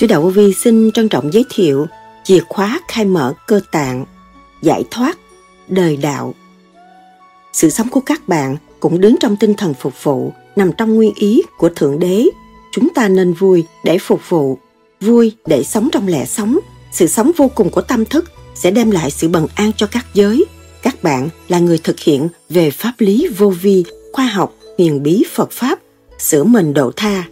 Sư Đạo Vi xin trân trọng giới thiệu chìa khóa khai mở cơ tạng, giải thoát, đời đạo. Sự sống của các bạn cũng đứng trong tinh thần phục vụ, nằm trong nguyên ý của Thượng Đế. Chúng ta nên vui để phục vụ, vui để sống trong lẽ sống. Sự sống vô cùng của tâm thức sẽ đem lại sự bần an cho các giới. Các bạn là người thực hiện về pháp lý vô vi, khoa học, huyền bí Phật Pháp, sửa mình độ tha.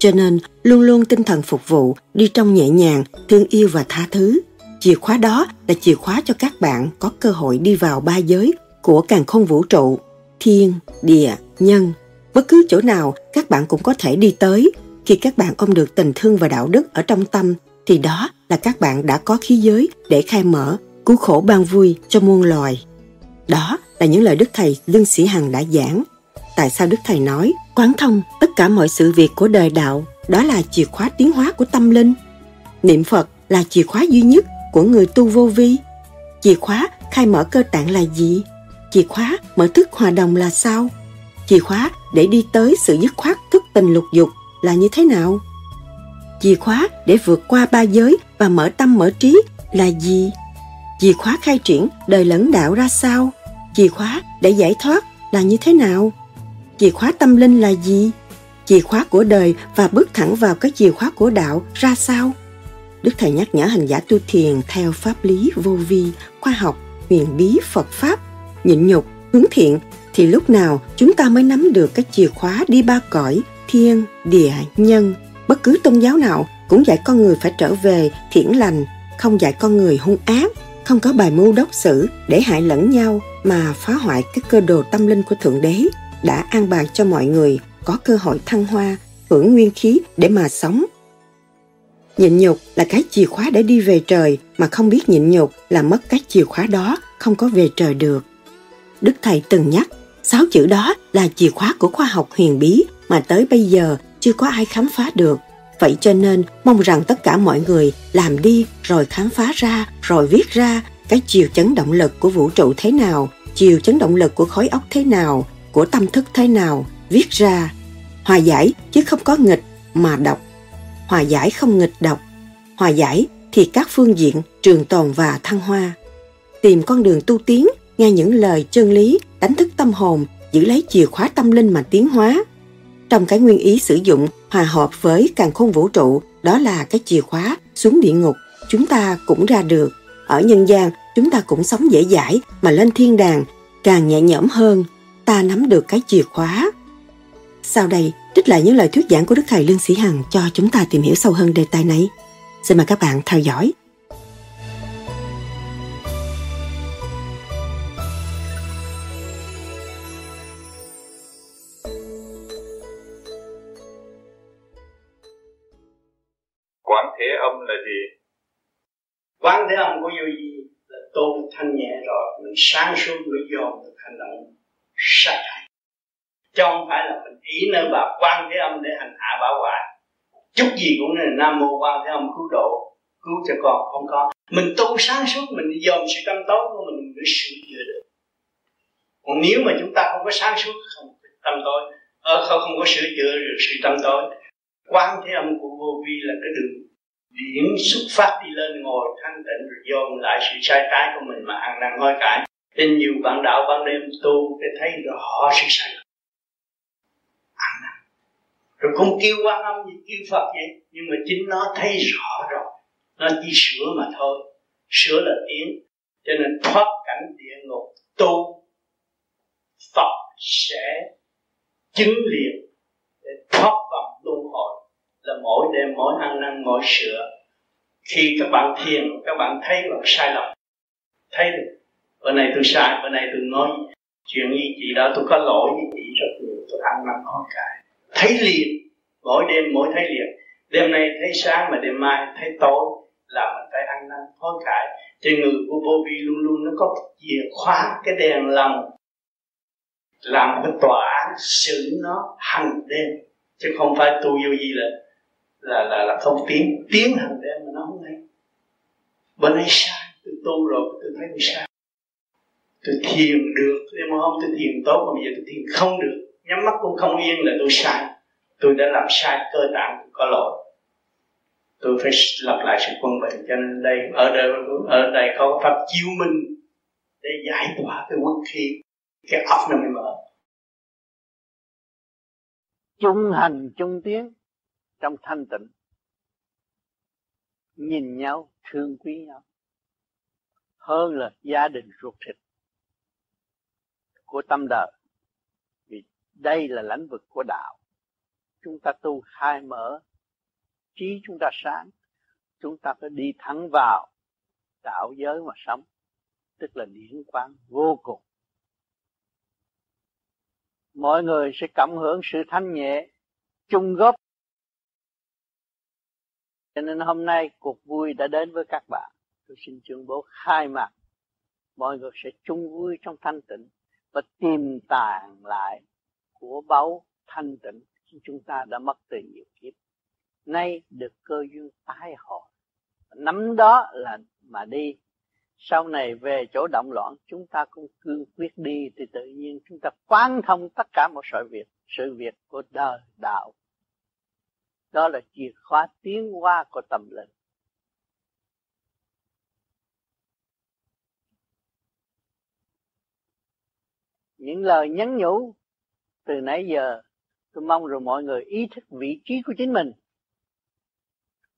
Cho nên, luôn luôn tinh thần phục vụ, đi trong nhẹ nhàng, thương yêu và tha thứ. Chìa khóa đó là chìa khóa cho các bạn có cơ hội đi vào ba giới của càng không vũ trụ, thiên, địa, nhân. Bất cứ chỗ nào các bạn cũng có thể đi tới. Khi các bạn ôm được tình thương và đạo đức ở trong tâm, thì đó là các bạn đã có khí giới để khai mở, cứu khổ ban vui cho muôn loài. Đó là những lời Đức Thầy Lương Sĩ Hằng đã giảng. Tại sao Đức Thầy nói, quán thông tất cả mọi sự việc của đời đạo, đó là chìa khóa tiến hóa của tâm linh. Niệm Phật là chìa khóa duy nhất của người tu vô vi. Chìa khóa khai mở cơ tạng là gì? Chìa khóa mở thức hòa đồng là sao? Chìa khóa để đi tới sự dứt khoát thức tình lục dục là như thế nào? Chìa khóa để vượt qua ba giới và mở tâm mở trí là gì? Chìa khóa khai triển đời lẫn đạo ra sao? Chìa khóa để giải thoát là như thế nào? Chìa khóa tâm linh là gì? Chìa khóa của đời và bước thẳng vào cái chìa khóa của đạo ra sao? Đức Thầy nhắc nhở hành giả tu thiền theo pháp lý vô vi, khoa học, huyền bí Phật Pháp, nhịn nhục, hướng thiện thì lúc nào chúng ta mới nắm được cái chìa khóa đi ba cõi thiên, địa, nhân. Bất cứ tôn giáo nào cũng dạy con người phải trở về thiện lành, không dạy con người hung ác, không có bài mưu đốc xử để hại lẫn nhau mà phá hoại cái cơ đồ tâm linh của Thượng Đế đã an bài cho mọi người có cơ hội thăng hoa, hưởng nguyên khí để mà sống. Nhịn nhục là cái chìa khóa để đi về trời mà không biết nhịn nhục là mất cái chìa khóa đó, không có về trời được. Đức Thầy từng nhắc, sáu chữ đó là chìa khóa của khoa học huyền bí mà tới bây giờ chưa có ai khám phá được. Vậy cho nên mong rằng tất cả mọi người làm đi rồi khám phá ra, rồi viết ra cái chiều chấn động lực của vũ trụ thế nào, chiều chấn động lực của khối óc thế nào, của tâm thức thế nào, viết ra. Hòa giải chứ không có nghịch mà đọc. Hòa giải không nghịch đọc. Hòa giải thì các phương diện trường tồn và thăng hoa. Tìm con đường tu tiến, nghe những lời chân lý, đánh thức tâm hồn, giữ lấy chìa khóa tâm linh mà tiến hóa. Trong cái nguyên ý sử dụng hòa hợp với càng khôn vũ trụ, đó là cái chìa khóa xuống địa ngục, chúng ta cũng ra được. Ở nhân gian, chúng ta cũng sống dễ dãi mà lên thiên đàng, càng nhẹ nhõm hơn, ta nắm được cái chìa khóa. Sau đây, trích lại những lời thuyết giảng của Đức Thầy Lương Sĩ Hằng cho chúng ta tìm hiểu sâu hơn đề tài này. Xin mời các bạn theo dõi. Quán thế âm là gì? Quán thế âm của vô gì là tu thanh nhẹ rồi mình sáng suốt mới dồn được hành động sai trái chứ không phải là mình ý nơi bà quan thế âm để hành hạ bảo hoại chút gì cũng là nam mô quan thế âm cứu độ cứu cho con không có. Mình tu sáng suốt mình dòm sự tâm tối của mình mới sửa chữa được. Còn nếu mà chúng ta không có sáng suốt không có tâm tối ờ, không không có sửa chữa được sự tâm tối quan thế âm của vô vi là cái đường điểm xuất phát đi lên ngồi thanh tịnh rồi dồn lại sự sai trái của mình mà ăn năn hối cải nên nhiều bạn đạo ban đêm tu để thấy rõ sự sai lầm. Ăn năn. Rồi cũng kêu quan âm gì, kêu phật vậy. Nhưng mà chính nó thấy rõ rồi. Nó chỉ sửa mà thôi. Sửa là tiến. Cho nên thoát cảnh địa ngục, tu. Phật sẽ chứng liền để thoát vòng luân hồi. Là mỗi đêm, mỗi ăn năn, mỗi sửa. Khi các bạn thiền, các bạn thấy bạn sai lầm, thấy được bữa nay tôi sai, bữa nay tôi nói chuyện như chị đó, tôi có lỗi với chị rất nhiều, tôi ăn năn hối cải. Thấy liền, mỗi đêm mỗi thấy liền. Đêm nay thấy sáng mà đêm mai thấy tối là mình phải ăn năn hối cải. Trên người của vô vi luôn luôn nó có chìa khóa, cái đèn lòng làm cái tòa án xử nó hàng đêm. Chứ không phải tu vô gì là là là là không tiến tiến hàng đêm mà nó không hay. Bữa nay sai, tôi tu rồi, tôi thấy tôi sai tôi thiền được, nhưng mà không, tôi thiền tốt, mà bây giờ tôi thiền không được. Nhắm mắt cũng không yên là tôi sai. Tôi đã làm sai cơ tạng có lỗi. Tôi phải lập lại sự quân bình, cho nên đây, ở đây ở đây có pháp chiếu minh để giải tỏa cái quốc khi cái óc nó mới mở. Chung hành chung tiến trong thanh tịnh. Nhìn nhau, thương quý nhau. Hơn là gia đình ruột thịt của tâm đời. Vì đây là lãnh vực của đạo. Chúng ta tu khai mở, trí chúng ta sáng, chúng ta phải đi thẳng vào đạo giới mà sống, tức là điển quang vô cùng. Mọi người sẽ cảm hưởng sự thanh nhẹ, chung góp. Cho nên hôm nay cuộc vui đã đến với các bạn. Tôi xin tuyên bố khai mạc. Mọi người sẽ chung vui trong thanh tịnh và tìm tàng lại của báu thanh tịnh chúng ta đã mất từ nhiều kiếp. Nay được cơ duyên tái hồi nắm đó là mà đi. Sau này về chỗ động loạn, chúng ta cũng cương quyết đi thì tự nhiên chúng ta quán thông tất cả một sự việc sự việc của đời đạo. Đó là chìa khóa tiến hóa của tâm linh. Những lời nhắn nhủ từ nãy giờ, tôi mong rồi mọi người ý thức vị trí của chính mình.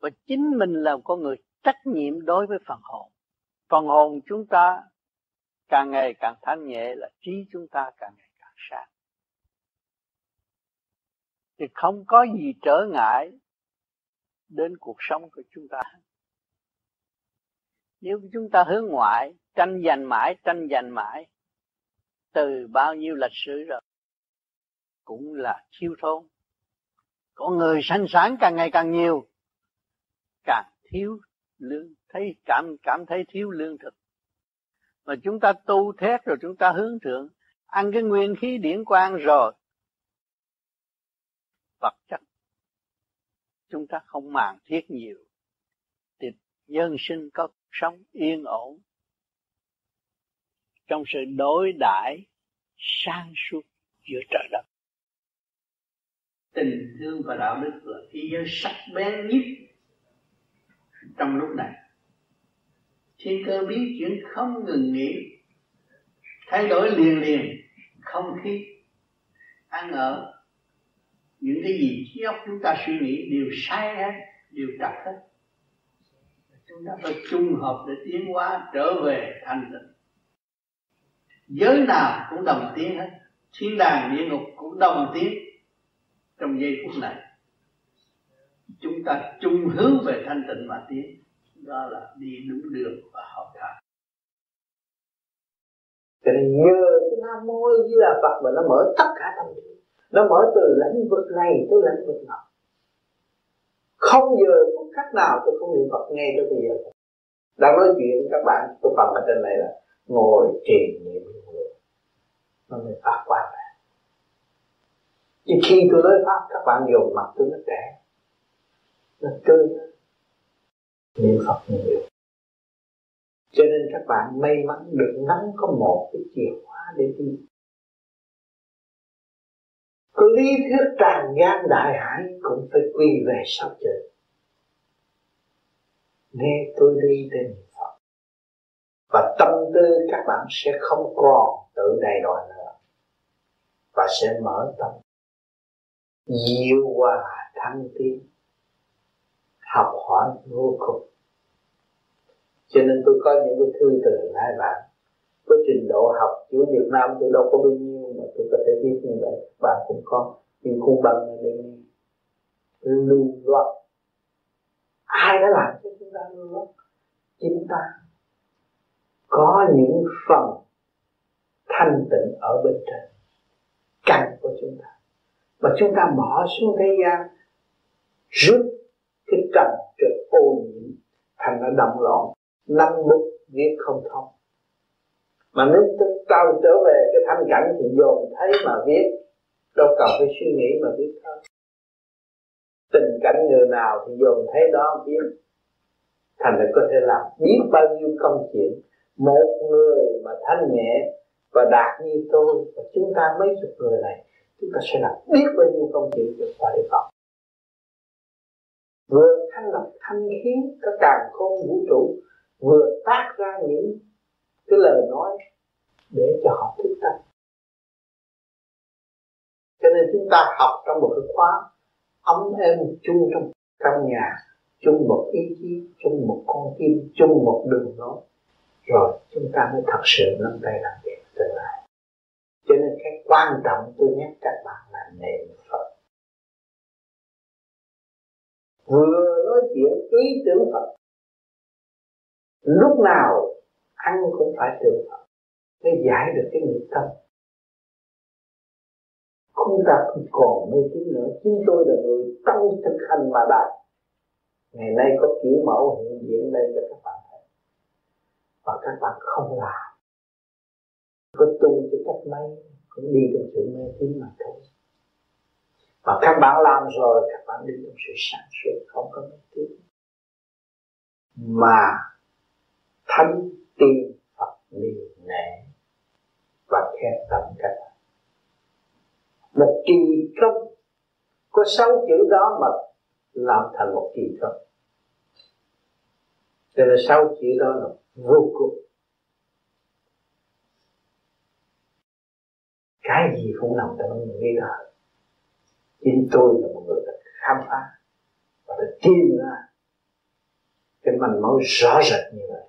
Và chính mình là con người trách nhiệm đối với phần hồn. Phần hồn chúng ta càng ngày càng thanh nhẹ là trí chúng ta càng ngày càng sáng. Thì không có gì trở ngại đến cuộc sống của chúng ta. Nếu chúng ta hướng ngoại, tranh giành mãi, tranh giành mãi từ bao nhiêu lịch sử rồi, cũng là thiếu thốn. Con người sanh sản càng ngày càng nhiều, càng thiếu lương, thấy cảm cảm thấy thiếu lương thực. Mà chúng ta tu thét rồi chúng ta hướng thượng, ăn cái nguyên khí điển quang rồi, vật chất, chúng ta không màng thiết nhiều. Thì dân sinh có sống yên ổn trong sự đối đãi sang suốt giữa trời đất. Tình thương và đạo đức là thế giới sắc bén nhất trong lúc này. Thiên cơ biến chuyển không ngừng nghỉ, thay đổi liền liền, không khí, ăn ở, những cái gì trí óc chúng ta suy nghĩ đều sai hết, đều trật hết. Chúng ta phải trung hợp để tiến hóa trở về thành tịnh giới nào cũng đồng tiếng, hết. Thiên đàng địa ngục cũng đồng tiếng trong giây phút này. Chúng ta chung hướng về thanh tịnh mà tiến. Đó là đi đúng đường và học đạo Tình nhờ cái nam mô di là phật mà nó mở tất cả tâm trí nó mở từ lãnh vực này tới lãnh vực nào không giờ phút khắc nào tôi không niệm phật ngay tới bây giờ. Đang nói chuyện các bạn tôi phần ở trên này là ngồi trì niệm nó mới phát quang ra chứ khi tôi nói pháp, các bạn dùng mặt tôi nó trẻ. Nó tươi niệm phật nhiều. Cho nên các bạn may mắn được nắm có một cái chìa khóa để đi. Có lý thuyết tràn gian đại hải cũng phải quy về sau trời. Nghe tôi đi đến Phật, và tâm tư các bạn sẽ không còn tự đầy đọa nữa và sẽ mở tâm. Diệu hòa thăng tiến, học hỏi vô cùng. Cho nên tôi có những cái thư từ hai bạn. Với trình độ học chữ Việt Nam tôi đâu có bao nhiêu mà tôi có thể viết như vậy. Bạn cũng có, nhưng không bằng là để lưu loạn ai đã làm cho chúng ta lưu loạn chúng ta. Có những phần thanh tịnh ở bên trên căn của chúng ta. Và chúng ta bỏ xuống thế gian rút cái à, trần trượt ô nhiễm, thành nó động loạn năm bút viết không thông. Mà nếu ta trở về cái thanh cảnh thì dồn thấy mà viết đâu cần phải suy nghĩ mà viết thôi. Tình cảnh người nào thì dồn thấy đó viết thành ra có thể làm biết bao nhiêu công chuyện một người mà thanh nhẹ và đạt như tôi, và chúng ta mấy chục người này, chúng ta sẽ làm biết bao nhiêu công chuyện vượt qua để Phật vừa thanh lọc thanh khí các càng khôn vũ trụ, vừa phát ra những cái lời nói để cho họ thức tâm. Cho nên chúng ta học trong một cái khóa ấm êm chung trong căn nhà, chung một ý chí, chung một con tim, chung một đường lối. Rồi chúng ta mới thật sự nâng tay làm việc tương lai. Cho nên cái quan trọng tôi nhắc các bạn là niệm phật. Vừa nói chuyện ý tưởng phật, lúc nào ăn cũng phải tưởng phật mới giải được cái nghiệp tâm. Không ta không còn mê tín nữa. Chính tôi là người tăng thực hành mà đạt ngày nay có kiểu mẫu hiện diện đây cho các bạn thấy. Và các bạn không làm có tu cho cách mấy cũng đi trong sự mê tín mà thôi và các bạn làm rồi, các bạn đi trong sự sáng suốt, không có mê tín. Mà thánh tiên Phật liền nể và khen tặng các bạn. Một kỳ công, có sáu chữ đó mà làm thành một kỳ công. Cho nên sáu chữ đó là vô cùng. Cái gì cũng nằm trong nghi ngờ. Chính tôi là một người đã khám phá và đã tìm ra cái manh mối rõ rệt như vậy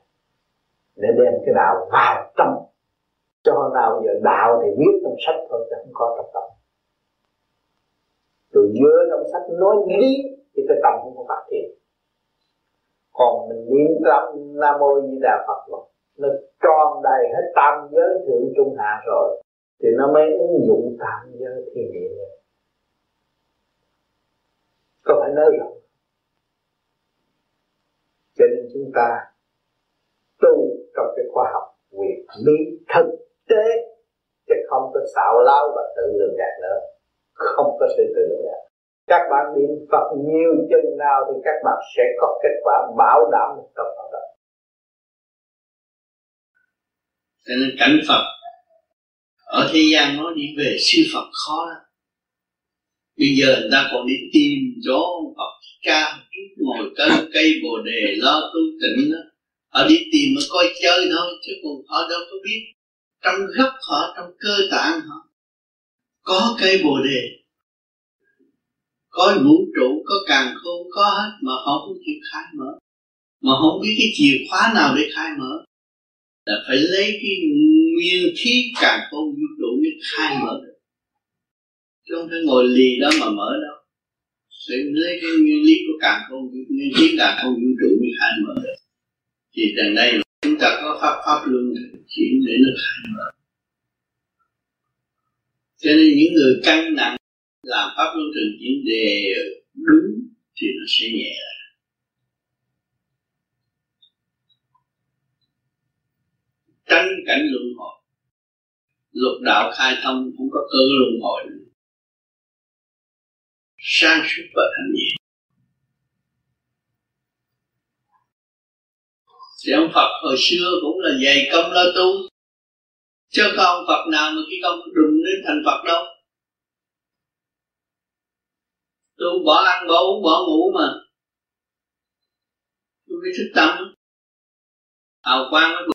để đem cái đạo vào trong cho nào giờ đạo thì viết trong sách thôi chứ không có trong tâm. Tôi nhớ trong sách nói lý thì cái tâm không có phát triển. Còn mình niệm tâm, nam mô di đà phật rồi nó tròn đầy hết tam giới thượng trung hạ rồi thì nó mới ứng dụng tạm giới thiền địa có phải nói rộng cho nên chúng ta tu trong cái khoa học quyền lý thực tế, chứ không có xạo lao và tự lường gạt nữa. Không có sự tự lường gạt các bạn niệm Phật nhiều chân nào thì các bạn sẽ có kết quả bảo đảm một trăm phần trăm cho nên cảnh Phật ở thế gian nói đi về siêu Phật khó lắm. Bây giờ người ta còn đi tìm chỗ Phật ca ngồi cây cây bồ đề lo tu tịnh đó. Họ đi tìm mà coi chơi thôi, chứ còn họ đâu có biết. Trong gốc họ, trong cơ tạng họ, có cây bồ đề. Có vũ trụ, có càng khôn, có hết mà họ không chịu khai mở. Mà không biết cái chìa khóa nào để khai mở là phải lấy cái nguyên khí càng khôn vũ trụ mới khai mở được. Chứ không phải ngồi lì đó mà mở đâu. Phải lấy cái nguyên lý của càng khôn nguyên khí càng khôn vũ trụ mới khai mở được. Thì đằng đây chúng ta có pháp pháp luân chuyển để nó khai mở. Cho nên những người căng nặng làm pháp luân thường chuyển đều đúng thì nó sẽ nhẹ lại. Tránh cảnh luân hồi. Lục đạo khai thông cũng có cơ luân hồi nữa. Sang suốt và thanh nhẹ. Thì ông Phật hồi xưa cũng là dày công lo tu. Chứ không ông Phật nào mà khi công đụng đến thành Phật đâu. Tu bỏ ăn, bỏ uống, bỏ ngủ mà. Tu cái thức tâm. Hào quang mới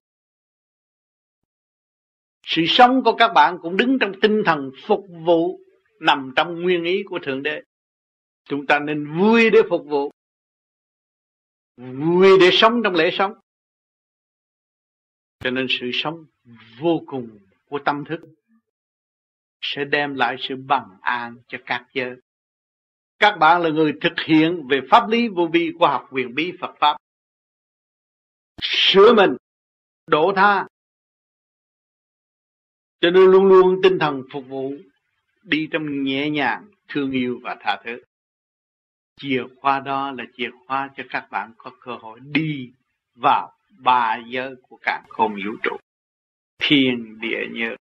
sự sống của các bạn cũng đứng trong tinh thần phục vụ nằm trong nguyên ý của thượng đế chúng ta nên vui để phục vụ vui để sống trong lễ sống cho nên sự sống vô cùng của tâm thức sẽ đem lại sự bằng an cho các giới. Các bạn là người thực hiện về pháp lý vô vi của học quyền bí Phật Pháp. Sửa mình, đổ tha. Cho nên luôn luôn tinh thần phục vụ, đi trong nhẹ nhàng, thương yêu và tha thứ. Chìa khóa đó là chìa khóa cho các bạn có cơ hội đi vào ba giới của cả không vũ trụ thiên địa như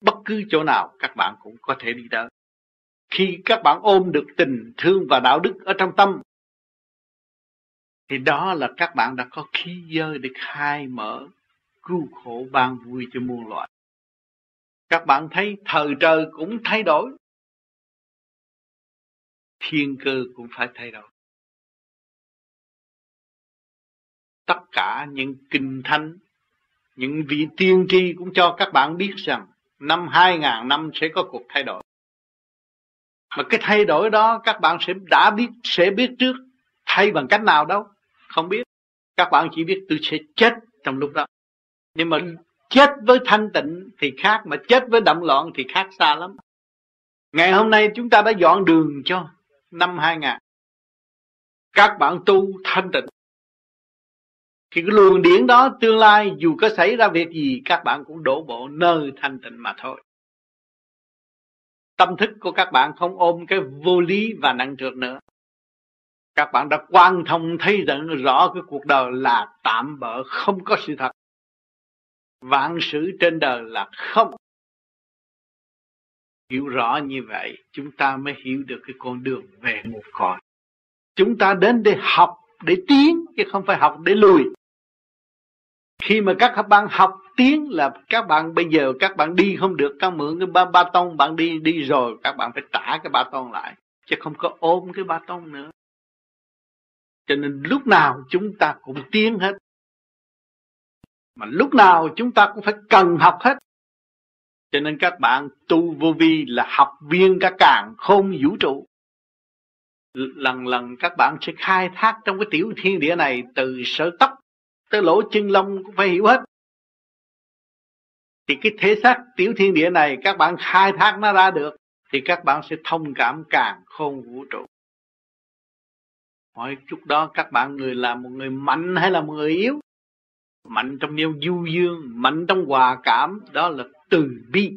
bất cứ chỗ nào các bạn cũng có thể đi tới khi các bạn ôm được tình thương và đạo đức ở trong tâm thì đó là các bạn đã có khí giới để khai mở cứu khổ ban vui cho muôn loài. các bạn thấy thời trời cũng thay đổi. Thiên cơ cũng phải thay đổi. Tất cả những kinh thánh, những vị tiên tri cũng cho các bạn biết rằng năm 2000 năm sẽ có cuộc thay đổi. Mà cái thay đổi đó các bạn sẽ đã biết, sẽ biết trước. Thay bằng cách nào đâu? Không biết. Các bạn chỉ biết tôi sẽ chết trong lúc đó nhưng mà chết với thanh tịnh thì khác mà chết với động loạn thì khác xa lắm. Ngày hôm nay chúng ta đã dọn đường cho năm 2000 các bạn tu thanh tịnh. Thì cái luồng điển đó tương lai dù có xảy ra việc gì các bạn cũng đổ bộ nơi thanh tịnh mà thôi. Tâm thức của các bạn không ôm cái vô lý và nặng trược nữa. Các bạn đã quan thông thấy rằng rõ cái cuộc đời là tạm bỡ không có sự thật vạn sự trên đời là không. Hiểu rõ như vậy chúng ta mới hiểu được cái con đường về một cõi. Chúng ta đến để học để tiến chứ không phải học để lùi. Khi mà các bạn học tiến là các bạn bây giờ các bạn đi không được các mượn cái ba, ba tông bạn đi đi rồi các bạn phải trả cái ba tông lại chứ không có ôm cái ba tông nữa. Cho nên lúc nào chúng ta cũng tiến hết mà lúc nào chúng ta cũng phải cần học hết. Cho nên các bạn tu vô vi là học viên cả càng không vũ trụ. Lần lần các bạn sẽ khai thác trong cái tiểu thiên địa này từ sở tóc tới lỗ chân lông cũng phải hiểu hết. Thì cái thế xác tiểu thiên địa này các bạn khai thác nó ra được thì các bạn sẽ thông cảm càng không vũ trụ. Hỏi chút đó các bạn người là một người mạnh hay là một người yếu? Mạnh trong nêu du dương, mạnh trong hòa cảm, đó là từ bi.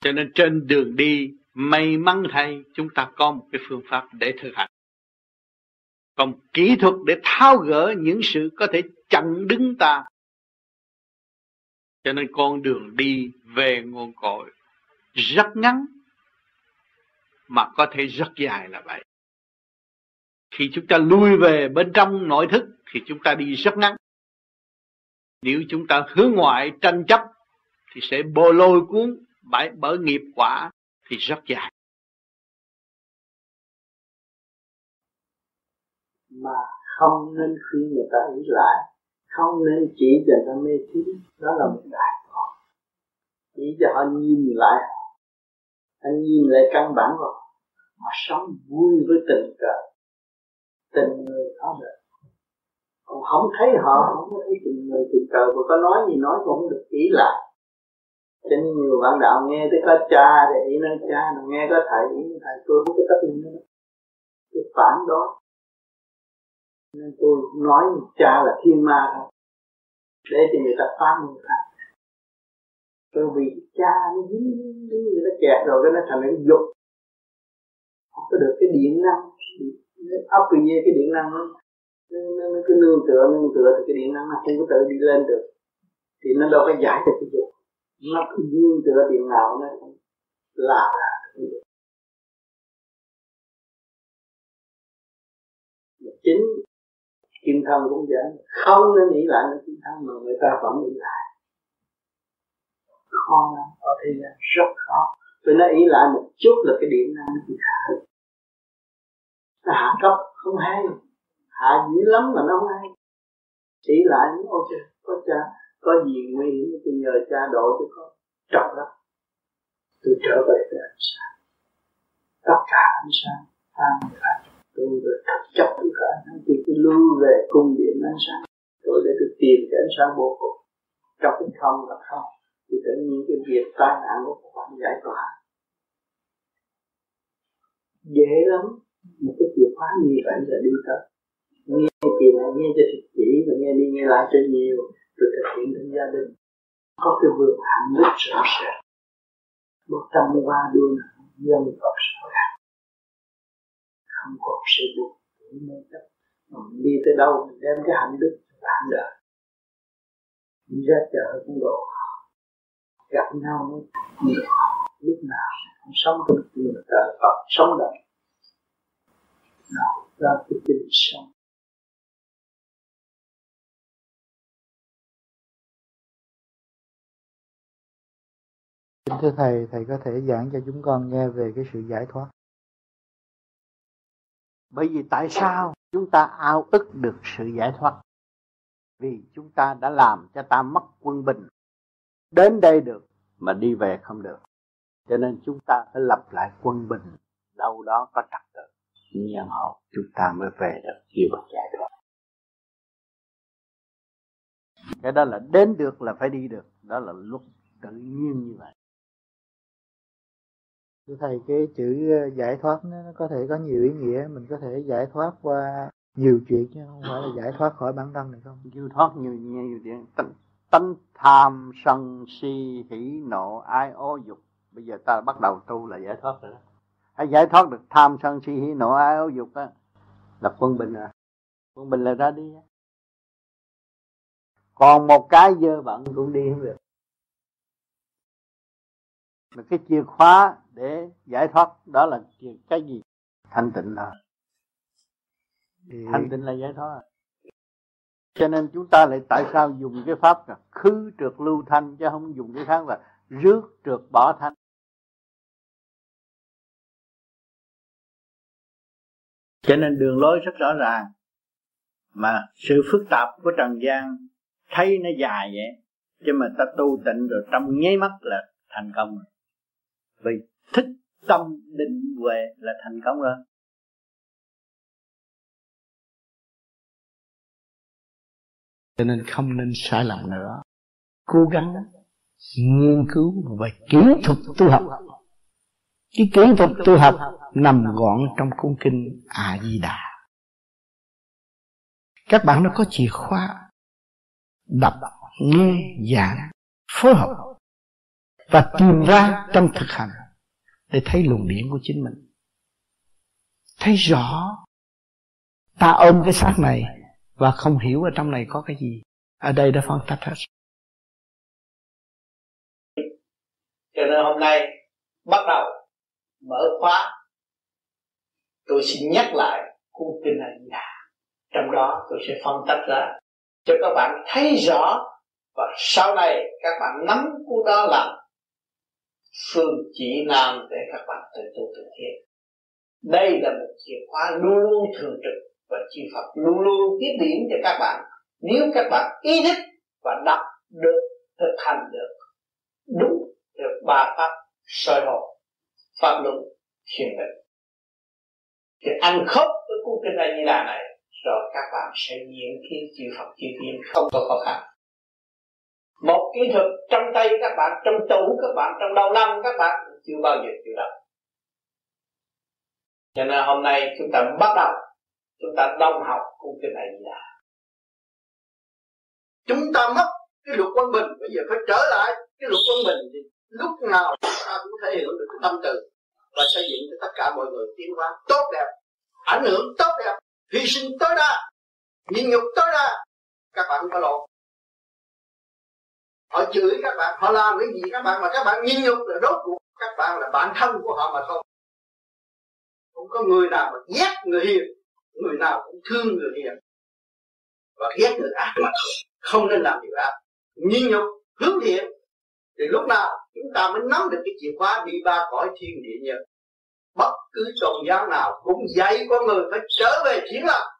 Cho nên trên đường đi, may mắn thay chúng ta có một cái phương pháp để thực hành. Còn kỹ thuật để tháo gỡ những sự có thể chặn đứng ta. Cho nên con đường đi về nguồn cội rất ngắn, mà có thể rất dài là vậy khi chúng ta lui về bên trong nội thức thì chúng ta đi rất ngắn. Nếu chúng ta hướng ngoại tranh chấp thì sẽ bô lôi cuốn bởi, bởi nghiệp quả thì rất dài. Mà không nên khuyên người ta ý lại không nên chỉ cho ta mê tín đó là một đại tội. chỉ cho họ nhìn lại anh nhìn lại căn bản rồi mà sống vui với tình cờ tình người đó được còn không thấy họ, không có thấy tình người thì cờ mà có nói gì nói cũng không được ý lại cho nên nhiều bạn đạo nghe tới có cha để ý nói cha nghe có thầy, ý thầy, tôi không có tất nhiên nữa. Cái phản đó. Nên tôi nói cha là thiên ma thôi. Để cho người ta phá người ta. Rồi vì cha nó dính dính người ta kẹt rồi, cái nó thành cái dục. Không có được cái điện năng ốc vì nhiên cái điện năng nó nó, nó, cứ nương tựa nương tựa thì cái điện năng nó không có tự đi lên được. Thì nó đâu có giải được cái dục. Nó cứ nương tựa điện nào nó là chính kim thân cũng vậy. Không nên nghĩ lại nó kim thân mà người ta vẫn nghĩ lại. Khó lắm. Ở thế gian rất khó. Vì nó ý lại một chút là cái điện năng nó hạ nó hạ cấp, không hay. Hạ dữ lắm mà nó không hay. Chỉ lại ok, có cha, có gì nguy hiểm tôi nhờ cha độ cho con. Trọng lắm. Tôi trở về với ánh sáng tất cả ánh sáng an lạc tôi được thật chấp với cả ánh sáng tôi lưu về cung điện ánh sáng tôi để tôi tìm cái ánh sáng vô cùng. Trong cái không là không. Thì tự nhiên cái việc tai nạn của các bạn giải tỏa. Dễ lắm một cái chìa khóa như vậy là đi tới. Nghe chị này, nghe cho thật chỉ và nghe đi nghe lại cho nhiều, rồi thực hiện trong gia đình. Có cái vườn hạnh đức rõ ràng. Một trăm qua đua dân tộc sợ ràng không còn sự buồn mê chấp. Mà mình đi tới đâu, mình đem cái hạnh đức cho bạn đời. Đi ra chợ cũng đồ. Gặp nhau nhiều lúc nào cũng sống trong người trời Phật, sống đời nào ra cái tình sống. Kính thưa Thầy, Thầy có thể giảng cho chúng con nghe về cái sự giải thoát. bởi vì tại sao chúng ta ao ức được sự giải thoát? Vì chúng ta đã làm cho ta mất quân bình. Đến đây được mà đi về không được. Cho nên chúng ta phải lập lại quân bình. Đâu đó có trật tự nhiên hậu chúng ta mới về được yêu bậc giải thoát. Cái đó là đến được là phải đi được. Đó là luật tự nhiên như vậy. Thưa thầy cái chữ ờ, giải thoát nó có thể có nhiều ý nghĩa. Mình có thể giải thoát qua nhiều chuyện chứ không phải là giải thoát khỏi bản thân này không? Giải thoát nhiều nhiều chuyện. Tánh, tánh tham sân si hỉ nộ ai ô dục. Bây giờ ta bắt đầu tu là giải thoát rồi đó hay giải thoát được tham sân si hỉ nộ ai ô dục á. Là quân bình rồi quân bình là ra đi còn một cái dơ bẩn cũng đi không được. Mà cái chìa khóa để giải thoát đó là cái gì? Thanh tịnh thôi thanh tịnh là giải thoát cho nên chúng ta lại tại sao dùng cái pháp là khứ trượt lưu thanh chứ không dùng cái khác là rước trượt bỏ thanh cho nên đường lối rất rõ ràng. Mà sự phức tạp của trần gian thấy nó dài vậy, chứ mà ta tu tịnh rồi trong nháy mắt là thành công rồi. Vì thích tâm định huệ là thành công rồi. Cho nên không nên sai lầm nữa. Cố gắng nghiên cứu và kỹ thuật tu học cái kỹ thuật tu học nằm gọn trong cung kinh a di đà các bạn nó có chìa khóa đọc, nghe, giảng, phối hợp và tìm ra trong thực hành để thấy luồng điển của chính mình. Thấy rõ ta ôm cái xác này và không hiểu ở trong này có cái gì. Ở đây đã phân tách hết. Cho nên hôm nay bắt đầu mở khóa. Tôi xin nhắc lại cuốn kinh A Di Đà. Trong đó tôi sẽ phân tách ra cho các bạn thấy rõ và sau này các bạn nắm cuốn đó làm phương chỉ nam để các bạn tự tu tự thiện đây là một chìa khóa luôn luôn thường trực và chư Phật luôn luôn tiếp điểm cho các bạn. Nếu các bạn ý thức và đọc được, thực hành được đúng được ba pháp soi hồn pháp luận thiền định thì ăn khớp với cuốn kinh A Di Đà này, rồi các bạn sẽ diễn kiến chư Phật, chư Thiên không có khó khăn. Một kỹ thuật trong tay các bạn, trong tủ các bạn, trong đầu năm các bạn chưa bao giờ chịu đọc. Cho nên hôm nay chúng ta bắt đầu, chúng ta đồng học cuốn kinh này là. Chúng ta mất cái luật quân bình, bây giờ phải trở lại cái luật quân bình thì lúc nào ta cũng thể hiện được cái tâm từ và xây dựng cho tất cả mọi người tiến hóa tốt đẹp, ảnh hưởng tốt đẹp, hy sinh tối đa, nhịn nhục tối đa. Các bạn có lộn. Họ chửi các bạn, họ làm cái gì các bạn mà các bạn nhịn nhục là đốt cuộc các bạn là bản thân của họ mà thôi không có người nào mà ghét người hiền, người nào cũng thương người hiền và ghét người ác mà không nên làm điều ác. Nhịn nhục, hướng thiện thì lúc nào chúng ta mới nắm được cái chìa khóa đi ba cõi thiên địa nhân bất cứ tôn giáo nào cũng dạy con người phải trở về thiện lành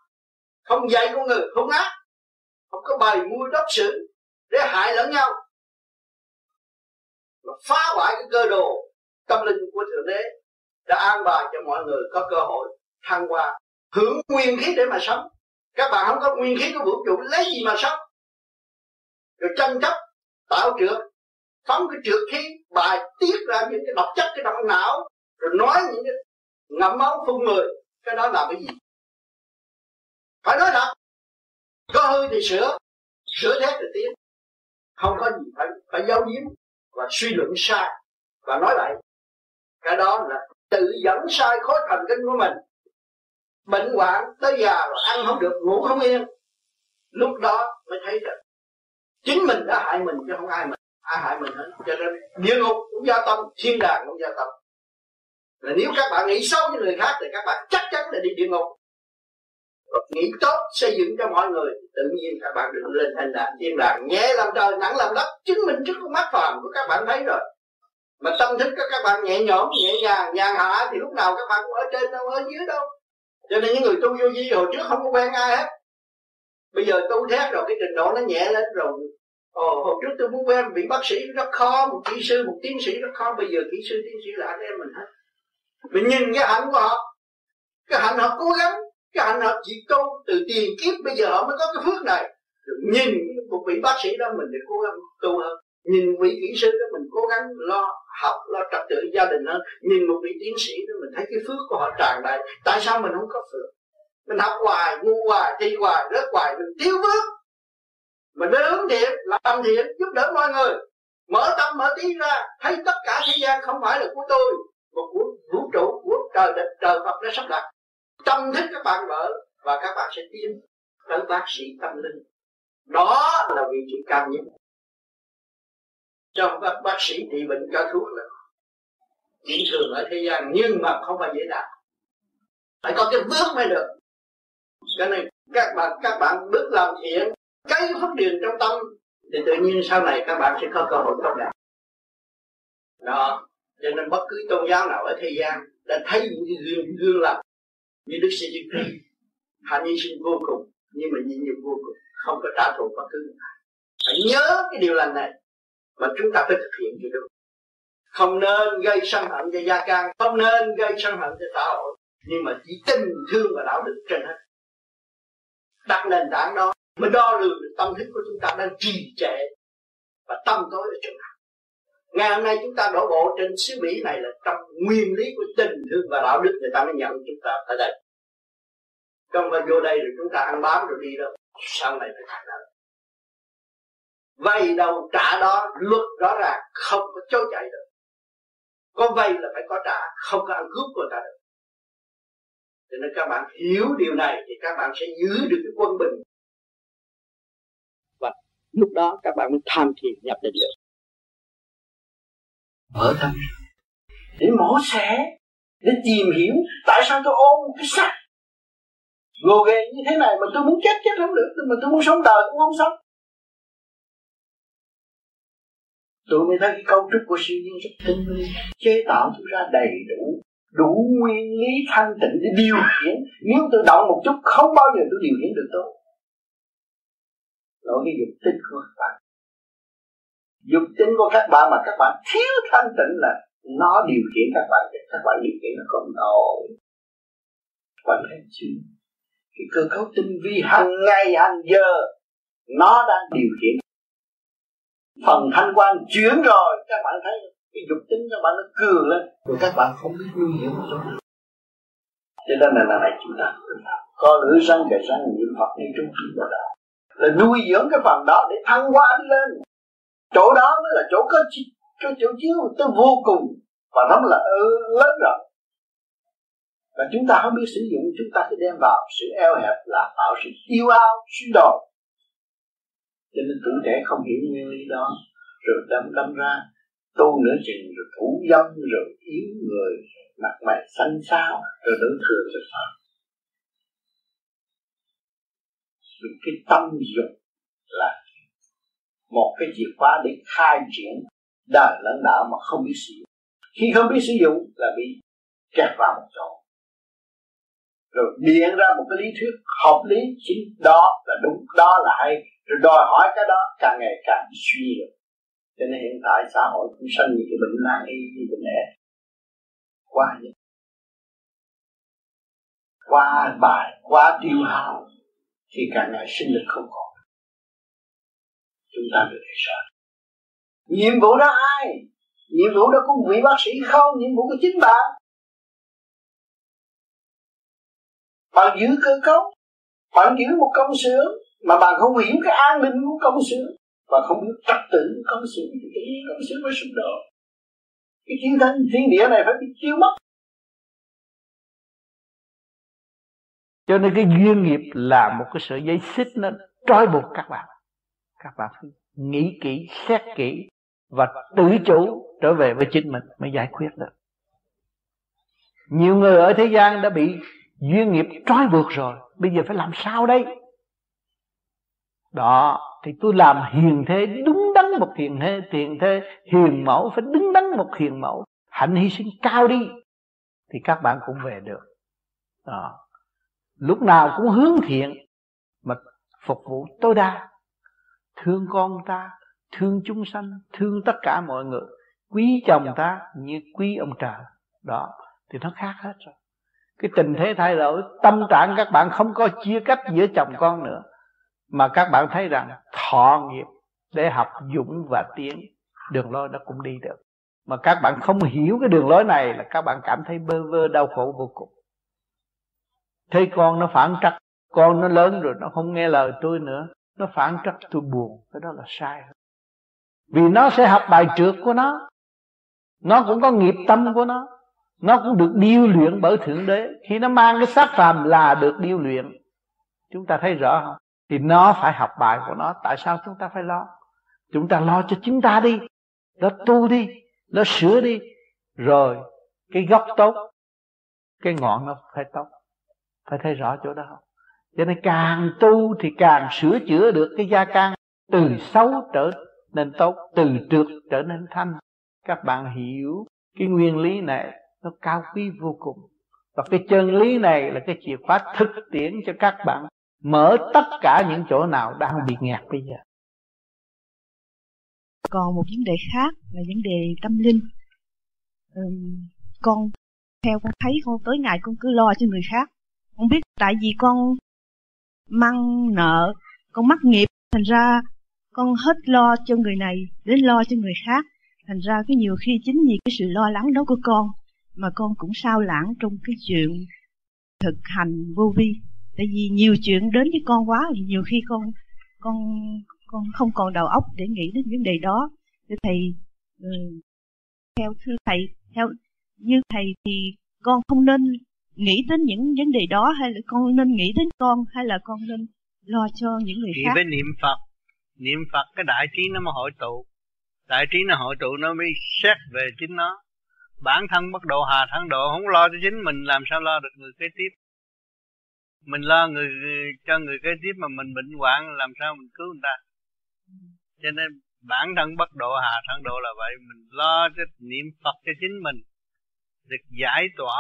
không dạy con người không ác, không có bày mua đốc sự để hại lẫn nhau. Mà phá hoại cái cơ đồ, tâm linh của thượng đế đã an bài cho mọi người có cơ hội thăng hoa, hưởng nguyên khí để mà sống. Các bạn không có nguyên khí của vũ trụ lấy gì mà sống? Rồi tranh chấp, tạo trượt phóng cái trượt khí, bài tiết ra những cái độc chất, cái động não, rồi nói những cái ngậm máu phun người cái đó là cái gì? Phải nói là có hư thì sửa sửa thế thì tiến. Không có gì phải phải giấu giếm và suy luận sai. Và nói lại, cái đó là tự dẫn sai khối thần kinh của mình. Bệnh hoạn tới già rồi ăn không được, ngủ không yên. Lúc đó mới thấy được chính mình đã hại mình chứ không ai mình ai hại mình hết cho nên địa ngục cũng gia tâm, thiên đàng cũng gia tâm. Là nếu các bạn nghĩ xấu với người khác thì các bạn chắc chắn là đi địa ngục. Nghĩ tốt, xây dựng cho mọi người tự nhiên các bạn được lên thành đàn thiên đàng, nhẹ làm trời, nặng làm đất, chứng minh trước con mắt phàm của các bạn thấy rồi. Mà tâm thức các các bạn nhẹ nhõm, nhẹ nhàng, nhàn hạ thì lúc nào các bạn cũng ở trên đâu, ở dưới đâu. Cho nên những người tu vô vi hồi trước không có quen ai hết. Bây giờ tu thét rồi, cái trình độ nó nhẹ lên rồi Ờ, Ồ, hôm trước tôi muốn quen vị bác sĩ rất khó một kỹ sư một tiến sĩ rất khó. Bây giờ kỹ sư tiến sĩ là anh em mình hết. Mình nhìn cái hạnh của họ. Cái hạnh họ cố gắng cái hạnh họ chỉ tu từ tiền kiếp bây giờ họ mới có cái phước này. Nhìn một vị bác sĩ đó mình để cố gắng tu hơn. Nhìn vị kỹ sư đó mình cố gắng lo học lo trật tự gia đình hơn. Nhìn một vị tiến sĩ đó mình thấy cái phước của họ tràn đầy. Tại sao mình không có phước? Mình học hoài ngu hoài thi hoài rớt hoài mình thiếu phước mình nên hướng thiện, làm thiện, giúp đỡ mọi người. Mở tâm, mở trí ra, thấy tất cả thế gian không phải là của tôi, mà của vũ trụ, của trời đất, trời Phật đã sắp đặt. Tâm thức các bạn mở, và các bạn sẽ tiến tới bác sĩ tâm linh. Đó là vị trí cao nhất. Trong các bác sĩ trị bệnh cho thuốc là chuyện thường ở thế gian, nhưng mà không phải dễ đạt. Phải có cái bước mới được. Cho nên các bạn các bạn bước làm thiện cái phát điền trong tâm, thì tự nhiên sau này các bạn sẽ có cơ hội tốt đẹp đó, cho nên bất cứ tôn giáo nào ở thế gian đã thấy những gương gương lập như đức sĩ Di hạnh hy sinh vô cùng, nhưng mà nhịn nhục vô cùng, không có trả thù bất cứ người phải nhớ cái điều lành này, mà chúng ta phải thực hiện cho được không nên gây sân hận cho gia can, không nên gây sân hận cho xã hội, nhưng mà chỉ tình thương và đạo đức trên hết. Đặt nền tảng đó mới đo lường được tâm thức của chúng ta đang trì trệ và tâm tối ở chỗ nào. Ngày hôm nay chúng ta đổ bộ trên xứ Mỹ này là trong nguyên lý của tình thương và đạo đức. Người ta mới nhận chúng ta ở đây. Trong mà vô đây rồi chúng ta ăn bám rồi đi đâu. Sau này phải thành nợ vay đâu trả đó, luật rõ ràng, không có chối chạy được. Có vay là phải có trả, không có ăn cướp của người ta được. Cho nên các bạn hiểu điều này thì các bạn sẽ giữ được cái quân bình lúc đó các bạn mới tham thiền nhập định được. Mở tâm. Để mổ xẻ. Để tìm hiểu tại sao tôi ôm cái xác. Gồ ghề như thế này mà tôi muốn chết chết không được. Mà tôi muốn sống đời cũng không sống. Tôi mới thấy cái cấu trúc của siêu nhiên rất tinh vi. Chế tạo tôi ra đầy đủ đủ nguyên lý thanh tịnh để điều khiển. Nếu tôi động một chút, không bao giờ tôi điều khiển được tôi lỗi cái dục tính của các bạn. Dục tính của các bạn mà các bạn thiếu thanh tịnh là nó điều khiển các bạn các bạn điều khiển nó không nổi. Bạn thấy chưa? Cái cơ cấu tinh vi hàng ngày, hàng giờ, nó đang điều khiển. Phần thanh quan chuyển rồi, các bạn thấy cái dục tính các bạn nó cường lên, rồi các bạn không biết nguy hiểm chỗ nào cho nên là này chúng ta có lửa răng kề răng, niệm Phật đi trung tâm vào đạo là nuôi dưỡng cái phần đó để thăng hoa đi lên. Chỗ đó mới là chỗ có có chỗ chiếu tới vô cùng và nó là lớn rồi và chúng ta không biết sử dụng, chúng ta cứ đem vào sự eo hẹp là tạo sự yêu ao suy đồi cho nên tuổi trẻ không hiểu nguyên lý đó, rồi đâm đâm ra tu nửa chừng, rồi thủ dâm, rồi yếu người, mặt mày xanh xao, rồi tưởng thừa cho Phật. Vì cái tâm dục là một cái chìa khóa để khai triển đời lãnh đạo mà không biết sử dụng. Khi không biết sử dụng là bị kẹt vào một chỗ. Rồi biện ra một cái lý thuyết hợp lý chính đó là đúng, đó là hay. Rồi đòi hỏi cái đó càng ngày càng suy được cho nên hiện tại xã hội cũng sanh những cái bệnh nan y như bệnh nẻ quá vậy quá bài quá tiêu hao thì càng ngày sinh lực không còn. Chúng ta được thấy sợ nhiệm vụ đó ai? Nhiệm vụ đó của vị bác sĩ không? Nhiệm vụ của chính bạn. Bạn giữ cơ cấu. Bạn giữ một công xưởng mà bạn không hiểu cái an ninh của công xưởng. Và không biết trật tự công xưởng thì tự nhiên công xưởng mới sụp đổ. Cái chiến thắng thiên địa này phải bị tiêu mất. Cho nên cái duyên nghiệp là một cái sợi dây xích nó trói buộc các bạn. Các bạn phải nghĩ kỹ, xét kỹ và tự chủ trở về với chính mình mới giải quyết được. Nhiều người ở thế gian đã bị duyên nghiệp trói buộc rồi, bây giờ phải làm sao đây? Đó, thì tôi làm hiền thế, đúng đắn một hiền thế hiền thế, hiền mẫu, phải đứng đắn một hiền mẫu. Hạnh hy sinh cao đi, thì các bạn cũng về được. Đó lúc nào cũng hướng thiện mà phục vụ tối đa. Thương con ta, thương chúng sanh, thương tất cả mọi người. Quý chồng ta như quý ông trời. Đó, thì nó khác hết rồi. Cái tình thế thay đổi, tâm trạng các bạn không có chia cách giữa chồng con nữa. Mà các bạn thấy rằng thọ nghiệp để học dũng và tiến, đường lối đó cũng đi được. Mà các bạn không hiểu cái đường lối này là các bạn cảm thấy bơ vơ, đau khổ vô cùng thấy con nó phản trắc, con nó lớn rồi nó không nghe lời tôi nữa, nó phản trắc tôi buồn, cái đó là sai vì nó sẽ học bài trượt của nó nó cũng có nghiệp tâm của nó nó cũng được điêu luyện bởi thượng đế. Khi nó mang cái xác phàm là được điêu luyện, chúng ta thấy rõ không? Thì nó phải học bài của nó, tại sao chúng ta phải lo? Chúng ta lo cho chúng ta đi, nó tu đi, nó sửa đi, rồi cái gốc tốt, cái ngọn nó phải tốt phải thấy rõ chỗ đó không? Cho nên càng tu thì càng sửa chữa được cái gia can. Từ xấu trở nên tốt từ trượt trở nên thanh. Các bạn hiểu cái nguyên lý này nó cao quý vô cùng. Và cái chân lý này là cái chìa khóa thực tiễn cho các bạn mở tất cả những chỗ nào đang bị nghẹt bây giờ. Còn một vấn đề khác là vấn đề tâm linh. Ừ, con theo con thấy con tới ngày con cứ lo cho người khác không biết tại vì con mang nợ, con mắc nghiệp, thành ra con hết lo cho người này đến lo cho người khác. Thành ra cái nhiều khi chính vì cái sự lo lắng đó của con mà con cũng sao lãng trong cái chuyện thực hành vô vi. Tại vì nhiều chuyện đến với con quá, nhiều khi con con con không còn đầu óc để nghĩ đến vấn đề đó. Thưa thầy ừ, theo thưa thầy, theo, như thầy thì con không nên nghĩ đến những vấn đề đó hay là con nên nghĩ đến con hay là con nên lo cho những người nghĩ khác? với niệm phật. Niệm phật cái đại trí nó mới hội tụ. Đại trí nó hội tụ nó mới xét về chính nó. Bản thân bất độ hà thân độ không lo cho chính mình làm sao lo được người kế tiếp? Mình lo người cho người kế tiếp mà mình bệnh hoạn làm sao mình cứu người ta? Cho nên bản thân bất độ hà thân độ là vậy. Mình lo cho niệm phật cho chính mình được giải tỏa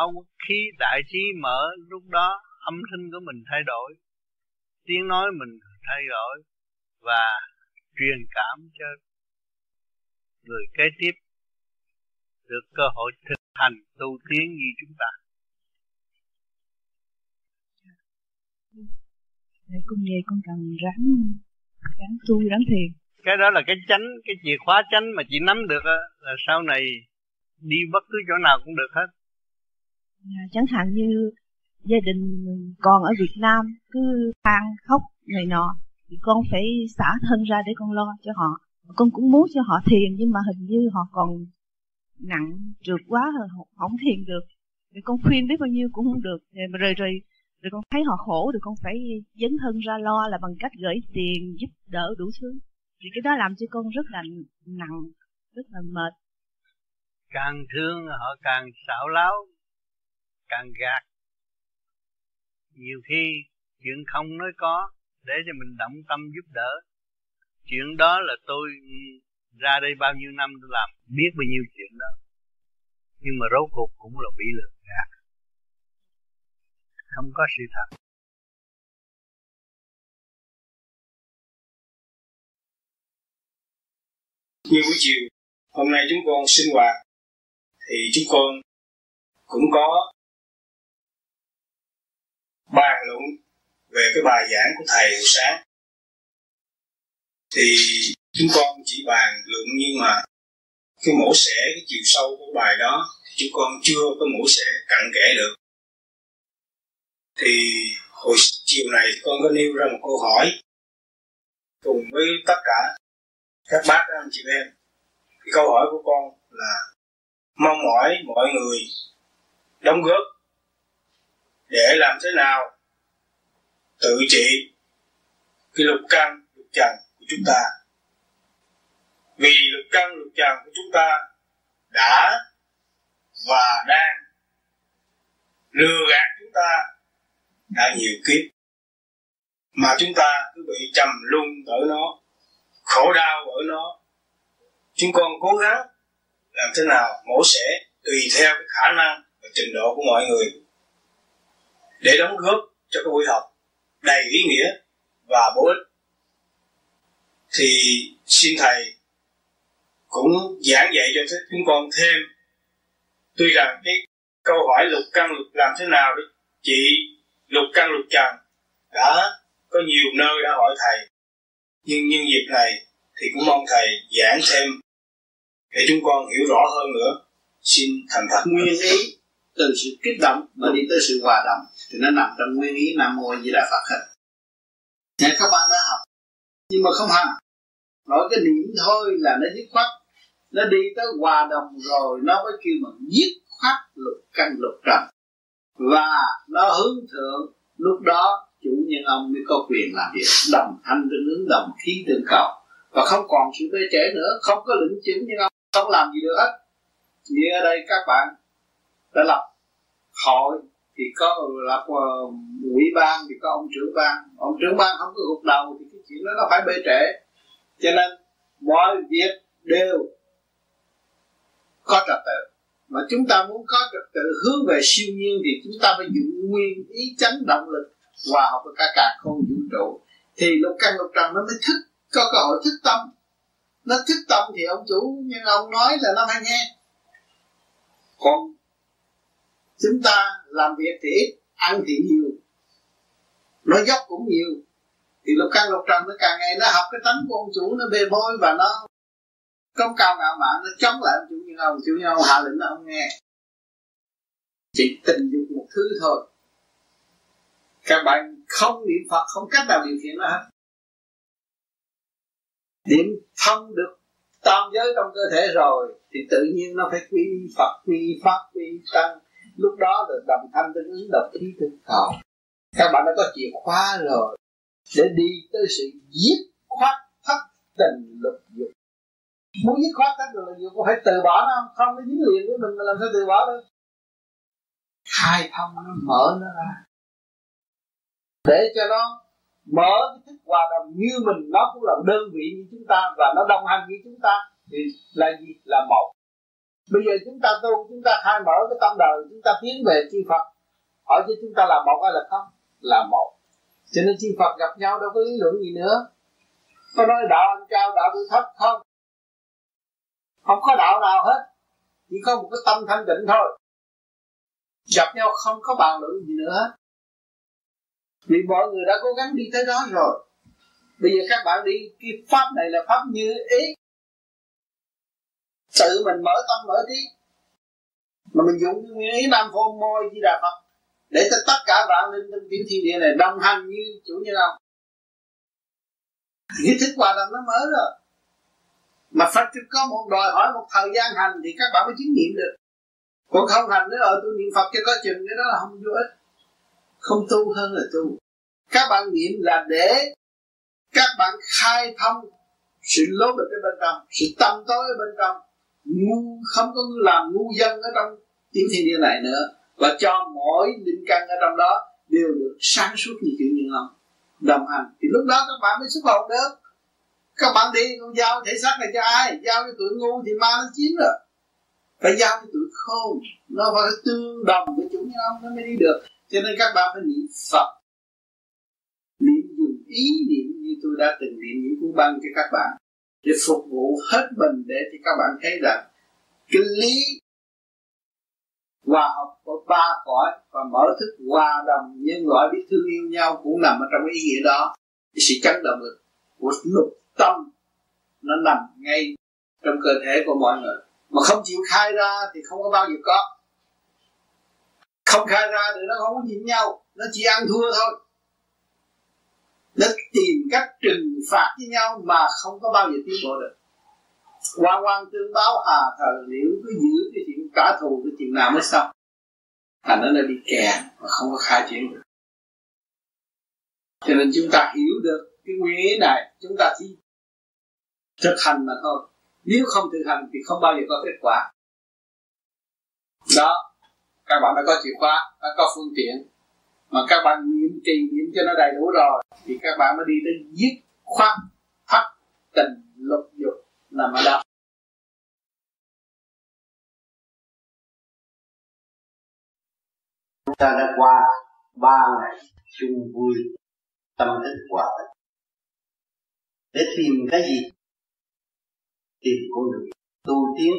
khí đại trí mở lúc đó âm thanh của mình thay đổi tiếng nói mình thay đổi và truyền cảm cho người kế tiếp được cơ hội thực hành tu tiến như chúng ta. Để con về con cần ráng ráng tu ráng thiền. Cái đó là cái chánh cái chìa khóa chánh mà chị nắm được á, là sau này đi bất cứ chỗ nào cũng được hết. À, chẳng hạn như gia đình còn ở Việt Nam cứ than khóc này nọ thì con phải xả thân ra để con lo cho họ. Con cũng muốn cho họ thiền nhưng mà hình như họ còn nặng trượt quá rồi không thiền được. Thì con khuyên biết bao nhiêu cũng không được. Rồi rồi rồi, rồi con thấy họ khổ rồi con phải dấn thân ra lo là bằng cách gửi tiền giúp đỡ đủ thứ. Thì cái đó làm cho con rất là nặng rất là mệt càng thương họ càng xảo láo, càng gạt. Nhiều khi chuyện không nói có để cho mình động tâm giúp đỡ. Chuyện đó là tôi ra đây bao nhiêu năm tôi làm biết bao nhiêu chuyện đó. Nhưng mà rốt cuộc cũng là bị lừa gạt. Không có sự thật. Như buổi chiều hôm nay chúng con sinh hoạt thì chúng con cũng có bàn luận về cái bài giảng của thầy buổi sáng. Thì chúng con chỉ bàn luận nhưng mà cái mổ xẻ, cái chiều sâu của bài đó thì chúng con chưa có mổ xẻ cặn kẽ được. Thì hồi chiều này con có nêu ra một câu hỏi cùng với tất cả các bác anh chị em. Cái câu hỏi của con là mong mỏi mọi người đóng góp để làm thế nào tự trị cái lục căn, lục trần của chúng ta. Vì lục căn, lục trần của chúng ta đã và đang lừa gạt chúng ta đã nhiều kiếp, mà chúng ta cứ bị trầm luân ở nó, khổ đau ở nó. Chúng con cố gắng làm thế nào mổ xẻ tùy theo cái khả năng và trình độ của mọi người. Để đóng góp cho cái buổi học đầy ý nghĩa và bổ ích, thì xin thầy cũng giảng dạy cho chúng con thêm. Tuy rằng cái câu hỏi lục căn lục làm thế nào để chị lục căn lục trần đã có nhiều nơi đã hỏi thầy. Nhưng nhân dịp này thì cũng mong thầy giảng thêm để chúng con hiểu rõ hơn nữa, xin thành thật. Nguyên ý từ sự kích động mà đi tới sự hòa đồng, thì nó nằm trong nguyên ý nam mô di đà phật hết. Nhà các bạn đã học, nhưng mà không hành nói cái niệm thôi là nó dứt khoát. Nó đi tới hòa đồng rồi, nó mới kêu mà dứt khoát lục căn lục trần. Và nó hướng thượng, lúc đó chủ nhân ông mới có quyền làm việc. Đồng thanh tương ứng đồng, khí tương cầu. Và không còn sự bê trễ nữa, không có lĩnh chứng nhân ông không làm gì được hết như ở đây các bạn đã lập hội, thì có lập ờ, ủy ban, thì có ông trưởng ban. Ông trưởng ban không có gục đầu thì cái chuyện đó nó phải bê trễ. Cho nên mọi việc đều có trật tự. Mà chúng ta muốn có trật tự hướng về siêu nhiên thì chúng ta phải giữ nguyên ý chánh động lực, hòa hợp với cả cả không vũ trụ. Thì lục căn lục trần nó mới thức, có cơ hội thức tâm nó thức tâm thì ông chủ, nhưng ông nói là nó phải nghe. Còn chúng ta làm việc thì ít, ăn thì nhiều. Nó dốc cũng nhiều. Thì lục căn lục trần nó càng ngày nó học cái tánh của ông chủ, nó bê bối và nó công cao ngạo mạn, nó chống lại ông chủ nhân ông chủ nhân ông, hạ lệnh nó không nghe. Chỉ tình dục một thứ thôi. Các bạn không niệm phật, không cách nào điều khiển nó hết điểm thông được tam giới trong cơ thể rồi, thì tự nhiên nó phải quy phật, quy pháp, quy tăng. Lúc đó là đồng thanh tương ứng độc khí tương cầu các bạn đã có chìa khóa rồi. Để đi tới sự giết khoát thất tình lục dục. Muốn giết khoát thất tình lục dục có phải từ bỏ nó không? Không, nó dính liền với mình mà làm sao từ bỏ được? Khai thông nó mở nó ra. Để cho nó mở cái thức hòa đồng như mình, nó cũng là đơn vị như chúng ta và nó đồng hành với chúng ta, thì là gì? Là một. Bây giờ chúng ta tu, chúng ta khai mở cái tâm đời, chúng ta tiến về chư Phật. Hỏi cho chúng ta là một hay là không? Là một. Cho nên chư Phật gặp nhau đâu có lý luận gì nữa. Có nói đạo anh cao, đạo tôi thấp không? Không có đạo nào hết. Chỉ có một cái tâm thanh định thôi. Gặp nhau không có bàn luận gì nữa. hết vì mọi người đã cố gắng đi tới đó rồi. Bây giờ các bạn đi, cái pháp này là pháp như ý. Tự mình mở tâm mở trí. Mà mình dùng cái nguyên ý nam phô môi di đà phật để cho tất cả vạn linh trong tiểu thiên địa này đồng hành như chủ nhân ông. Những thức hòa đồng nó mới rồi. Mà Phật có một đòi hỏi, một thời gian hành thì các bạn mới chứng nghiệm được. Còn không hành nữa, ở tôi niệm Phật cho có chừng, cái đó là không vô ích không tu hơn là tu. Các bạn niệm là để các bạn khai thông sự lố bịch ở bên trong, sự tâm tối ở bên trong. Ngu, không có làm ngu dân ở trong tiếng thiên địa này nữa. Và cho mỗi linh căn ở trong đó đều được sáng suốt như chuyện như ông đồng hành. Thì lúc đó các bạn mới xuất hồn được. Các bạn đi, con giao thể xác này cho ai? Giao cho tụi ngu thì ma nó chiếm rồi. Phải giao cho tụi khôn. Nó phải tương đồng với chúng như ông nó mới đi được cho nên các bạn phải niệm phật. Niệm dùng ý niệm như tôi đã từng niệm những cuốn băng cho các bạn, để phục vụ hết mình, để cho các bạn thấy rằng cái lý hòa hợp của ba cõi và mở thức hòa đồng nhân loại biết thương yêu nhau cũng nằm ở trong ý nghĩa đó. Cái sự chấn động lực của lục tâm nó nằm ngay trong cơ thể của mọi người. Mà không chịu khai ra thì không có bao giờ có không khai ra thì nó không có nhìn nhau, nó chỉ ăn thua thôi. Nó tìm cách trừng phạt với nhau mà không có bao giờ tiến bộ được. Quan quan tương báo à thờ liệu cứ giữ cái chuyện trả thù cái chuyện nào mới xong? Thành nó bị kẹt và không có khai triển được. Cho nên chúng ta hiểu được cái nguyên lý này, chúng ta chỉ thực hành mà thôi. Nếu không thực hành thì không bao giờ có kết quả. Đó các bạn đã có chìa khóa, đã có phương tiện, mà các bạn niệm trì niệm cho nó đầy đủ rồi, thì các bạn mới đi tới dứt khoát thắt tình lục dục nằm ở đạo chúng ta đã qua ba ngày chung vui tâm thức quả để tìm cái gì? Tìm con đường tu tiến.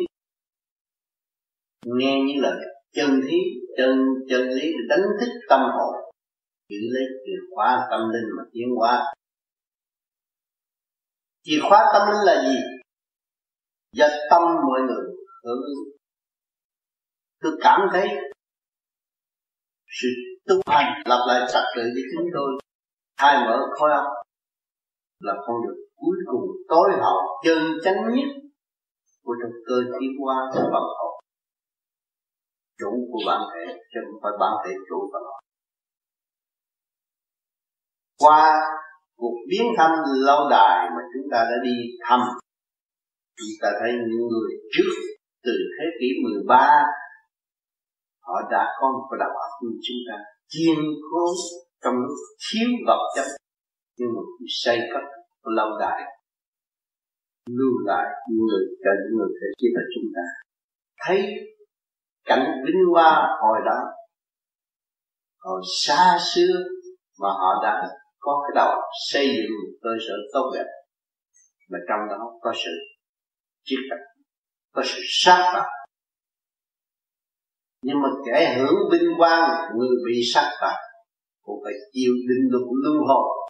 Nghe những lời chân thí chân chân lý để đánh thức tâm hồn. Giữ lấy chìa khóa tâm linh mà tiến hóa. Chìa khóa tâm linh là gì? Do tâm mọi người hưởng ứng. Tôi cảm thấy sự tu hành lập lại trật tự với chúng tôi. Thay mở khối óc là con đường cuối cùng tối hậu chân chánh nhất của trong cơ tiến hóa và phần hồn chủ của bản thể, chứ không phải bản thể chủ của nó. qua cuộc biến thăm lâu đài mà chúng ta đã đi thăm, chúng ta thấy những người trước từ thế kỷ 13 họ đã có một đạo óc như chúng ta chiên khôn trong lúc thiếu vật chất, nhưng mà xây cất lâu đài, lưu lại những người, cho những người thế kia là chúng ta thấy cảnh vinh hoa hồi đó hồi xa xưa mà họ đã có cái đầu xây dựng một cơ sở tốt đẹp, mà trong đó có sự chiết tập có sự sát phạt. Nhưng mà kẻ hưởng vinh quang người bị sát phạt, cũng phải chịu định luật lưu hồi,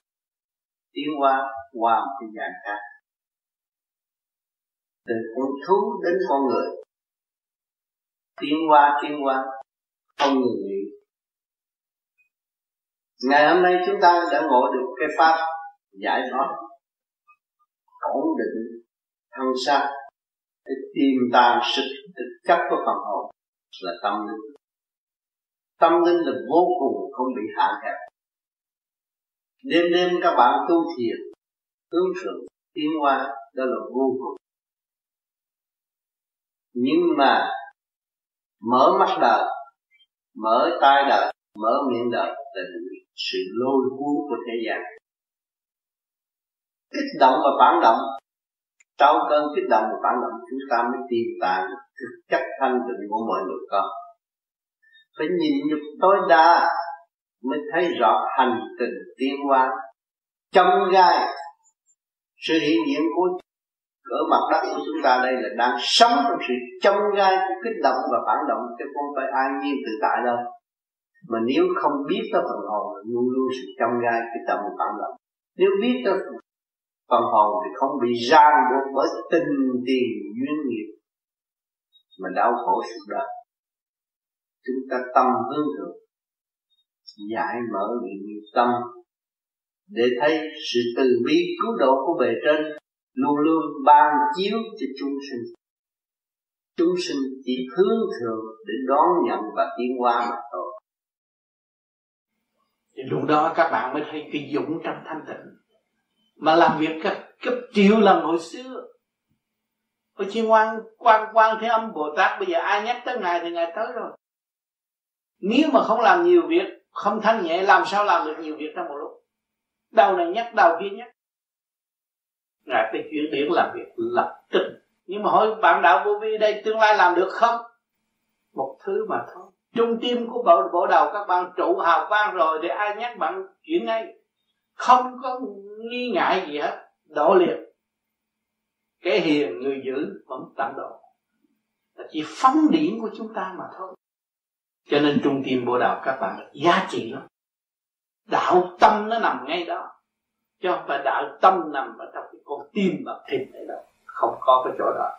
tiến hóa qua một cái dạng khác. Từ con thú đến con người tiến qua tiến qua không ngừng nghỉ ngày hôm nay chúng ta đã ngộ được cái pháp giải thoát, ổn định, thân xác, để tìm tàng sự thực chất của phần hồn là tâm linh. Tâm linh là vô cùng không bị hạn hẹp. Đêm đêm các bạn tu thiền, hướng thượng, tiến qua đó là vô cùng. Nhưng mà mở mắt đời, mở tai đời, mở miệng đời là sự lôi cuốn của thế gian. Kích động và phản động. Sau cơn kích động và phản động, chúng ta mới tìm tàng thực chất thanh tịnh của mọi người con. Phải nhìn nhục tối đa mới thấy rõ hành trình tiến hóa. Trong gai sự hiện diện của ở mặt đất của chúng ta đây là đang sống trong sự trong gai của kích động và phản động, chứ không phải an nhiên tự tại đâu. Mà nếu không biết tới phần hồn, luôn luôn sự trong gai, kích động và phản động. Nếu biết tới phần hồn thì không bị ràng buộc bởi tình tiền duyên nghiệp, mà đau khổ suốt đời. Chúng ta tâm hướng thượng, giải mở nghiệp tâm, để thấy sự từ bi cứu độ của bề trên luôn luôn ban chiếu cho chúng sinh. Chúng sinh chỉ hướng thượng để đón nhận và tiến hóa mà thôi. Thì lúc đó các bạn mới thấy cái dũng trong thanh tịnh. Mà làm việc các cấp triệu lần hồi xưa. Hồi chi quan quan quan thế âm Bồ Tát, bây giờ ai nhắc tới ngài thì ngài tới rồi. Nếu mà không làm nhiều việc, không thanh nhẹ, làm sao làm được nhiều việc trong một lúc? Đầu này nhắc đầu kia nhắc ngài phải chuyển điển làm việc lập tức. Nhưng mà hỏi bạn đạo vô vi đây, tương lai làm được không? Một thứ mà thôi. Trung tim của bộ bộ đầu các bạn trụ hào quang rồi để ai nhắc bạn chuyển ngay? Không có nghi ngại gì hết. Đổ liền. Cái hiền người giữ vẫn tận độ. Là chỉ phóng điển của chúng ta mà thôi. Cho nên trung tim bộ đạo các bạn, giá trị lắm. Đạo tâm nó nằm ngay đó chứ không phải đạo tâm nằm ở trong cái con tim và thịt này đâu. Không có cái chỗ đó.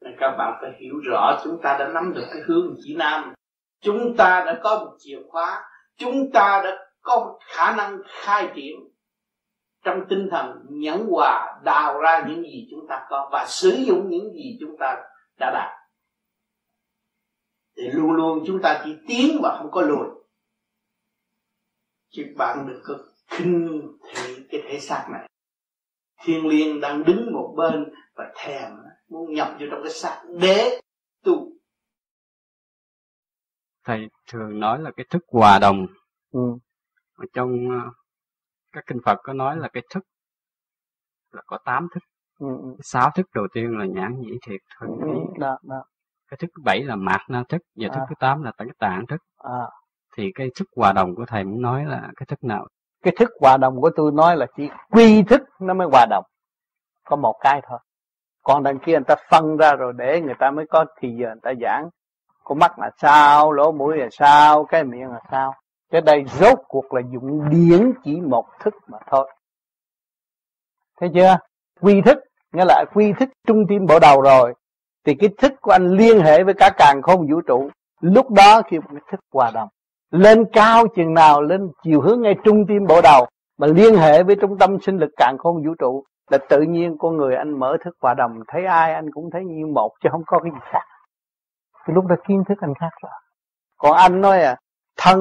Nên các bạn phải hiểu rõ chúng ta đã nắm được cái hướng chỉ nam. Chúng ta đã có một chìa khóa. Chúng ta đã có một khả năng khai triển trong tinh thần nhẫn hòa đào ra những gì chúng ta có và sử dụng những gì chúng ta đã đạt. Thì luôn luôn chúng ta chỉ tiến và không có lùi. Chứ bạn đừng có khinh thị cái thể xác này thiên liêng đang đứng một bên và thèm muốn nhập vô trong cái xác để tu thầy thường nói là cái thức hòa đồng ừ. ở trong ờ, các kinh Phật có nói là cái thức là có tám thức ừ. ừ. sáu thức đầu tiên là nhãn nhĩ thiệt thôi ừ. đó, đó. cái thức thứ bảy là mạt na thức và à. thức thứ tám là tấn tạng thức à. thì cái thức hòa đồng của thầy muốn nói là cái thức nào cái thức hòa đồng của tôi nói là chỉ quy thức nó mới hòa đồng. Có một cái thôi. Còn đằng kia người ta phân ra rồi để người ta mới có thì giờ người ta giảng. Con mắt là sao, lỗ mũi là sao, cái miệng là sao. Cái đây rốt cuộc là dụng điển chỉ một thức mà thôi. Thấy chưa? Quy thức, nghĩa là quy thức trung tim bộ đầu rồi. Thì cái thức của anh liên hệ với cả càng không vũ trụ. Lúc đó khi cái thức hòa đồng lên cao chừng nào, lên chiều hướng ngay trung tim bộ đầu, mà liên hệ với trung tâm sinh lực càng khôn vũ trụ, là tự nhiên con người anh mở thức hòa đồng. Thấy ai anh cũng thấy như một, chứ không có cái gì khác. Thì lúc đó kiến thức anh khác rồi. Còn anh nói à thân,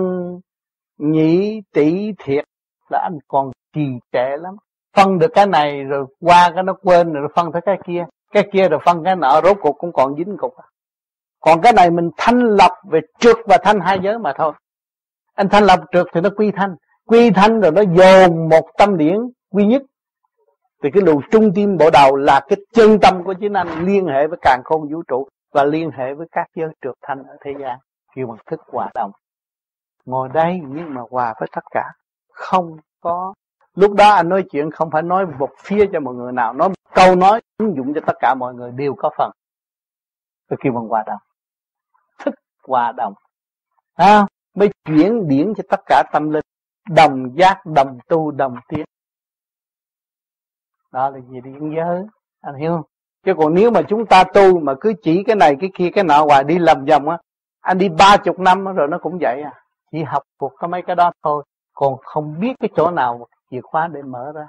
nhĩ tỷ thiệt, là anh còn trì trệ lắm. Phân được cái này rồi qua cái nó quên rồi, phân tới cái kia. Cái kia rồi phân cái nợ rốt cuộc cũng còn dính cục à. còn cái này mình thanh lập về trượt và thanh hai giới mà thôi anh thanh lọc trượt thì nó quy thanh. Quy thanh rồi nó dồn một tâm điển quy nhất. Thì cái luồng trung tim bộ đầu là cái chân tâm của chính anh liên hệ với càng khôn vũ trụ và liên hệ với các giới trượt thanh ở thế gian kêu bằng thức hòa đồng. Ngồi đây nhưng mà hòa với tất cả. Không có. Lúc đó anh nói chuyện không phải nói một phía cho mọi người nào. Nói một câu nói ứng dụng cho tất cả mọi người đều có phần. Tôi kêu bằng hòa đồng. Thức hòa đồng. À, mới chuyển điển cho tất cả tâm linh. Đồng giác, đồng tu, đồng tiến. Đó là gì điển giới anh hiểu không? Chứ còn nếu mà chúng ta tu mà cứ chỉ cái này, cái kia, cái nọ hoài, đi lầm vòng á, anh đi ba chục năm rồi nó cũng vậy à. Chỉ học thuộc có mấy cái đó thôi. Còn không biết cái chỗ nào chìa khóa để mở ra.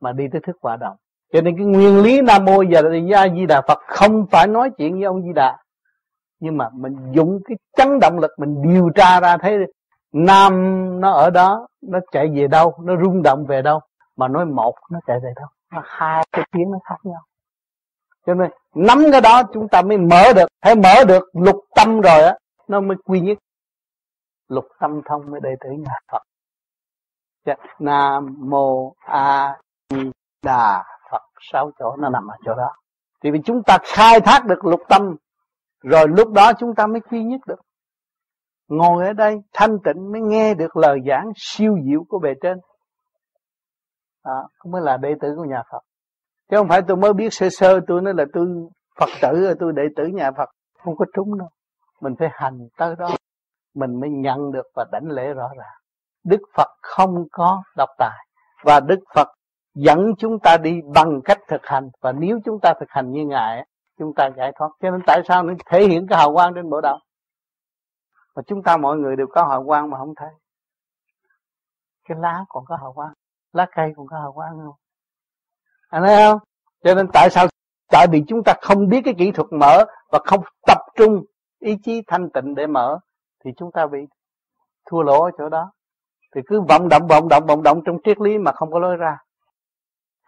Mà đi tới thức hòa đồng. Cho nên cái nguyên lý nam mô giờ a di đà phật, không phải nói chuyện với ông di đà nhưng mà mình dùng cái chấn động lực mình điều tra ra thấy nam nó ở đó, nó chạy về đâu, nó rung động về đâu, mà nói một nó chạy về đâu. Nó hai cái tiếng nó khác nhau. Cho nên nắm cái đó chúng ta mới mở được hay mở được lục tâm rồi á, nó mới quy nhất. Lục tâm thông mới đệ tử nhà Phật. Dạ, nam Mô A Di Đà Phật. Sáu chỗ nó nằm ở chỗ đó. Thì vì chúng ta khai thác được lục tâm rồi lúc đó chúng ta mới quy nhất được. Ngồi ở đây thanh tịnh mới nghe được lời giảng siêu diệu của bề trên. À không mới là đệ tử của nhà Phật. Chứ không phải tôi mới biết sơ sơ, tôi nói là tôi Phật tử, tôi đệ tử nhà Phật. Không có trúng đâu. Mình phải hành tới đó. Mình mới nhận được và đánh lễ rõ ràng. Đức Phật không có độc tài. Và Đức Phật dẫn chúng ta đi bằng cách thực hành. Và nếu chúng ta thực hành như ngài chúng ta giải thoát. Cho nên tại sao nó thể hiện cái hào quang trên bộ đầu mà chúng ta mọi người đều có hào quang mà không thấy. Cái lá còn có hào quang. Lá cây còn có hào quang không? Anh thấy không? Cho nên tại sao? Tại vì chúng ta không biết cái kỹ thuật mở và không tập trung ý chí thanh tịnh để mở, thì chúng ta bị thua lỗ ở chỗ đó. Thì cứ vọng động vọng động vọng động trong triết lý mà không có lối ra.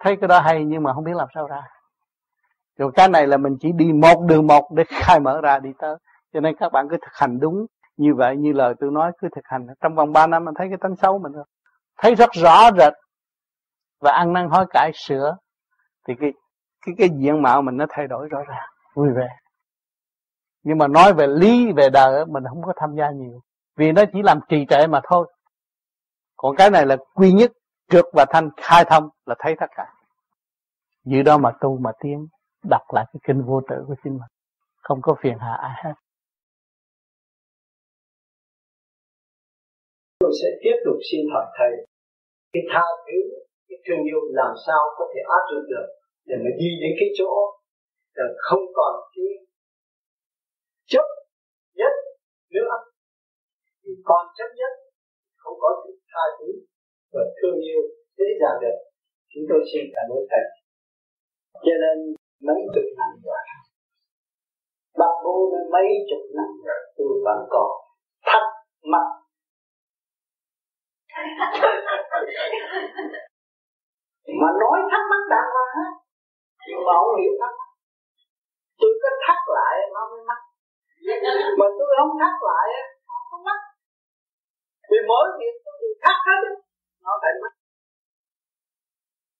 Thấy cái đó hay nhưng mà không biết làm sao ra rồi cái này là mình chỉ đi một đường một để khai mở ra đi tới. Cho nên các bạn cứ thực hành đúng như vậy, như lời tôi nói, cứ thực hành. Trong vòng 3 năm mình thấy cái tánh xấu mình rồi thấy rất rõ rệt và ăn năn hối cải, sửa. Thì cái cái cái diện mạo mình nó thay đổi rõ ràng, vui vẻ. Nhưng mà nói về lý, về đời mình không có tham gia nhiều. Vì nó chỉ làm trì trệ mà thôi. Còn cái này là quy nhất trượt và thanh, khai thông là thấy tất cả. Dự đó mà tu mà tiến đọc lại cái kinh vô tử của chính mình. Không có phiền hà ai hết. Tôi sẽ tiếp tục xin hỏi thầy, cái tha thứ, cái thương yêu làm sao có thể áp dụng được để mà đi đến cái chỗ là không còn cái chấp nhất nữa? Thì còn chấp nhất, không có sự tha thứ và thương yêu dễ dàng được. Chúng tôi xin cảm ơn thầy. Cho nên mấy chục năm rồi. Bắt vô đến mấy chục năm rồi tôi vẫn còn thắc mắc. Mà nói thắc mắc đàng hoàng á nhưng mà không hiểu thắc mắc. Tôi có thắc lại nó mới mắc mà tôi không thắc lại không có mắc vì mỗi việc tôi đều thắc hết nó phải mắc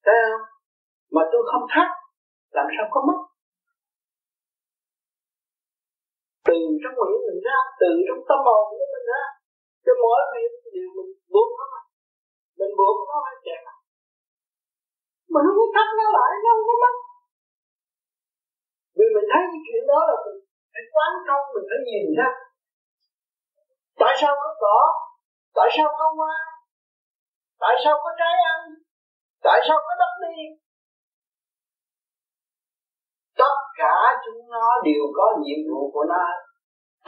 thấy không? Mà tôi không thắc làm sao có mất? Từ trong miệng mình ra, từ trong tâm hồn của mình ra, cho mỗi việc đều mình buộc nó mình buộc nó phải chạy mình không có tắt nó lại, nó không có mất. Vì mình thấy cái chuyện đó là mình phải quán công mình phải nhìn ra. Tại sao có cỏ? Tại sao có hoa? Tại sao có trái ăn? Tại sao có đất đi? Tất cả chúng nó đều có nhiệm vụ của nó.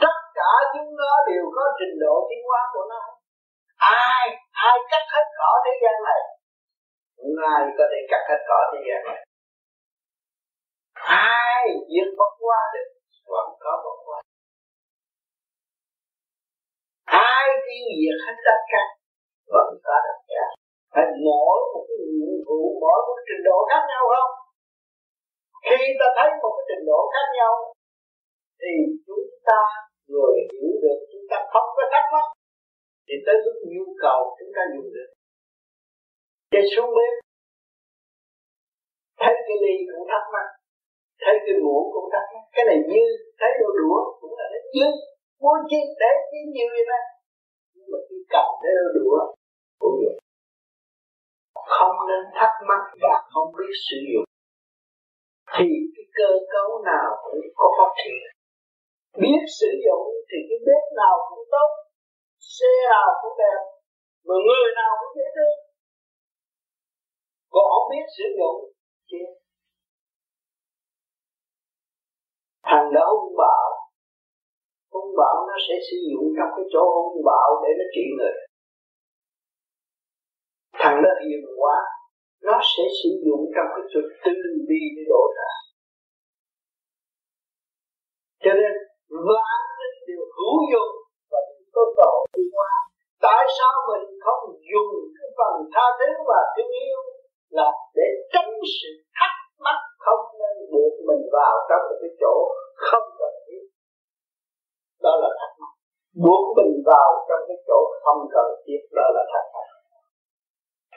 Tất cả chúng nó đều có trình độ tiến hóa của nó. Ai ai cắt hết cỏ thế gian này? Không ai có thể cắt hết cỏ thế gian này? Ai diệt bất qua được? Vẫn có bất qua. Ai tiêu diệt hết tất cả? Vẫn có tất cả. Phải mỗi một cái nhiệm vụ, mỗi một trình độ khác nhau không? Khi ta thấy một cái trình độ khác nhau, thì chúng ta người hiểu được, chúng ta không có thắc mắc, thì tới lúc nhu cầu chúng ta dùng được. Để xuống bếp, thấy cái ly cũng thắc mắc, thấy cái muỗng cũng thắc mắc. Cái này như thấy đồ đũa cũng là đấy như. Muốn chi để chi nhiều vậy ta nhưng mà khi cầm thấy đồ đũa cũng được. Không nên thắc mắc và không biết sử dụng thì cái cơ cấu nào cũng có phát triển. Biết sử dụng thì cái bếp nào cũng tốt, xe nào cũng đẹp, mà người nào cũng dễ thương còn không biết sử dụng thì thằng đó hung bạo hung bạo nó sẽ sử dụng trong cái chỗ hung bạo để nó trị người. Thằng đó hiền quá nó sẽ sử dụng trong cái sự tư bi để độ ra cho nên vạn linh đều hữu dụng và có cơ đi qua. Tại sao mình không dùng cái phần tha thứ và thương yêu là để tránh sự thắc mắc không nên buộc mình vào trong một cái chỗ không cần thiết? Đó là thắc mắc. Buộc mình vào trong cái chỗ không cần thiết, đó là thắc mắc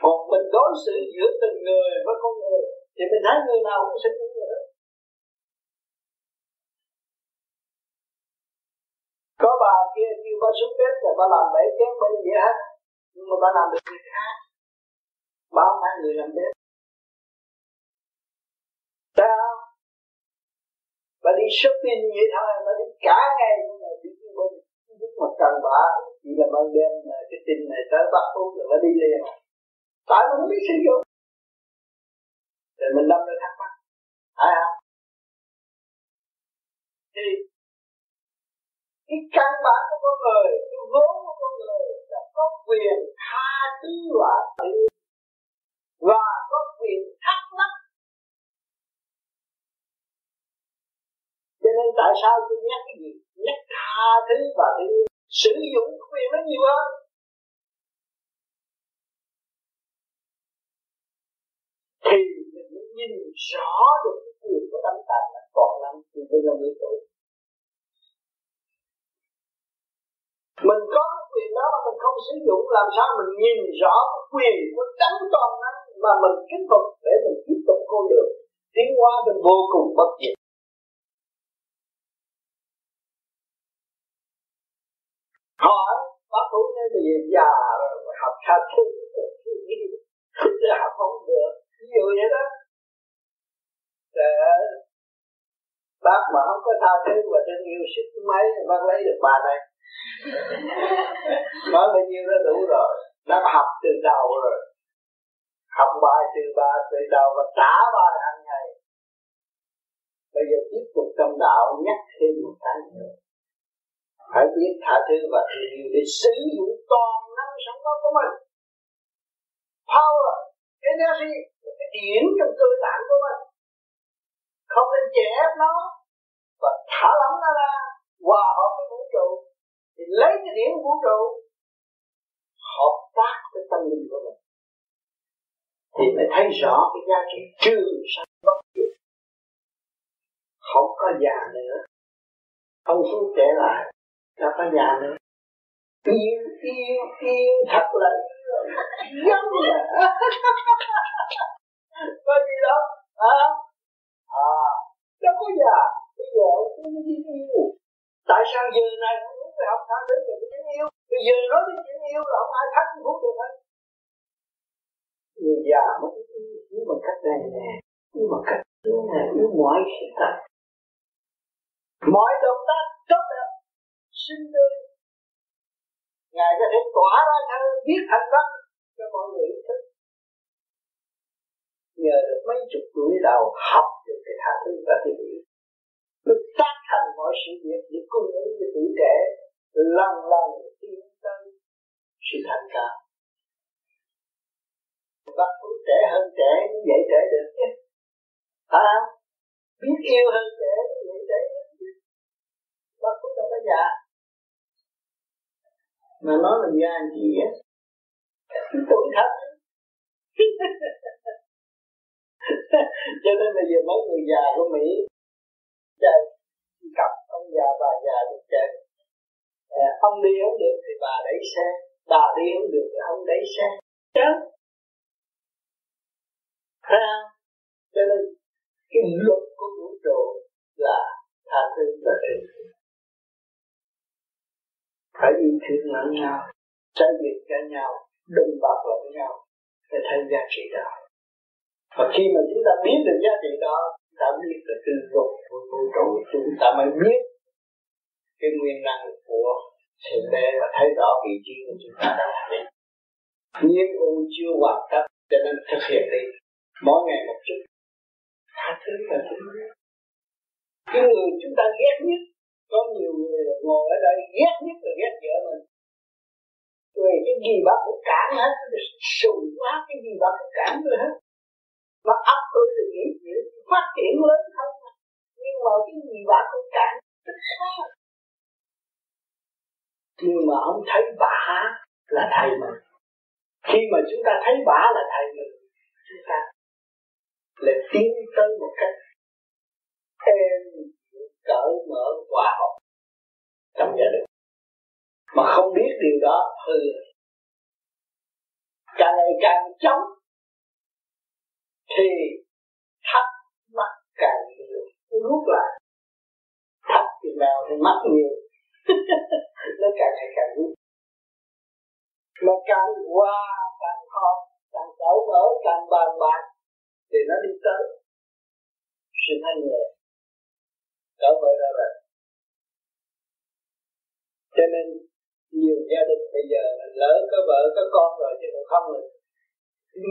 còn mình đối xử giữa từng người với con người thì mình thấy người nào cũng sẽ cũng người đó có bà kia kêu bà xuống bếp rồi bà làm bảy chén bên vậy hết nhưng mà bà làm được người khác. Bà không phải người làm bếp. Thấy không? Bà đi shopping vậy thôi, bà đi cả ngày nhưng mà đi bên lúc mà cần bà chỉ là ban đêm cái tin này tới bắt uống rồi bà đi liền tại mình không biết sử dụng thì mình đâm ra thắc mắc phải không? Thì cái căn bản của con người, cái vốn của con người là có quyền tha thứ và tự và có quyền thắc mắc. Cho nên tại sao tôi nhắc cái gì? Nhắc tha thứ và tự sử dụng quyền nó nhiều hơn. Thì mình mới nhìn rõ được cái quyền của tấm tạng là còn năm thì bây giờ mươi tuổi mình có cái quyền đó mà mình không sử dụng, làm sao mình nhìn rõ cái quyền của tấm toàn năng mà mình kính phục để mình tiếp tục con đường tiến hóa đến vô cùng bất diệt. Hỏi, bác thủ nói bây giờ già rồi học tha thứ học không được ví dụ vậy đó. Để bác mà không có tha thứ và thương yêu sức mấy bác lấy được bà này. Nói bao nhiêu đó đủ rồi. Nó học từ đầu rồi. Học bài từ ba từ đầu và trả bài hàng ngày. Bây giờ tiếp tục trong đạo nhắc thêm một cái nữa. Phải biết tha thứ và thương yêu để sử dụng toàn năng sẵn có của mình. Power energy cái điển trong cơ bản của mình. Không nên chẻ nó. Và thả lỏng nó ra. Hòa hợp với vũ trụ. Thì lấy cái điển vũ trụ. Hợp tác với tâm linh của mình. Thì mới thấy rõ cái giá trị trường sanh bất diệt. Không có già nữa. Không xuống trẻ lại. Đã có già nữa. Yêu yêu yêu thật là giống là có gì đâu à, à đâu có già bây giờ cũng như yêu tại sao giờ này không muốn phải học tha đến về tình yêu? Bây giờ nói đến tình yêu là không ai thắt phút được hết. Người già mới yêu bằng cách này nè yêu bằng cách yêu này yêu mọi sự thật. Mọi động tác tốt đẹp sinh tươi ngài có thể tỏa ra thân, biết thành văn cho mọi người thức. Nhờ được mấy chục tuổi đầu học được cái tha thứ và tình yêu được tác thành mọi sự việc để cung ứng cho tuổi trẻ, lần lần tiến tới sự thành cao bắt cũng trẻ hơn trẻ, như vậy trẻ được chứ. Phải không? Biết yêu hơn trẻ, như vậy trẻ được chứ. Bắt cũng đâu có giờ mà nói là già gì á? Tuổi thật. Cho nên bây giờ mấy người già của Mỹ chơi cặp ông già bà già được chơi à, ông đi không được thì bà đẩy xe. Bà đi không được thì ông đẩy xe. Chứ? Ha cho nên cái luật của vũ trụ là tha thứ và thương phải yêu thương lẫn nhau xây dựng cho nhau đừng bạc lẫn nhau để thấy giá trị đó và khi mà chúng ta biết được giá trị đó ta biết được tư dục của vũ trụ chúng ta mới biết cái nguyên năng của sự đế và thấy rõ vị trí của chúng ta đang đi nhiên u chưa hoàn tất, cho nên thực hiện đi. Mỗi ngày một chút. Tha thứ và thương cái người chúng ta ghét nhất có nhiều người ngồi ở đây ghét nhất là ghét vợ mình. Về cái gì bác cũng cản hết sùng quá, cái gì bác cũng cản rồi hết. Mà ấp tôi thì nghĩ chuyện, phát triển lớn hơn. Nhưng mà cái gì bác cũng cản, tức khác nhưng mà không thấy bả là thầy mình. Khi mà chúng ta thấy bả là thầy mình, chúng ta lại tiến tới một cách êm cởi mở hòa hợp trong gia đình. Mà không biết điều đó thì càng ngày càng chống thì thắc mắc càng nhiều. Rút lại. Thắc thì nào thì mắc nhiều. Nó càng ngày càng rút mà càng qua, càng học càng cởi mở, càng bàn bạc thì nó đi tới sự thanh nhẹ trở về ra rồi cho nên, nhiều gia đình bây giờ là lỡ có vợ, có con rồi chứ không rồi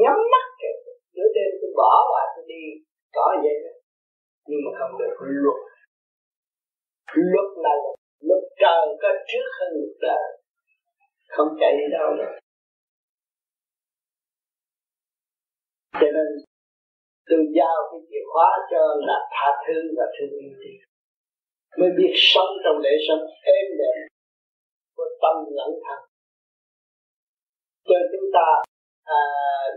nhắm mắt kìa. Nửa đêm tôi bỏ và tôi đi, có vậy đó. Nhưng mà không được luật. Luật là luật trời có trước hơn luật đời. Không chạy đi đâu nữa. Cho nên, tôi giao cái chìa khóa cho là tha thứ và thương yêu mới biết sống trong lễ sống êm đềm của tâm lẫn thân cho chúng ta à,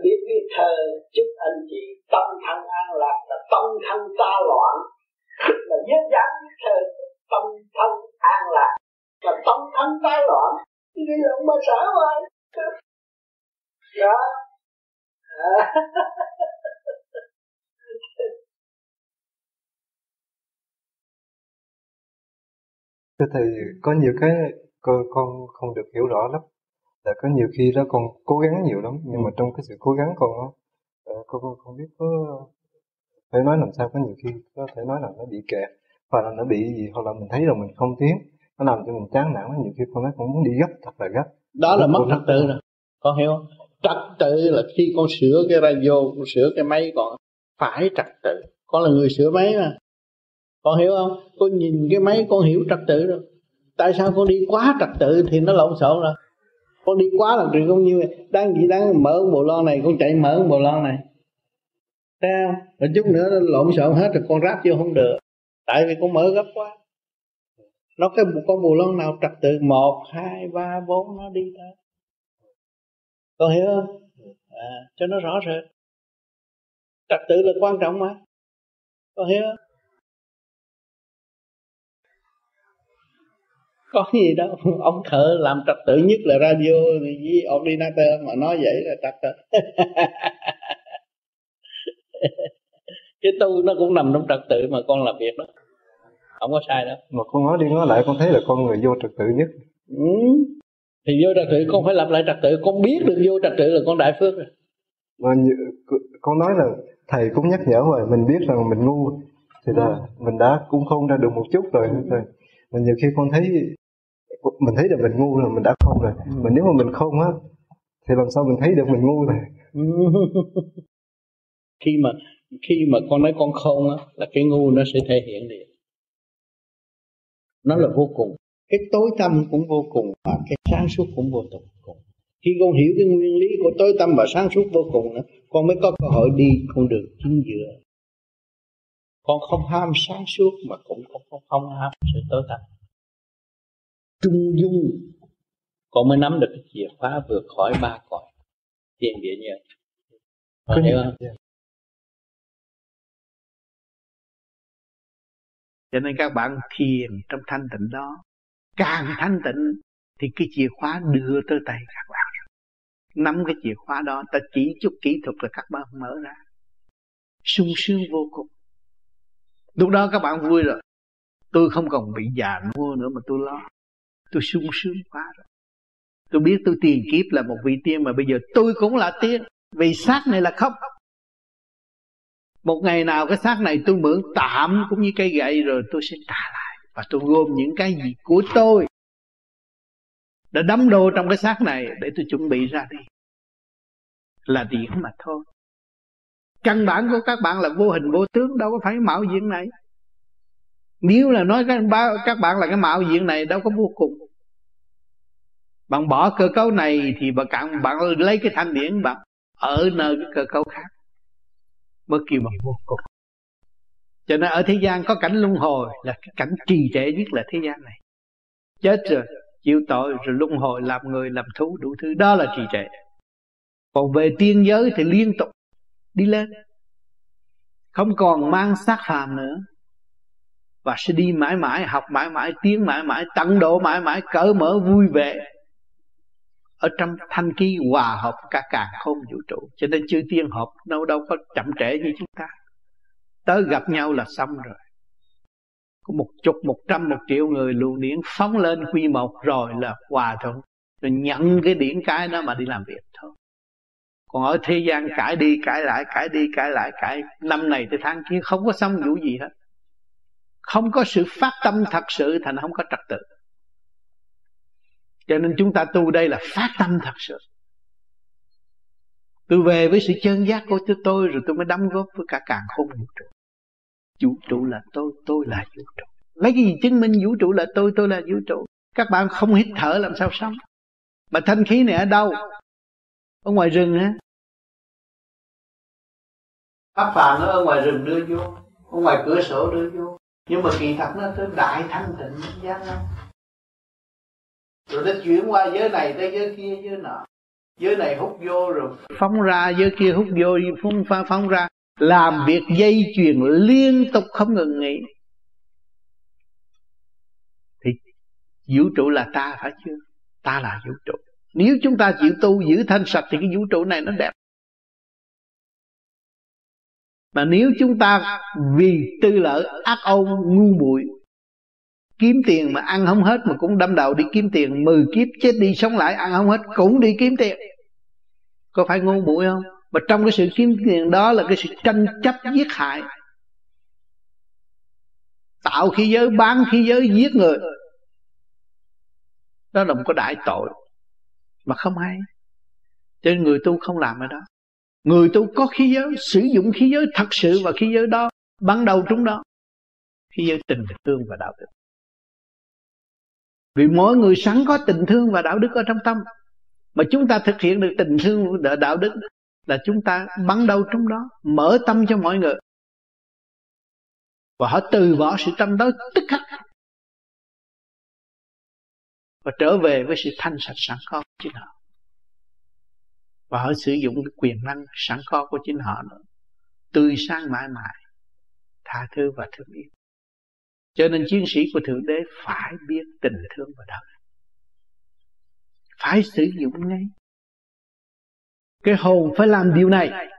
biết viết thơ chúc anh chị tâm thân an lạc là tâm thân ta loạn. Là viết dáng viết thơ tâm thân an lạc là tâm thân ta loạn. Đi lòng mà xã rồi đó. À. Thưa thầy, có nhiều cái con, con không được hiểu rõ lắm. Là có nhiều khi đó con cố gắng nhiều lắm, nhưng mà trong cái sự cố gắng con ờ, con, con không biết có phải nói làm sao có nhiều khi có thể nói là nó bị kẹt hoặc là nó bị gì hoặc là mình thấy rồi mình không tiến nó làm cho mình chán nản nhiều khi con nói con muốn đi gấp thật là gấp. Đó là mất trật tự rồi con hiểu không? Trật tự là khi con sửa cái radio con sửa cái máy còn phải trật tự. Con là người sửa máy mà con hiểu không? Con nhìn cái máy con hiểu trật tự rồi. Tại sao con đi quá trật tự thì nó lộn xộn rồi? Con đi quá là chuyện không như đang gì đang mở bộ lon này con chạy mở bộ lon này. Thấy không? Rồi chút nữa nó lộn xộn hết rồi con ráp vô không được. Tại vì con mở gấp quá. Nó cái con bù lon nào trật tự? Một hai ba bốn nó đi tới. Con hiểu không? À, cho nó rõ rệt. Trật tự là quan trọng mà. Con hiểu không? Có gì đâu. Ông thợ làm trật tự nhất là radio với ordinator mà nói vậy là trật tự. Cái tu nó cũng nằm trong trật tự mà con làm việc đó. Không có sai đâu. Mà con nói đi nói lại con thấy là con người vô trật tự nhất. Ừ. thì vô trật tự con phải lập lại trật tự. Con biết được vô trật tự là con đại phước rồi. Mà con nói là thầy cũng nhắc nhở rồi mình biết rằng mình ngu. Thì là mình đã cũng không ra được một chút rồi rồi mà nhiều khi con thấy mình thấy là mình ngu rồi mình đã không rồi. Ừ. mà nếu mà mình không á thì làm sao mình thấy được mình ngu rồi? Khi mà khi mà con nói con không á là cái ngu nó sẽ thể hiện liền. Nó là vô cùng. Cái tối tâm cũng vô cùng và cái sáng suốt cũng vô cùng. Khi con hiểu cái nguyên lý của tối tâm và sáng suốt vô cùng nữa con mới có cơ hội đi con đường chính giữa con không ham sáng suốt mà cũng không không, không ham sự tối tâm trung dung. Con mới nắm được cái chìa khóa vượt khỏi ba cõi. Thiên địa nhân con hiểu không? Cho nên các bạn thiền trong thanh tịnh đó càng thanh tịnh thì cái chìa khóa đưa tới tay các bạn. Nắm cái chìa khóa đó ta chỉ chút kỹ thuật là các bạn mở ra. Sung sướng vô cùng lúc đó các bạn vui rồi. Tôi không còn bị già nua nữa mà tôi lo. Tôi sung sướng quá rồi. Tôi biết tôi tiền kiếp là một vị tiên mà bây giờ tôi cũng là tiên. Vì xác này là không. Một ngày nào cái xác này tôi mượn tạm cũng như cây gậy rồi tôi sẽ trả lại. Và tôi gom những cái gì của tôi đã đắm đô trong cái xác này để tôi chuẩn bị ra đi. Là điển mà thôi căn bản của các bạn là vô hình vô tướng đâu có phải mạo diện này. Nếu là nói các bạn, các bạn là cái mạo diện này đâu có vô cùng. Bạn bỏ cơ cấu này thì bạn cạn bạn lấy cái thanh điển bạn ở nơi cái cơ cấu khác. Mới kêu bằng vô cùng. Cho nên ở thế gian có cảnh luân hồi là cái cảnh trì trệ nhất là thế gian này. Chết rồi chịu tội rồi luân hồi làm người làm thú đủ thứ. Đó là trì trệ. Còn về tiên giới thì liên tục đi lên. Không còn mang xác phàm nữa. Và sẽ đi mãi mãi, học mãi mãi, tiến mãi mãi, tận độ mãi mãi, cởi mở vui vẻ. Ở trong thanh khí hòa hợp cả càng không vũ trụ. Cho nên chư tiên hợp đâu đâu có chậm trễ như chúng ta. Tới gặp nhau là xong rồi. Có một chục, một trăm, một triệu người luồng điển phóng lên quy một rồi là hòa thuận. Rồi nhận cái điển cái đó mà đi làm việc thôi còn ở thế gian cãi đi cãi lại, cãi đi cãi lại, cãi năm này tới tháng kia không có xong vụ gì hết. Không có sự phát tâm thật sự thành không có trật tự. Cho nên chúng ta tu đây là phát tâm thật sự. Tôi về với sự chân giác của tôi rồi tôi mới đóng góp với cả càng không vũ trụ. Vũ trụ là tôi tôi là vũ trụ. Lấy cái gì chứng minh vũ trụ là tôi tôi là vũ trụ? Các bạn không hít thở làm sao sống? Mà thanh khí này ở đâu? Ở ngoài rừng á. Pháp phàm nó ở ngoài rừng đưa vô ở ngoài cửa sổ đưa vô. Nhưng mà kỳ thật nó tới đại thanh tịnh giác lắm rồi nó chuyển qua giới này tới giới kia giới nọ. Giới này hút vô rồi phóng ra giới kia hút vô phóng phóng, phóng ra. Làm việc dây chuyền liên tục không ngừng nghỉ. Thì vũ trụ là ta phải chưa? Ta là vũ trụ nếu chúng ta chịu tu giữ thanh sạch thì cái vũ trụ này nó đẹp. Mà nếu chúng ta vì tư lợi ác ôn, ngu muội, kiếm tiền mà ăn không hết mà cũng đâm đầu đi kiếm tiền, mười kiếp chết đi sống lại, ăn không hết cũng đi kiếm tiền. Có phải ngu muội không? Mà trong cái sự kiếm tiền đó là cái sự tranh chấp giết hại. Tạo khí giới, bán khí giới, giết người. Đó là một cái đại tội mà không hay cho nên người tu không làm ở đó. Người tu có khí giới, sử dụng khí giới thật sự và khí giới đó, ban đầu chúng đó. Khí giới tình thương và đạo đức. Vì mỗi người sẵn có tình thương và đạo đức ở trong tâm, mà chúng ta thực hiện được tình thương và đạo đức là chúng ta bắn đầu trong đó, mở tâm cho mọi người. Và họ từ bỏ sự tâm đó tức khắc và trở về với sự thanh sạch sẵn có của chính họ. Và họ sử dụng cái quyền năng sẵn có của chính họ nữa. Tươi sáng mãi mãi, tha thứ và thương yêu. Cho nên chiến sĩ của thượng đế phải biết tình thương và đạo phải sử dụng ngay. Cái hồn phải làm điều này.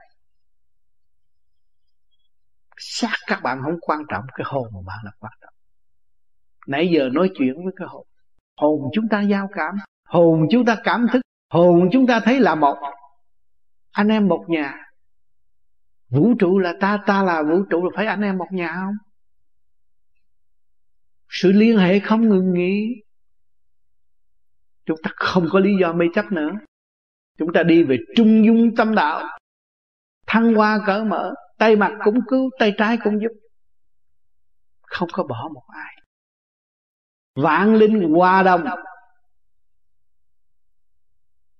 Xác các bạn không quan trọng cái hồn của bạn là quan trọng. Nãy giờ nói chuyện với cái hồn hồn chúng ta giao cảm. Hồn chúng ta cảm thức. Hồn chúng ta thấy là một. Anh em một nhà. Vũ trụ là ta ta là vũ trụ, là phải anh em một nhà không? Sự liên hệ không ngừng nghỉ. Chúng ta không có lý do mê chấp nữa. Chúng ta đi về trung dung tâm đạo. Thăng hoa cỡ mở. Tay mặt cũng cứu, tay trái cũng giúp. Không có bỏ một ai vạn linh hòa đồng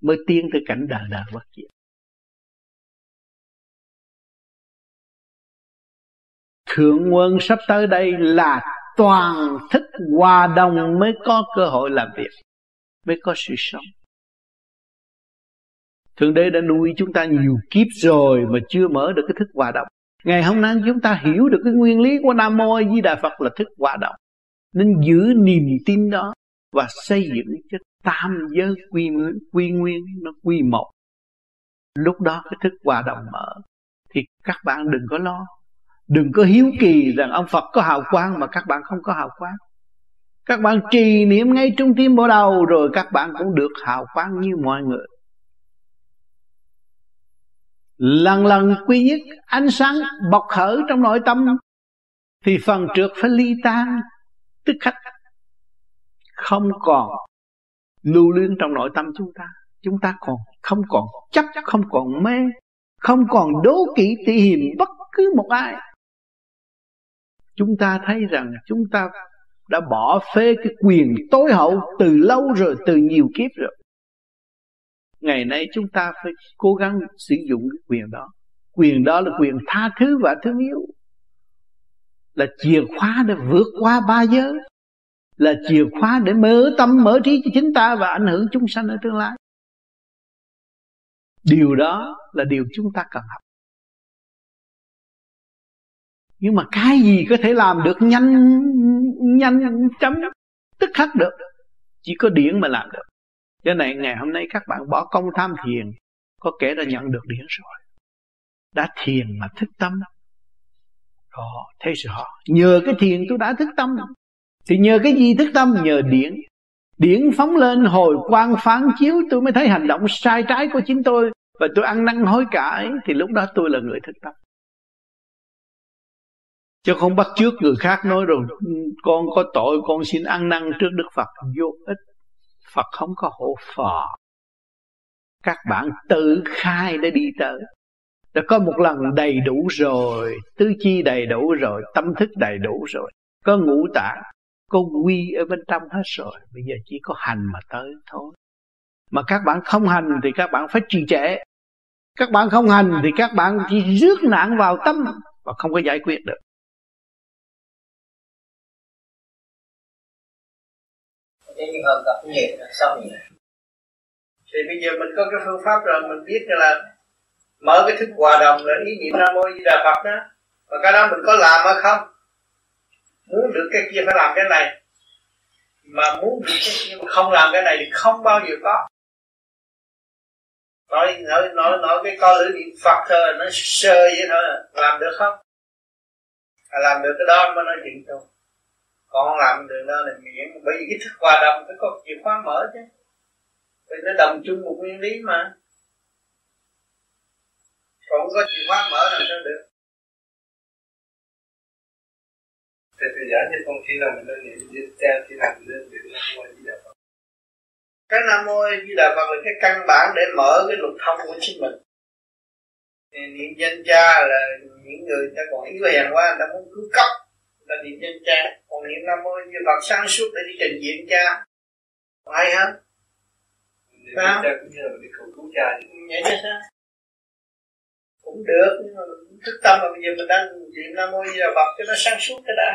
mới tiến tới cảnh đời đời bất diệt thượng quân sắp tới đây là toàn thức hòa đồng mới có cơ hội làm việc, mới có sự sống Thượng Đế đã nuôi chúng ta nhiều kiếp rồi mà chưa mở được cái thức hòa đồng. Ngày hôm nay chúng ta hiểu được cái nguyên lý của Nam Mô Di Đà Phật là thức hòa đồng. Nên giữ niềm tin đó và xây dựng cho tam giới quy nguyên, quy nguyên nó quy một. Lúc đó cái thức hòa đồng mở thì các bạn đừng có lo. Đừng có hiếu kỳ rằng ông Phật có hào quang mà các bạn không có hào quang. Các bạn trì niệm ngay trung tim bộ đầu rồi các bạn cũng được hào quang như mọi người lần lần quy nhất ánh sáng bộc khởi trong nội tâm thì phần trượt phải ly tan tức khắc. Không còn lưu luyến trong nội tâm chúng ta. Chúng ta còn không còn chấp không còn mê, không còn đố kỵ, tỉ hiềm bất cứ một ai. Chúng ta thấy rằng chúng ta đã bỏ phê cái quyền tối hậu từ lâu rồi, từ nhiều kiếp rồi. Ngày nay chúng ta phải cố gắng sử dụng cái quyền đó. Quyền đó là quyền tha thứ và thương yêu là chìa khóa để vượt qua ba giới, là chìa khóa để mở tâm, mở trí cho chính ta và ảnh hưởng chúng sanh ở tương lai. Điều đó là điều chúng ta cần học. Nhưng mà cái gì có thể làm được nhanh nhanh, chấm, tức khắc được? Chỉ có điển mà làm được. Cho này, ngày hôm nay các bạn bỏ công tham thiền, có kẻ đã nhận được điển rồi. Đã thiền mà thức tâm họ thấy rõ nhờ cái thiền tôi đã thức tâm. Thì nhờ cái gì thức tâm? Nhờ điển. Điển phóng lên hồi quang phán chiếu, tôi mới thấy hành động sai trái của chính tôi. Và tôi ăn năn hối cải, thì lúc đó tôi là người thức tâm. Chứ không bắt trước người khác nói rồi ừ, con có tội, con xin ăn năn trước đức phật. Vô ích. Phật không có hộ phò. Các bạn tự khai để đi tới. Đã có một lần đầy đủ rồi, Tứ chi đầy đủ rồi, Tâm thức đầy đủ rồi. Có ngũ tạng, Có quy ở bên trong hết rồi. Bây giờ chỉ có hành mà tới thôi. Mà các bạn không hành thì các bạn phải trì trệ. Các bạn không hành thì các bạn chỉ rước nạn vào tâm Và không có giải quyết được. Nhưng hơn tập nhẹ xong nhẹ thì bây giờ mình có cái phương pháp rồi, mình biết là mở cái thức hòa đồng là ý niệm nam mô di đà phật đó. Và cái đó mình có làm hay không? Muốn được cái kia phải làm cái này. Mà muốn được cái kia mà không làm cái này thì không bao giờ có. Nói nói nói nói cái con lưỡi niệm phật thôi nó sơ vậy thôi. Làm được không? À, làm được cái đó mới nói chuyện thôi. Còn làm được đó là miệng bởi vì cái thức hòa đồng phải có chìa khóa mở chứ. Vì nó đồng chung một nguyên lý mà còn không có chìa khóa mở làm sao được? Thì tôi giải cho con khi nào mình lên niệm với cha khi nào mình lên niệm nam mô di đà phật. Cái nam mô di đà phật là cái căn bản để mở cái luật thông của chính mình. Thì niệm danh cha là những người ta còn yếu hèn quá người ta muốn cứu cấp ta niệm danh cha. Còn niệm nam mô như phật sáng suốt để đi trình diện cha. Hay hơn sao? cha cũng như là đi cầu cứu cha vậy chứ sao cũng được nhưng mà thức tâm mà bây giờ mình đang niệm nam mô di đà phật cho nó sáng suốt cái đã.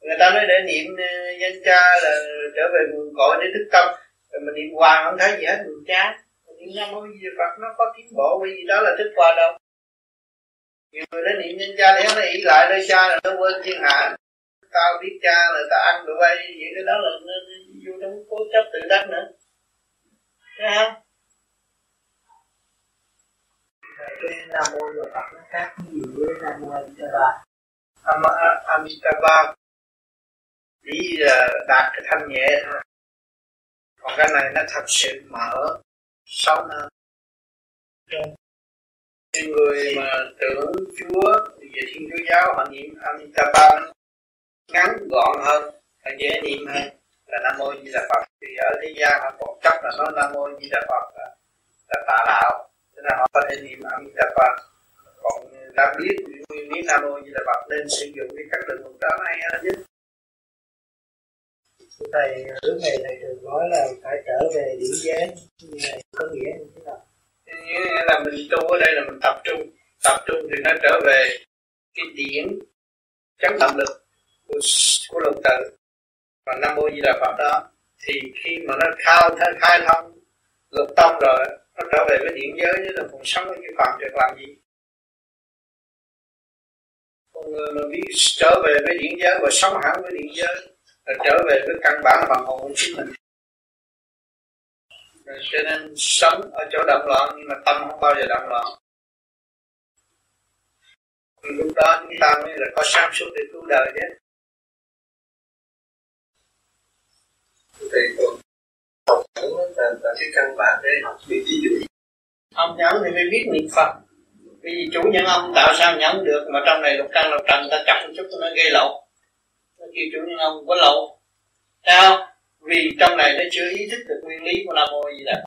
Người ta nói để niệm ờ, danh cha là trở về nguồn cội để thức tâm. Rồi mình niệm hoàng không thấy gì hết mình chán. Mình niệm nam mô di đà phật nó có tiến bộ bởi vì đó là thức qua đâu. Nhiều người nói niệm danh cha để nó ý lại nơi cha là nó quên thiên hạ. Tao biết cha là tao ăn được bay vậy cái đó là nó, vô trong cố chấp tự đắc nữa. Thấy không? Cái nam mô là phật nó khác gì với nam mô amitabha Amitabha chỉ là đạt cái thanh nhẹ thôi còn cái này nó thật sự mở sâu hơn những người mà tưởng Chúa về Thiên Chúa giáo họ niệm Amitabha ngắn gọn hơn và dễ niệm hơn là Nam Mô Di Đà Phật thì ở thế gian họ còn chấp là nó Nam Mô Di Đà Phật là, là tà đạo cho nên họ có thể niệm Amitabha còn đã biết nguyên lý Mô Di Đà Phật nên sử dụng cái các lượng một đó này hơn chứ thầy hướng này thầy thường nói là phải trở về điểm giới như này có nghĩa như thế nào? Nghĩa là mình tu ở đây là mình tập trung. Tập trung thì nó trở về cái điển chấn động lực của, của lục tự. Và nam mô di đà phật đó thì khi mà nó khai khai thông lục tông rồi nó trở về với điện giới chứ là còn sống ở cái phạm được làm gì? Con người mà biết trở về với điện giới và sống hẳn với điện giới là trở về với căn bản bằng hồn của chính mình. Cho nên sống ở chỗ động loạn nhưng mà tâm không bao giờ động loạn. Lúc đó chúng ta mới là có sáng suốt để cứu đời chứ thầy còn học nhẫn là, là cái căn bản để học biết ví dụ ông nhẫn thì phải biết niệm phật. Vì chủ nhân ông tạo sao nhẫn được mà trong này lục căn lục trần ta chặt một chút nó gây lộn nó kêu chủ nhân ông có lộn sao vì trong này nó chưa ý thức được nguyên lý của nam mô di đà.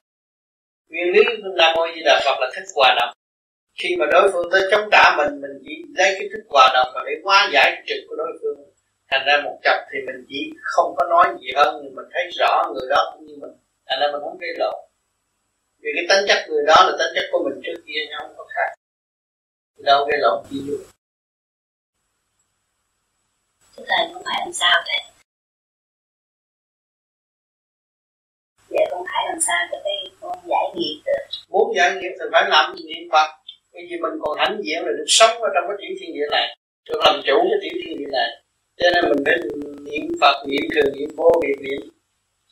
Nguyên lý của nam mô di đà phật là thích hòa đồng. Khi mà đối phương tới chống trả mình mình chỉ lấy cái thức hòa đồng và để hóa giải trực của đối phương thành ra một chập thì mình chỉ không có nói gì hơn mình thấy rõ người đó cũng như mình. Thành ra mình không gây lộn. Vì cái tính chất người đó là tính chất của mình trước kia nhau không có khác. Đâu gây lộn gì luôn Thưa Thầy, không phải làm sao thế? Vậy con phải làm sao cho cái con giải nghiệp được? Muốn giải nghiệp thì phải làm niệm Phật? Bởi vì mình còn hãnh diện là được sống ở trong cái tiểu thiên địa này Được làm chủ cái tiểu thiên địa này cho nên mình phải niệm Phật, niệm thường, niệm vô niệm niệm.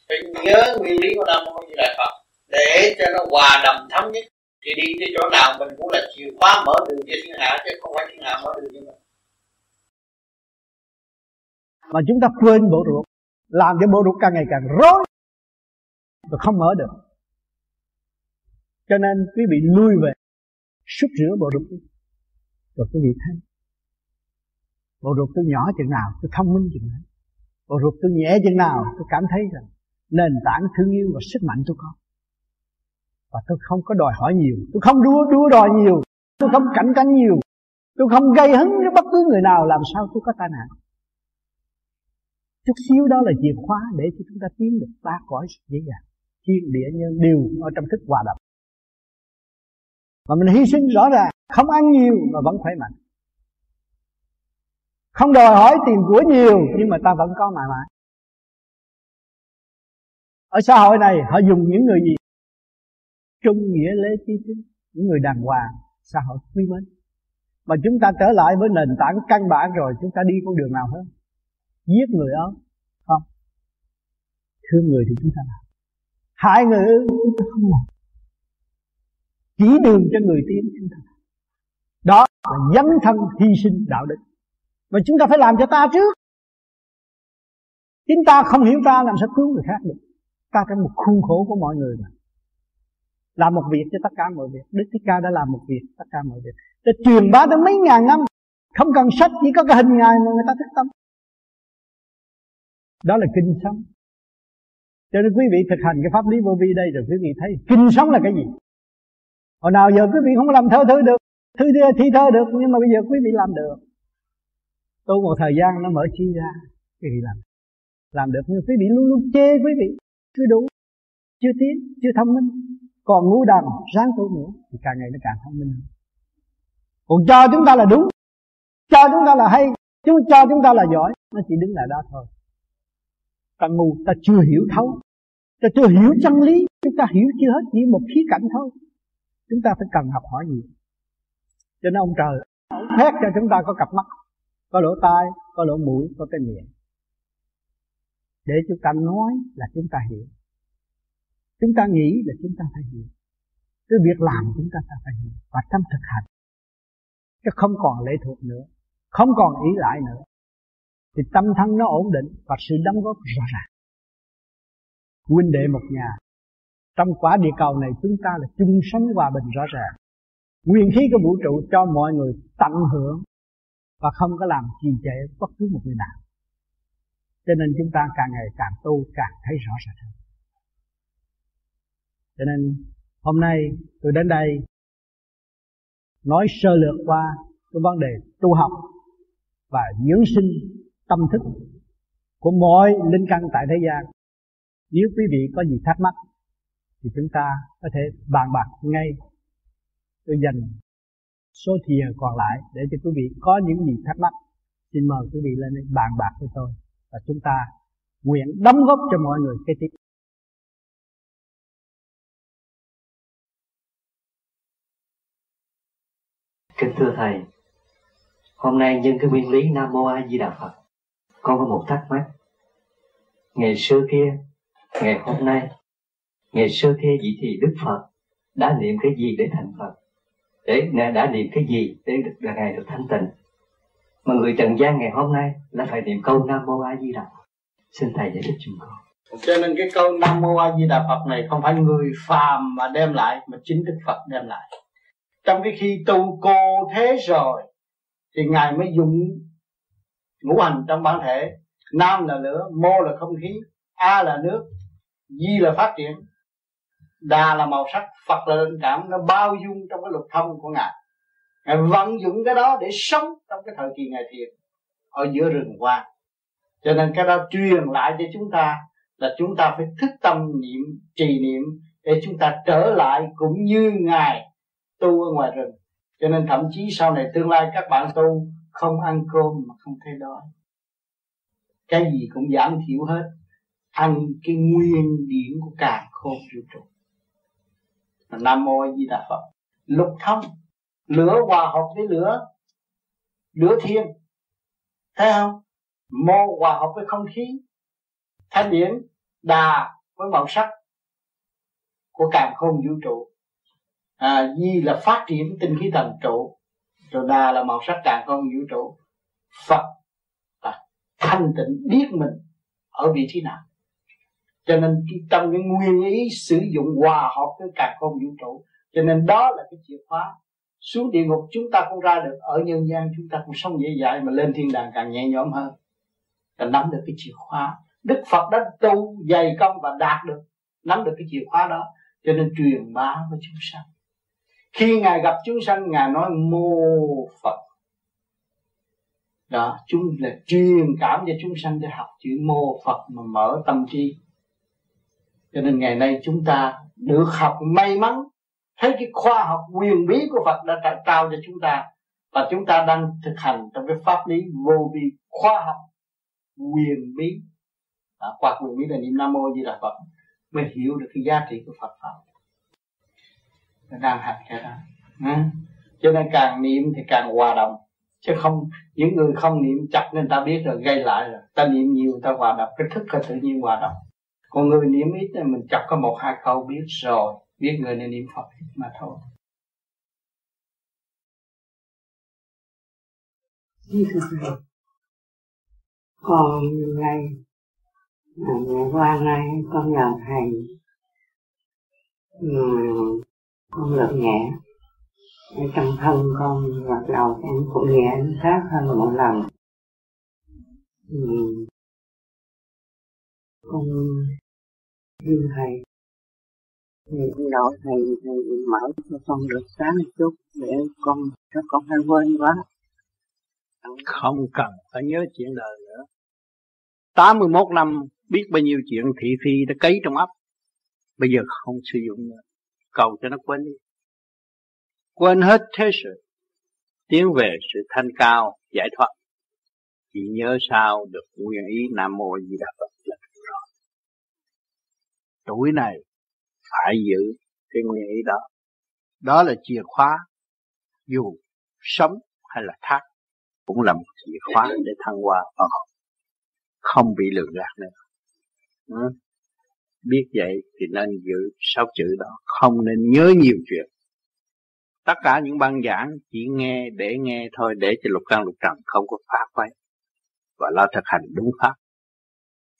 Phải nhớ nguyên lý của Nam Mô Di Đà Phật Để cho nó hòa đồng thống nhất. Thì đi tới chỗ nào mình cũng là chìa khóa mở đường cho thiên hạ Chứ không phải thiên hạ mở đường cho mình. Mà chúng ta quên bộ ruột làm cho bộ ruột càng ngày càng rối và không mở được. Cho nên quý vị lui về súc rửa bộ ruột đi rồi quý vị thấy bộ ruột tôi nhỏ chừng nào, tôi thông minh chừng nào. Bộ ruột tôi nhẹ chừng nào, tôi cảm thấy rằng nền tảng thương yêu và sức mạnh tôi có. Và tôi không có đòi hỏi nhiều, tôi không đua đua đòi nhiều, tôi không cạnh tranh nhiều, tôi không gây hứng với bất cứ người nào, làm sao tôi có tai nạn. Chút xíu đó là chìa khóa để cho chúng ta tiến được ba cõi dễ dàng, thiên địa nhân đều ở trong thức hòa đồng. Mà mình hy sinh rõ ràng, không ăn nhiều mà vẫn khỏe mạnh không đòi hỏi tiền của nhiều, nhưng mà ta vẫn có mãi mãi. Ở xã hội này, họ dùng những người gì? Trung nghĩa lễ trí tính, những người đàng hoàng, xã hội quý mến. Mà chúng ta trở lại với nền tảng căn bản rồi, chúng ta đi con đường nào hơn? Giết người ơn không. Thương người thì chúng ta làm. Hại người chúng ta không làm. Chỉ đường cho người tiến chúng ta làm. Đó là dấn thân hy sinh đạo đức và chúng ta phải làm cho ta trước. Chính ta không hiểu ta làm sao cứu người khác được. Ta trong một khuôn khổ của mọi người mà. Làm một việc cho tất cả mọi việc. Đức thích ca đã làm một việc tất cả mọi việc. Đã truyền bá tới mấy ngàn năm. Không cần sách, chỉ có cái hình ngài mà người ta thức tâm. Đó là kinh sống. Cho nên quý vị thực hành cái pháp lý vô vi đây rồi quý vị thấy kinh sống là cái gì? Hồi nào giờ quý vị không làm thơ thơ được, thư thi thơ được, nhưng mà bây giờ quý vị làm được tu một thời gian nó mở chi ra. Quý vị làm? Làm được nhưng quý vị luôn luôn chê quý vị. Chưa đủ chưa tiến chưa thông minh. Còn ngu đần ráng tu nữa thì càng ngày nó càng thông minh hơn. Còn cho chúng ta là đúng. Cho chúng ta là hay. Chúng cho chúng ta là giỏi, nó chỉ đứng lại đó thôi. Ta ngu, ta chưa hiểu thấu. Ta chưa hiểu chân lý. Chúng ta hiểu chưa hết, chỉ một khía cạnh thôi. Chúng ta phải cần học hỏi nhiều. Cho nên ông trời phép cho chúng ta có cặp mắt có lỗ tai, có lỗ mũi, có cái miệng. Để chúng ta nói là chúng ta hiểu. Chúng ta nghĩ là chúng ta phải hiểu. Cái việc làm chúng ta phải hiểu và tâm thực hành. Chứ không còn lệ thuộc nữa, không còn ý lại nữa. Thì tâm thân nó ổn định và sự đóng góp rõ ràng. Huynh đệ một nhà, trong quả địa cầu này chúng ta là chung sống hòa bình rõ ràng. Nguyên khí của vũ trụ cho mọi người tận hưởng và không có làm trì trệ bất cứ một người nào. Cho nên chúng ta càng ngày càng tu, càng thấy rõ ràng hơn. Cho nên hôm nay tôi đến đây nói sơ lược qua cái vấn đề tu học và dưỡng sinh tâm thức của mọi linh căn tại thế gian. Nếu quý vị có gì thắc mắc thì chúng ta có thể bàn bạc ngay. Tôi dành số thiền còn lại để cho quý vị có những gì thắc mắc xin mời quý vị lên đây bàn bạc với tôi và chúng ta nguyện đóng góp cho mọi người kế tiếp Kính thưa Thầy, hôm nay nhân cái nguyên lý Nam Mô A Di Đà Phật, con có một thắc mắc. Ngày xưa kia, ngày hôm nay, ngày xưa kia vậy thì Đức Phật đã niệm cái gì để thành Phật? Để đã niệm cái gì để được là Ngài được thanh tịnh? Mà người trần gian ngày hôm nay là phải niệm câu Nam Mô A Di Đà Phật. Xin Thầy giải thích chúng con. Cho nên cái câu Nam Mô A Di Đà Phật này không phải người phàm mà đem lại, mà chính Đức Phật đem lại trong cái khi tu cô thế rồi, thì ngài mới dùng ngũ hành trong bản thể nam là lửa, mô là không khí, a là nước, di là phát triển đà là màu sắc, phật là linh cảm, nó bao dung trong cái lục thông của ngài. Ngài vận dụng cái đó để sống trong cái thời kỳ ngài thiền ở giữa rừng hoa. Cho nên cái đó truyền lại cho chúng ta là chúng ta phải thức tâm niệm, trì niệm để chúng ta trở lại cũng như ngài tu ở ngoài rừng. Cho nên thậm chí sau này tương lai các bạn tu không ăn cơm mà không thấy đói. Cái gì cũng giảm thiểu hết. Ăn cái nguyên điểm của càng khôn vũ trụ nam mô di đà phật. Lục thông lửa hòa hợp với lửa lửa thiên thấy không? Mô hòa hợp với không khí. Thanh điển đà với màu sắc của càng khôn vũ trụ. À, di là phát triển tinh khí thần trụ rồi đà là màu sắc càng không vũ trụ. Phật là thanh tịnh biết mình ở vị trí nào? Cho nên trong cái nguyên ý sử dụng hòa hợp với cả không vũ trụ. Cho nên đó là cái chìa khóa. Xuống địa ngục chúng ta không ra được, ở nhân gian chúng ta cũng sống dễ dãi mà lên thiên đàng càng nhẹ nhõm hơn. Và nắm được cái chìa khóa. Đức phật đã tu, dày công và đạt được, nắm được cái chìa khóa đó. Cho nên truyền bá với chúng sanh. Khi ngài gặp chúng sanh, ngài nói, mô phật. Đó, chúng là truyền cảm cho chúng sanh để học chữ mô phật mà mở tâm trí cho nên ngày nay chúng ta được học may mắn. Thấy cái khoa học quyền bí của Phật đã trao cho chúng ta và chúng ta đang thực hành trong cái pháp lý vô vi khoa học quyền bí. À, qua quyền bí là niệm nam mô di đà phật mới hiểu được cái giá trị của phật pháp đang hành cái đó. Ừ. Cho nên càng niệm thì càng hòa đồng. Chứ không những người không niệm chặt nên ta biết rồi gây lại rồi. Ta niệm nhiều ta hòa đồng. Cái thức là tự nhiên hòa đồng còn người niệm ít thì mình chọc có một, hai câu biết rồi, biết người nên niệm phật mà thôi. Còn ngày à, ngày qua nay con nhờ thầy con lực nhẹ. Ở trong thân con gật đầu em cũng nhẹ khác hơn một lần. Ừ con xin thầy. Thì đạo thầy thầy mở cho con được sáng một chút để con, cho con hay quên quá. Không cần phải nhớ chuyện đời nữa. 81 năm biết bao nhiêu chuyện thị phi đã cấy trong ấp. Bây giờ không sử dụng nữa. Cầu cho nó quên đi. Quên hết thế sự. Tiến về sự thanh cao, giải thoát. Chỉ nhớ sao được nguyên ý nam mô di đà phật tuổi này phải giữ cái nguyên ý đó. Đó là chìa khóa, dù sống hay là thác cũng là một chìa khóa để thăng hoa phần hồn không bị lừa gạt nữa. Ừ. Biết vậy thì nên giữ sáu chữ đó. Không nên nhớ nhiều chuyện. Tất cả những băng giảng chỉ nghe để nghe thôi, để cho lục căn lục trần không có phá quay và lo thực hành đúng pháp.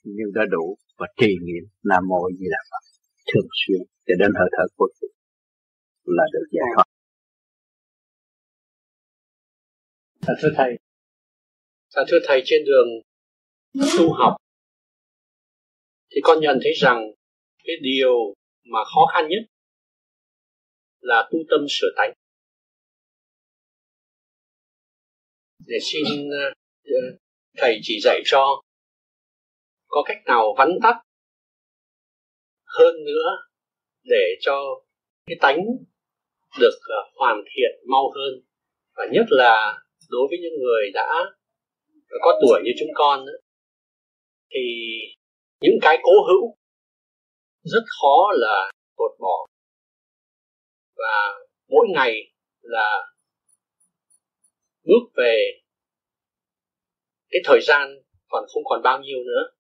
Nhưng đã đủ và trì niệm nam mô di đà phật thường xuyên cho đến hơi thở cuối cùng là được giải thoát. Dạ, thưa thầy. À, thưa thầy trên đường tu học thì con nhận thấy rằng cái điều mà khó khăn nhất là tu tâm sửa tánh. Để xin ờ, thầy chỉ dạy cho có cách nào vắn tắt hơn nữa để cho cái tánh được ờ, hoàn thiện mau hơn? Và nhất là đối với những người đã có tuổi như chúng con thì những cái cố hữu rất khó là gột bỏ. Và mỗi ngày là bước về cái thời gian còn không còn bao nhiêu nữa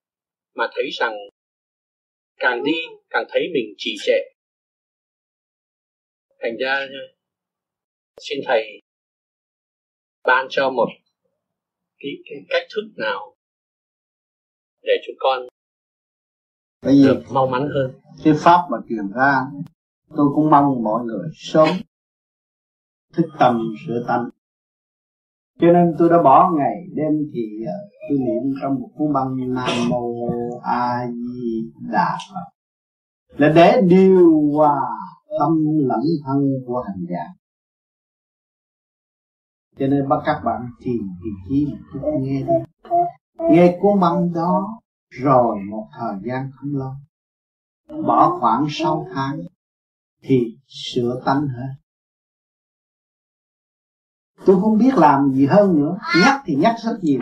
mà thấy rằng càng đi càng thấy mình trì trệ. Thành ra xin thầy ban cho một cái, cái cách thức nào để chúng con Bởi vì được mau mắn hơn. cái pháp mà truyền ra tôi cũng mong mọi người sớm thức tâm sửa tâm cho nên tôi đã bỏ ngày đêm thì ờ, tôi niệm trong một cuốn băng nam mô a di đà phật. Là để điều hòa tâm lẫn thân của hành giả. Cho nên bắt các bạn tìm vị trí một chút nghe đi. Nghe cuốn băng đó rồi một thời gian không lâu, bỏ khoảng 6 tháng thì sửa tánh hết tôi không biết làm gì hơn nữa. Nhắc thì nhắc rất nhiều.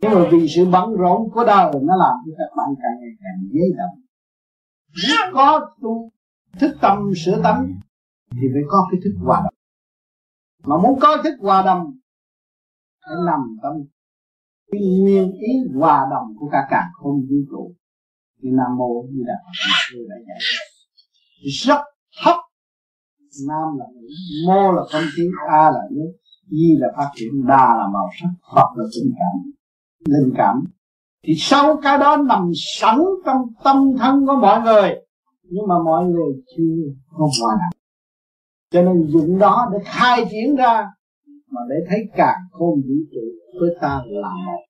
Nhưng mà vì sự bận rộn của đời nó làm cho các bạn càng ngày càng dễ động nếu có tu thức tâm sửa tánh thì phải có cái thức hòa đồng. Mà muốn có thức hòa đồng, phải nằm tâm. Cái nguyên ý hòa đồng của cả cả không vũ trụ. Thì nam mô như là người đã dạy rất thấp. Nam là nữ mô là công tiếng a là nước di là phát triển đa là màu sắc, hoặc là tình cảm. Linh cảm. Thì sau cái đó nằm sẵn trong tâm thân của mọi người. Nhưng mà mọi người chưa có hòa đồng cho nên dụng đó để khai triển ra, mà để thấy càng khôn vũ trụ với ta là một.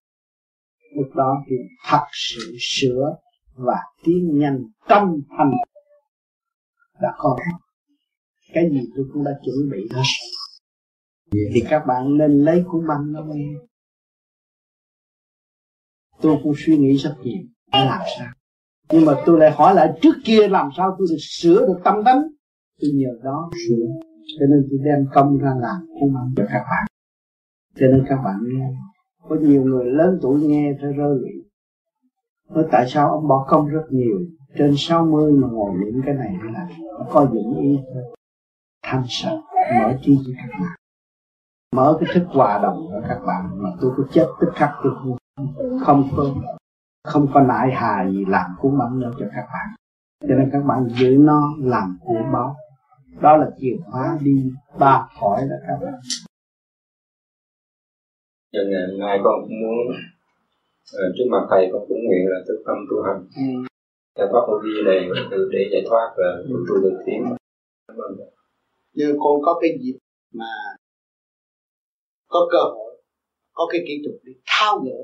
Lúc đó thì thật sự sửa và tiến nhanh tâm thành. Đã có. Cái gì tôi cũng đã chuẩn bị hết thì các bạn nên lấy cuốn băng đó nghe. Tôi cũng suy nghĩ rất nhiều, phải làm sao? Nhưng mà tôi lại hỏi lại, trước kia làm sao tôi được sửa được tâm tánh? Tôi nhờ đó sửa. Cho nên tôi đem công ra làm cuốn băng cho các bạn. Cho nên các bạn nghe. Có nhiều người lớn tuổi nghe phải rơi lụy nói tại sao ông bỏ công rất nhiều, trên 60 mà ngồi niệm cái này là có dụng ý thôi. Thanh sợ mở trí cho các bạn mở cái thức hòa đồng của các bạn mà tôi có chết tức khắc tôi không không có không có nại hà gì làm cuốn băng đâu cho các bạn. Cho nên các bạn giữ nó làm của báo đó là chìa khóa đi ba khỏi đó các bạn. Cho ngày hôm nay con cũng muốn trước mặt thầy con cũng nguyện là thức tâm tu hành. Ừ. giải thoát vô vi này để giải thoát và tu tu được tiến. Như con có cái dịp mà có cơ hội, có cái kỹ thuật để thao gỡ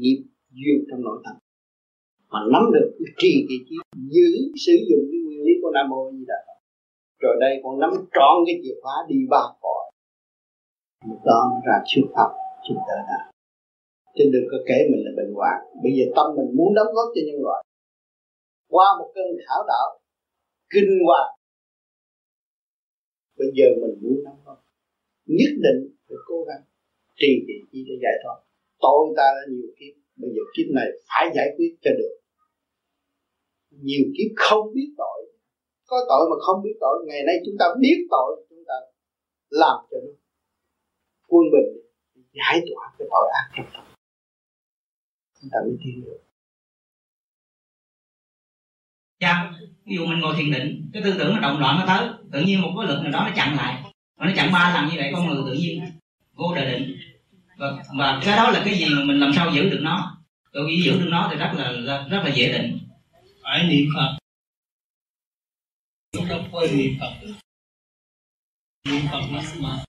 nghiệp duyên trong nội tâm. Mà nắm được cái trì cái chi giữ, sử dụng cái nguyên lý của nam mô di đà phật. Rồi đây con nắm trọn cái chìa khóa đi ba cõi. Một đó ra siêu pháp chúng ta đã. Chứ đừng có kể mình là bệnh hoạn. Bây giờ tâm mình muốn đóng góp cho nhân loại. Qua một cơn khảo đạo kinh hoàng. Bây giờ mình muốn đóng nhất định phải cố gắng trì trì chi để giải thoát. Tội ta đã nhiều kiếp, bây giờ kiếp này phải giải quyết cho được. Nhiều kiếp không biết tội. Có tội mà không biết tội, ngày nay chúng ta biết tội, chúng ta làm cho nó quân bình, giải tỏa cái tội ác trong tâm. Chúng ta mới tiến được. Dạ ví dụ mình ngồi thiền định, cái tư tưởng nó động loạn nó tới, tự nhiên một cái lực nào đó nó chặn lại nó chặn ba lần như vậy con người tự nhiên vô trời định. Và, và cái đó là cái gì mà mình làm sao giữ được nó? Tôi nghĩ giữ được nó thì rất là rất là dễ định. Phải niệm phật. Chúng ta quên niệm phật. Niệm phật nó mà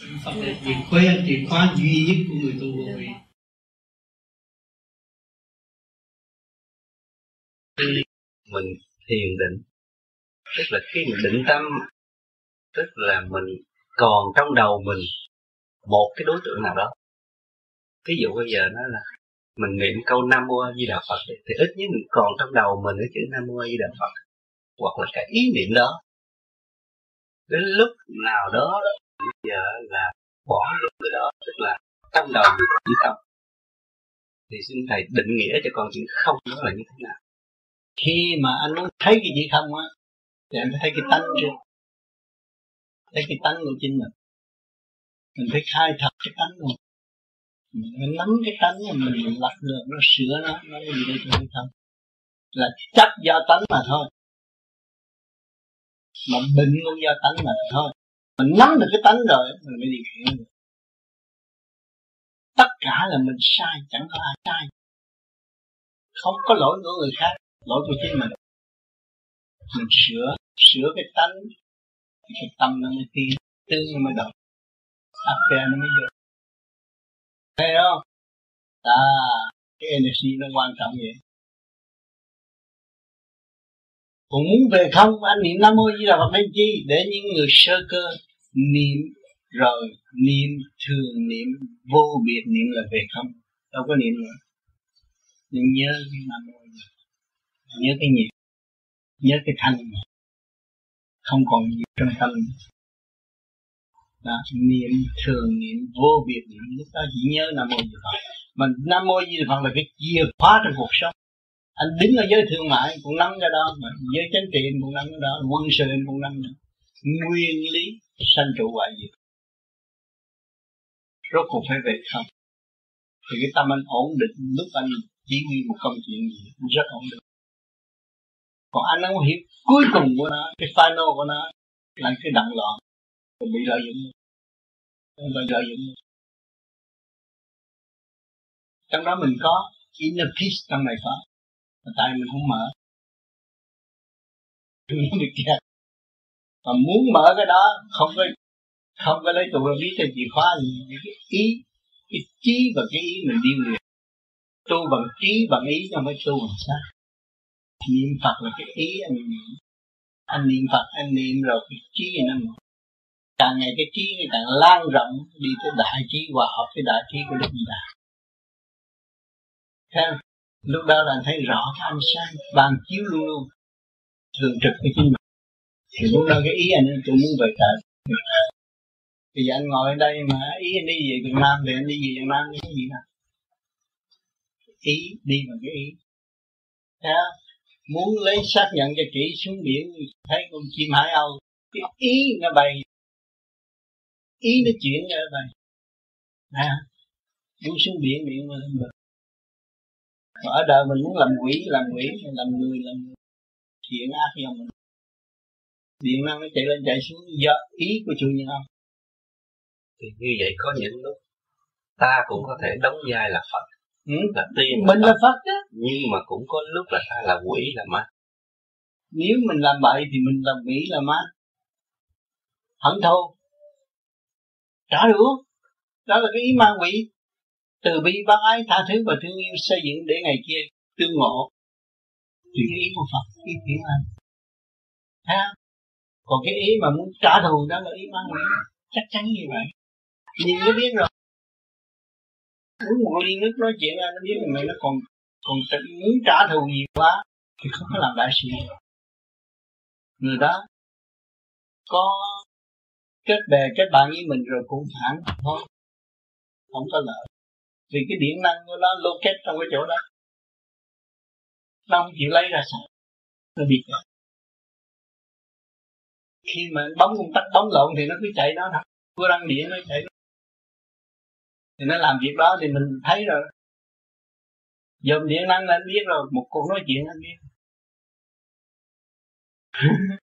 niệm phật là chìa khóa chìa khóa duy nhất của người tu vô vi. Mình thiền định. Tức là khi mình định tâm tức là mình còn trong đầu mình một cái đối tượng nào đó. Ví dụ bây giờ nó là mình niệm câu nam mô a di đà phật thì ít nhất mình còn trong đầu mình cái chữ nam mô a di đà phật, hoặc là cái ý niệm đó. Đến lúc nào đó bây giờ là bỏ luôn cái đó, tức là trong đầu mình có không thì xin thầy định nghĩa cho con chữ không nó là như thế nào. Khi mà anh muốn thấy cái gì không á, thì anh phải thấy cái tánh trước thấy cái tánh của chính mình. Mình phải khai thật cái tánh của mình. Mình nắm cái tánh của mình mình lật được, nó sửa nó nó gì đây hay không là chấp do tánh mà thôi. Mà bệnh cũng do tánh mà thôi. Mình nắm được cái tánh rồi, mình mới điều khiển được. Tất cả là mình sai, chẳng có ai sai. Không có lỗi của người khác, lỗi của chính mình. Mình sửa sửa cái tánh cái tâm nó mới tiến tư nó mới động áp nó mới được. Thấy không? À cái energy nó quan trọng vậy. Còn muốn về không, anh niệm nam mô di đà phật nên chi, để những người sơ cơ niệm rồi, niệm thường niệm, vô biệt niệm là về không. Đâu có niệm nữa. Nhưng nhớ cái nam mô nhớ cái nhịp. Nhớ cái thanh không còn nhiều trong tâm đó, niệm thường niệm vô biệt niệm lúc đó chỉ nhớ nam mô di phật. Mà nam mô di phật là cái chìa khóa trong cuộc sống. Anh đứng ở giới thương mại cũng nắm ra đó mà giới chính trị cũng nắm ra đó quân sự cũng nắm ra, nguyên lý sanh trụ hoại diệt. Rốt cuộc phải về không? Thì cái tâm anh ổn định lúc anh chỉ huy một công chuyện gì cũng rất ổn định còn anh không hiểu cuối cùng của nó, cái final của nó, là cái động loạn. Mình bị lợi dụng. Mình bị lợi dụng. Trong đó mình có inner peace trong này có. Mà tại mình không mở. Mình không được kẹt mà muốn mở cái đó, không có không có lấy tụ lý cho chìa khóa gì. Cái ý, cái trí và cái ý mình đi liền tu bằng trí bằng ý cho mới tu bằng sao niệm phật là cái ý anh niệm. Anh niệm phật, anh niệm rồi cái trí nó mở. Càng ngày cái trí này càng lan rộng đi tới đại trí hòa hợp với đại trí của đức như đà. Thế lúc đó là anh thấy rõ cái ánh sáng, ban chiếu luôn luôn, thường trực với chính mình. Thì lúc đó cái ý anh tôi muốn về trời thì anh ngồi ở đây mà, ý anh đi về Việt Nam thì anh đi về Việt Nam cái gì nào ý, đi bằng cái ý. Thấy không? Muốn lấy xác nhận cho kỹ xuống biển thấy con chim hải âu. Cái ý nó bay. Ý nó chuyển ra bay. À, muốn xuống biển biển mà lên bờ. Mà ở đời mình muốn làm quỷ làm quỷ làm người làm chuyện thiện ác cho mình. Điện năng nó chạy lên chạy xuống do ý của chủ nhân ông. Thì như vậy có những lúc ta cũng có thể đóng vai là Phật ừ? là tiên mình là Phật đó nhưng mà cũng có lúc là ta là quỷ là ma. Nếu mình làm bậy thì mình làm quỷ là ma. Hận thù trả đũa đó là cái ý ma quỷ. Từ bi bác ái tha thứ và thương yêu xây dựng để ngày kia tương ngộ. Thì cái ý của Phật ý thiện lành ha còn cái ý mà muốn trả thù đó là ý ma quỷ. Chắc chắn như vậy. Nhìn nó biết rồi uống một ly nước nói chuyện ra, nó biết là mày nó còn còn muốn trả thù nhiều quá, thì không có làm đại sự. Người đó có kết bè, kết bạn với mình rồi cũng phản thôi, không có lợi. Vì cái điện năng của nó locate trong cái chỗ đó. Nó không chịu lấy ra sao nó bị kẹt. Khi mà bấm công tắc bấm lộn thì nó cứ chạy nó thôi. Cứ đăng điện nó chạy thì nó làm việc đó thì mình thấy rồi. Dòm điện năng là anh biết rồi, một cuộc nói chuyện anh biết.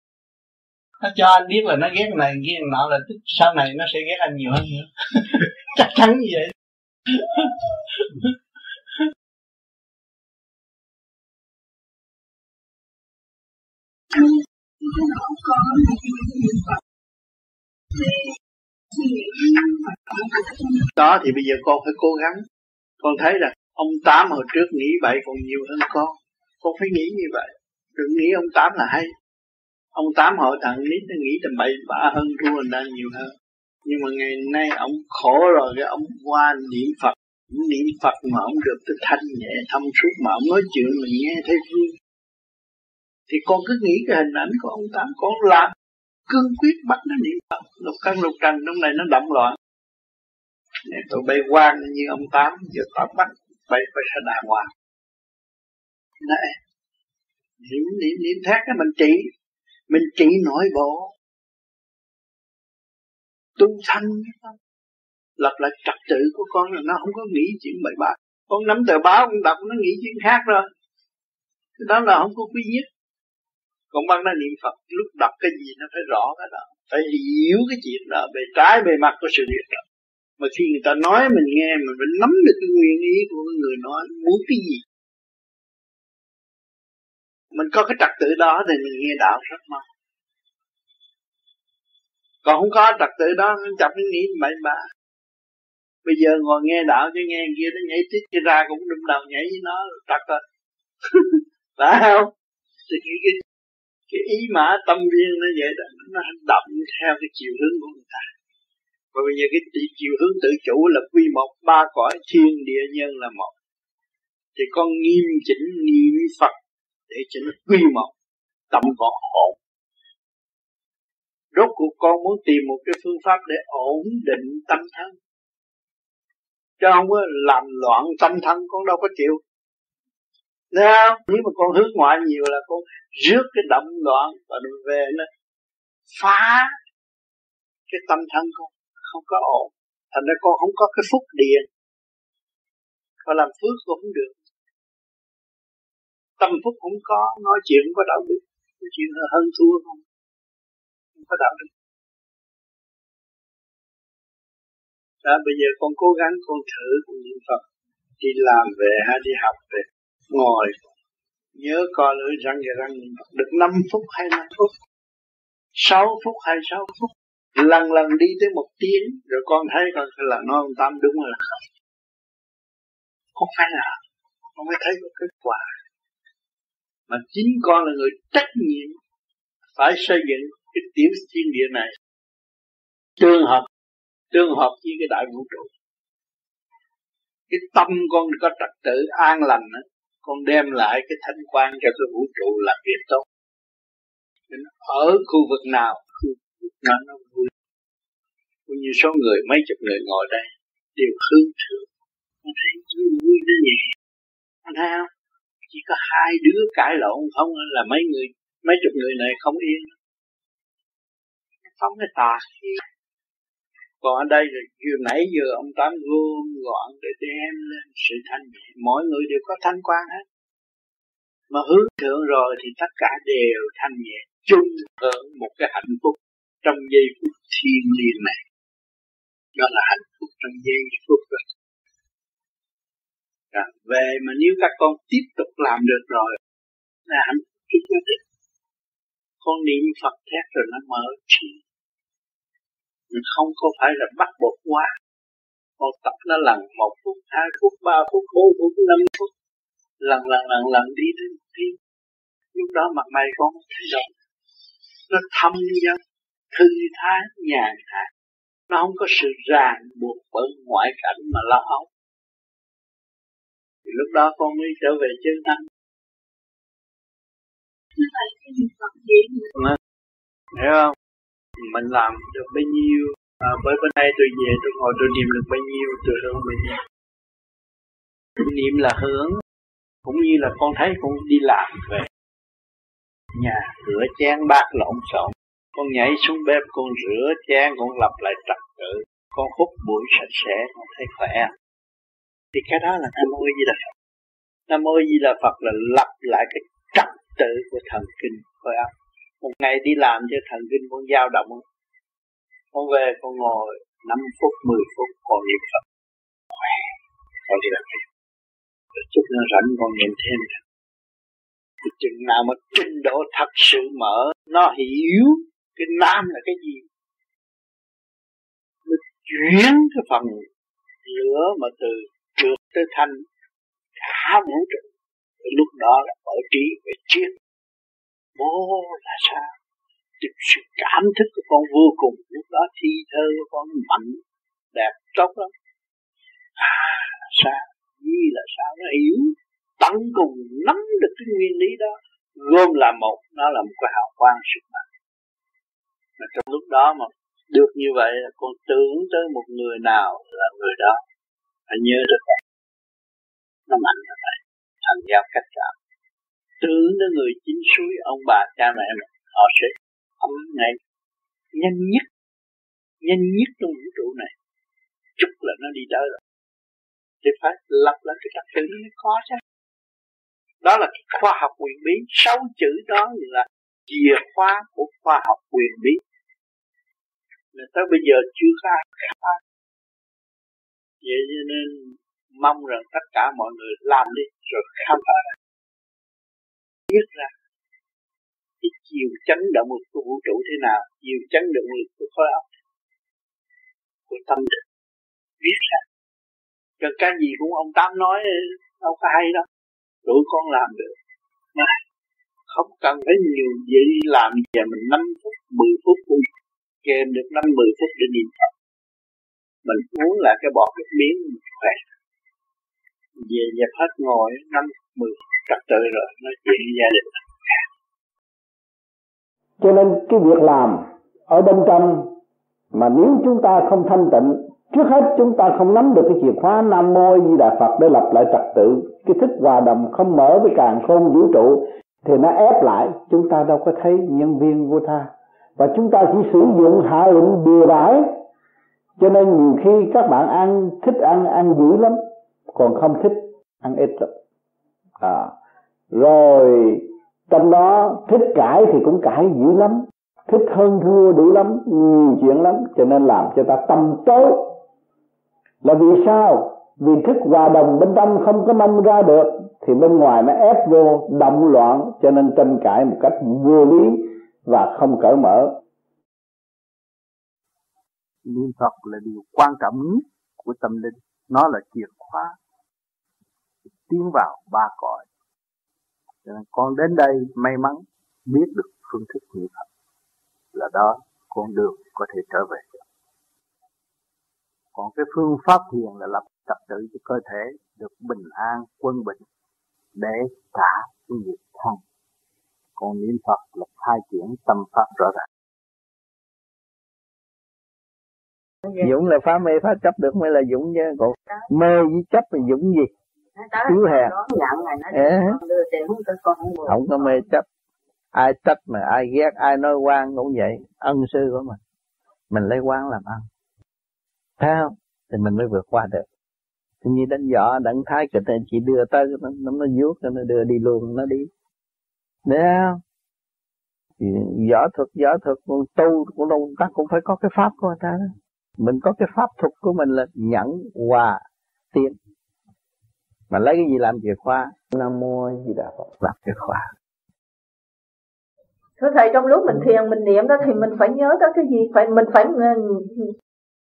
Nó cho anh biết là nó ghét này, ghét nọ là tức sau này nó sẽ ghét anh nhiều hơn nữa. Chắc chắn như vậy. đó, thì bây giờ con phải cố gắng. Con thấy là ông tám hồi trước nghĩ vậy còn nhiều hơn con. Con phải nghĩ như vậy. Đừng nghĩ ông tám là hay. Ông tám họ thằng nít, nó nghĩ tầm bậy bạ hơn, thua người ta nhiều hơn. Nhưng mà ngày nay ông khổ rồi, cái ông qua niệm phật niệm phật mà ông được cái thanh nhẹ thông suốt mà ông nói chuyện mình nghe thấy vui. Thì con cứ nghĩ cái hình ảnh của ông tám. Con làm cương quyết bắt nó niệm phật. Lục căn, lục trần trong này nó động loạn. Nên tôi bay quan như ông tám, giờ tám bắt, bay phải sẽ đàng hoàng này niệm niệm niệm thét cái mình trị. Mình trị nội bộ. Tu thanh lập lại trật tự của con là nó không có nghĩ chuyện bậy bạ con nắm tờ báo, con đọc, nó nghĩ chuyện khác rồi. Đó là không có quý nhất còn bằng nó niệm Phật lúc đọc cái gì nó phải rõ cái đó. Phải hiểu cái chuyện đó về trái bề mặt của sự việc đó. Mà khi người ta nói mình nghe mình phải nắm được cái nguyên ý của người nói muốn cái gì. Mình có cái trật tự đó thì mình nghe đạo rất mau. Còn không có trật tự đó nó chậm nó nghĩ bậy bạ. Bây giờ ngồi nghe đạo cho nghe kia nó nhảy tít ra cũng đâm đầu nhảy với nó trật rồi. Phải không? Thì cái, cái, ý mã tâm viên nó vậy đó nó động theo cái chiều hướng của người ta. Và bây giờ cái chiều hướng tự chủ là quy một ba cõi thiên địa nhân là một. Thì con nghiêm chỉnh niệm Phật để cho nó quy một tâm còn ổn. Rốt cuộc con muốn tìm một cái phương pháp để ổn định tâm thân. Chứ không có làm loạn tâm thân con đâu có chịu. Thấy không? Nếu mà con hướng ngoại nhiều là con rước cái động loạn và rồi về nó phá cái tâm thân con không có ổn. Thành ra con không có cái phúc điện. và làm phước cũng không được. Tâm phúc cũng có, nói chuyện có đạo đức, nói chuyện hơn thua không. Không có đạo đức. Đó, bây giờ con cố gắng con thử con niệm Phật đi làm về hay đi học về ngồi nhớ co lưỡi răng và răng được 5 phút hay 5 phút 6 phút hay 6 phút lần lần đi tới một tiếng rồi con thấy con là nó ông Tam đúng là không không phải là con mới thấy có kết quả mà chính con là người trách nhiệm phải xây dựng cái tiểu thiên địa này. Tương hợp tương hợp với cái đại vũ trụ. Cái tâm con có trật tự an lành đó, con đem lại cái thanh quan cho cái vũ trụ làm việc tốt. Ở khu vực nào, khu vực nào nó vui. Cũng như số người, mấy chục người ngồi đây, đều hướng thượng. Nó thấy vui nó nhẹ anh thấy không? Chỉ có hai đứa cãi lộn không à, là mấy người, mấy chục người này không yên. Phóng cái tà còn ở đây là vừa nãy giờ ông tám gom gọn để đem lên sự thanh nhẹ. Mỗi người đều có thanh quan hết. Mà hướng thượng rồi thì tất cả đều thanh nhẹ chung hưởng một cái hạnh phúc trong giây phút thiên liêng này. Đó là hạnh phúc trong giây phút rồi. À, về mà nếu các con tiếp tục làm được rồi là hạnh phúc chúng ta con niệm Phật thét rồi nó mở trí mình không có phải là bắt buộc quá. Con tập nó lần một phút hai phút ba phút bốn phút năm phút. Lần lần lần lần đi đến đi lúc đó mặt mày con thay đổi. Nó thâm dân thư thái nhàn hạ nó không có sự ràng buộc bởi ngoại cảnh mà lo âu. Thì lúc đó con mới trở về chân tâm hiểu không mình làm được bao nhiêu? À, bởi bên đây tôi về tôi ngồi tôi niệm được bao nhiêu tôi hướng bao nhiêu? Niệm là hướng cũng như là con thấy con đi làm về. Nhà rửa chén bát lộn xộn con nhảy xuống bếp con rửa chén con lập lại trật tự. Con hút bụi sạch sẽ con thấy khỏe. Thì cái đó là nam mô di đà phật. Nam mô di đà phật là lập lại cái trật tự của thần kinh khối óc một ngày đi làm cho thần kinh con dao động. Con về con ngồi 5 phút 10 phút, còn niệm phật. Khỏe con đi làm việc rồi chút nữa rảnh con niệm thêm thì chừng nào mà trình độ thật sự mở, nó hiểu cái nam là cái gì nó chuyển cái phần lửa mà từ trượt tới thanh cả vũ trụ. Lúc đó là mở trí, về triết bố là sao? Được sự cảm thức của con vô cùng. Lúc đó thi thơ của con mạnh, đẹp tốt lắm. À sao? Như là sao? Nó hiểu, tận cùng nắm được cái nguyên lý đó gồm là một. Nó là một cái hào quang sức mạnh. Mà trong lúc đó mà được như vậy, con tưởng tới một người nào là người đó. Phải nhớ được. Nó mạnh như vậy. Thành giao cách cảm tưởng đến người chính suối, ông bà cha mẹ mình họ sẽ ấm ngay. Nhanh nhất nhanh nhất trong vũ trụ này, chút là nó đi tới rồi. Thì phải lập lại cái trật tự nó có chứ. Đó là cái khoa học quyền bí. Sáu chữ đó là chìa khóa của khoa học quyền bí. Mà tới bây giờ chưa có ai khám vậy cho nên mong rằng tất cả mọi người làm đi, rồi khám phá ra biết ra cái chiều chấn động lực của vũ trụ thế nào, chiều chấn động lực của khối óc, của tâm thức, biết ra. Rồi cái gì cũng ông tám nói, đâu có hay đâu. Tụi con làm được. Mà không cần phải nhiều gì làm giờ mình 5 phút 10 phút cũng kèm được 5 10 phút để niệm Phật. Mình uống lại cái bọt nước miếng mình khỏe về dẹp hết ngồi năm mười trật tự rồi, nói chuyện gia đình. Cho nên cái việc làm ở bên trong mà nếu chúng ta không thanh tịnh, trước hết chúng ta không nắm được cái chìa khóa nam mô di đà phật để lập lại trật tự, cái thức hòa đồng không mở với càng không vũ trụ, thì nó ép lại, chúng ta đâu có thấy nhân viên vô tha và chúng ta chỉ sử dụng hạ lệnh bừa bãi. Cho nên nhiều khi các bạn ăn, thích ăn ăn dữ lắm còn không thích ăn ít lắm à, rồi trong đó thích cãi thì cũng cãi dữ lắm thích hơn thua đủ lắm nhiều chuyện lắm cho nên làm cho ta tâm tối. Là vì sao? Vì thức hòa đồng bên trong không có mong ra được thì bên ngoài nó ép vô động loạn cho nên tranh cãi một cách vô lý và không cởi mở. Niệm Phật là điều quan trọng nhất của tâm linh nó là chìa khóa tiến vào ba cõi. Cho nên con đến đây may mắn biết được phương thức niệm Phật. Là đó con đường có thể trở về còn cái phương pháp thiền là lập trật tự cho cơ thể được bình an, quân bình để trả nghiệp thân. Còn niệm Phật là khai triển tâm pháp rõ ràng. Dũng là phá mê phá chấp được mới là Dũng chứ còn mê với chấp là Dũng gì? Thiếu hèn không có mê chấp. Ai trách mà ai ghét ai nói quan cũng vậy. Ân sư của mình. Mình lấy quan làm ăn. Thấy không? Thì mình mới vượt qua được. Thì như đánh võ đặng thái kịch chỉ đưa tới nó nó, nó vuốt nó đưa đi luôn nó đi. Đấy không? Thì võ thuật võ thuật tu cũng đâu ta cũng phải có cái pháp của người ta đó. Mình có cái pháp thuật của mình là nhẫn hòa tiến. Mà lấy cái gì làm chìa khóa? Nam mô gì đà Phật làm chìa khóa. Thưa thầy trong lúc mình thiền mình niệm đó thì mình phải nhớ tới cái gì? Phải mình phải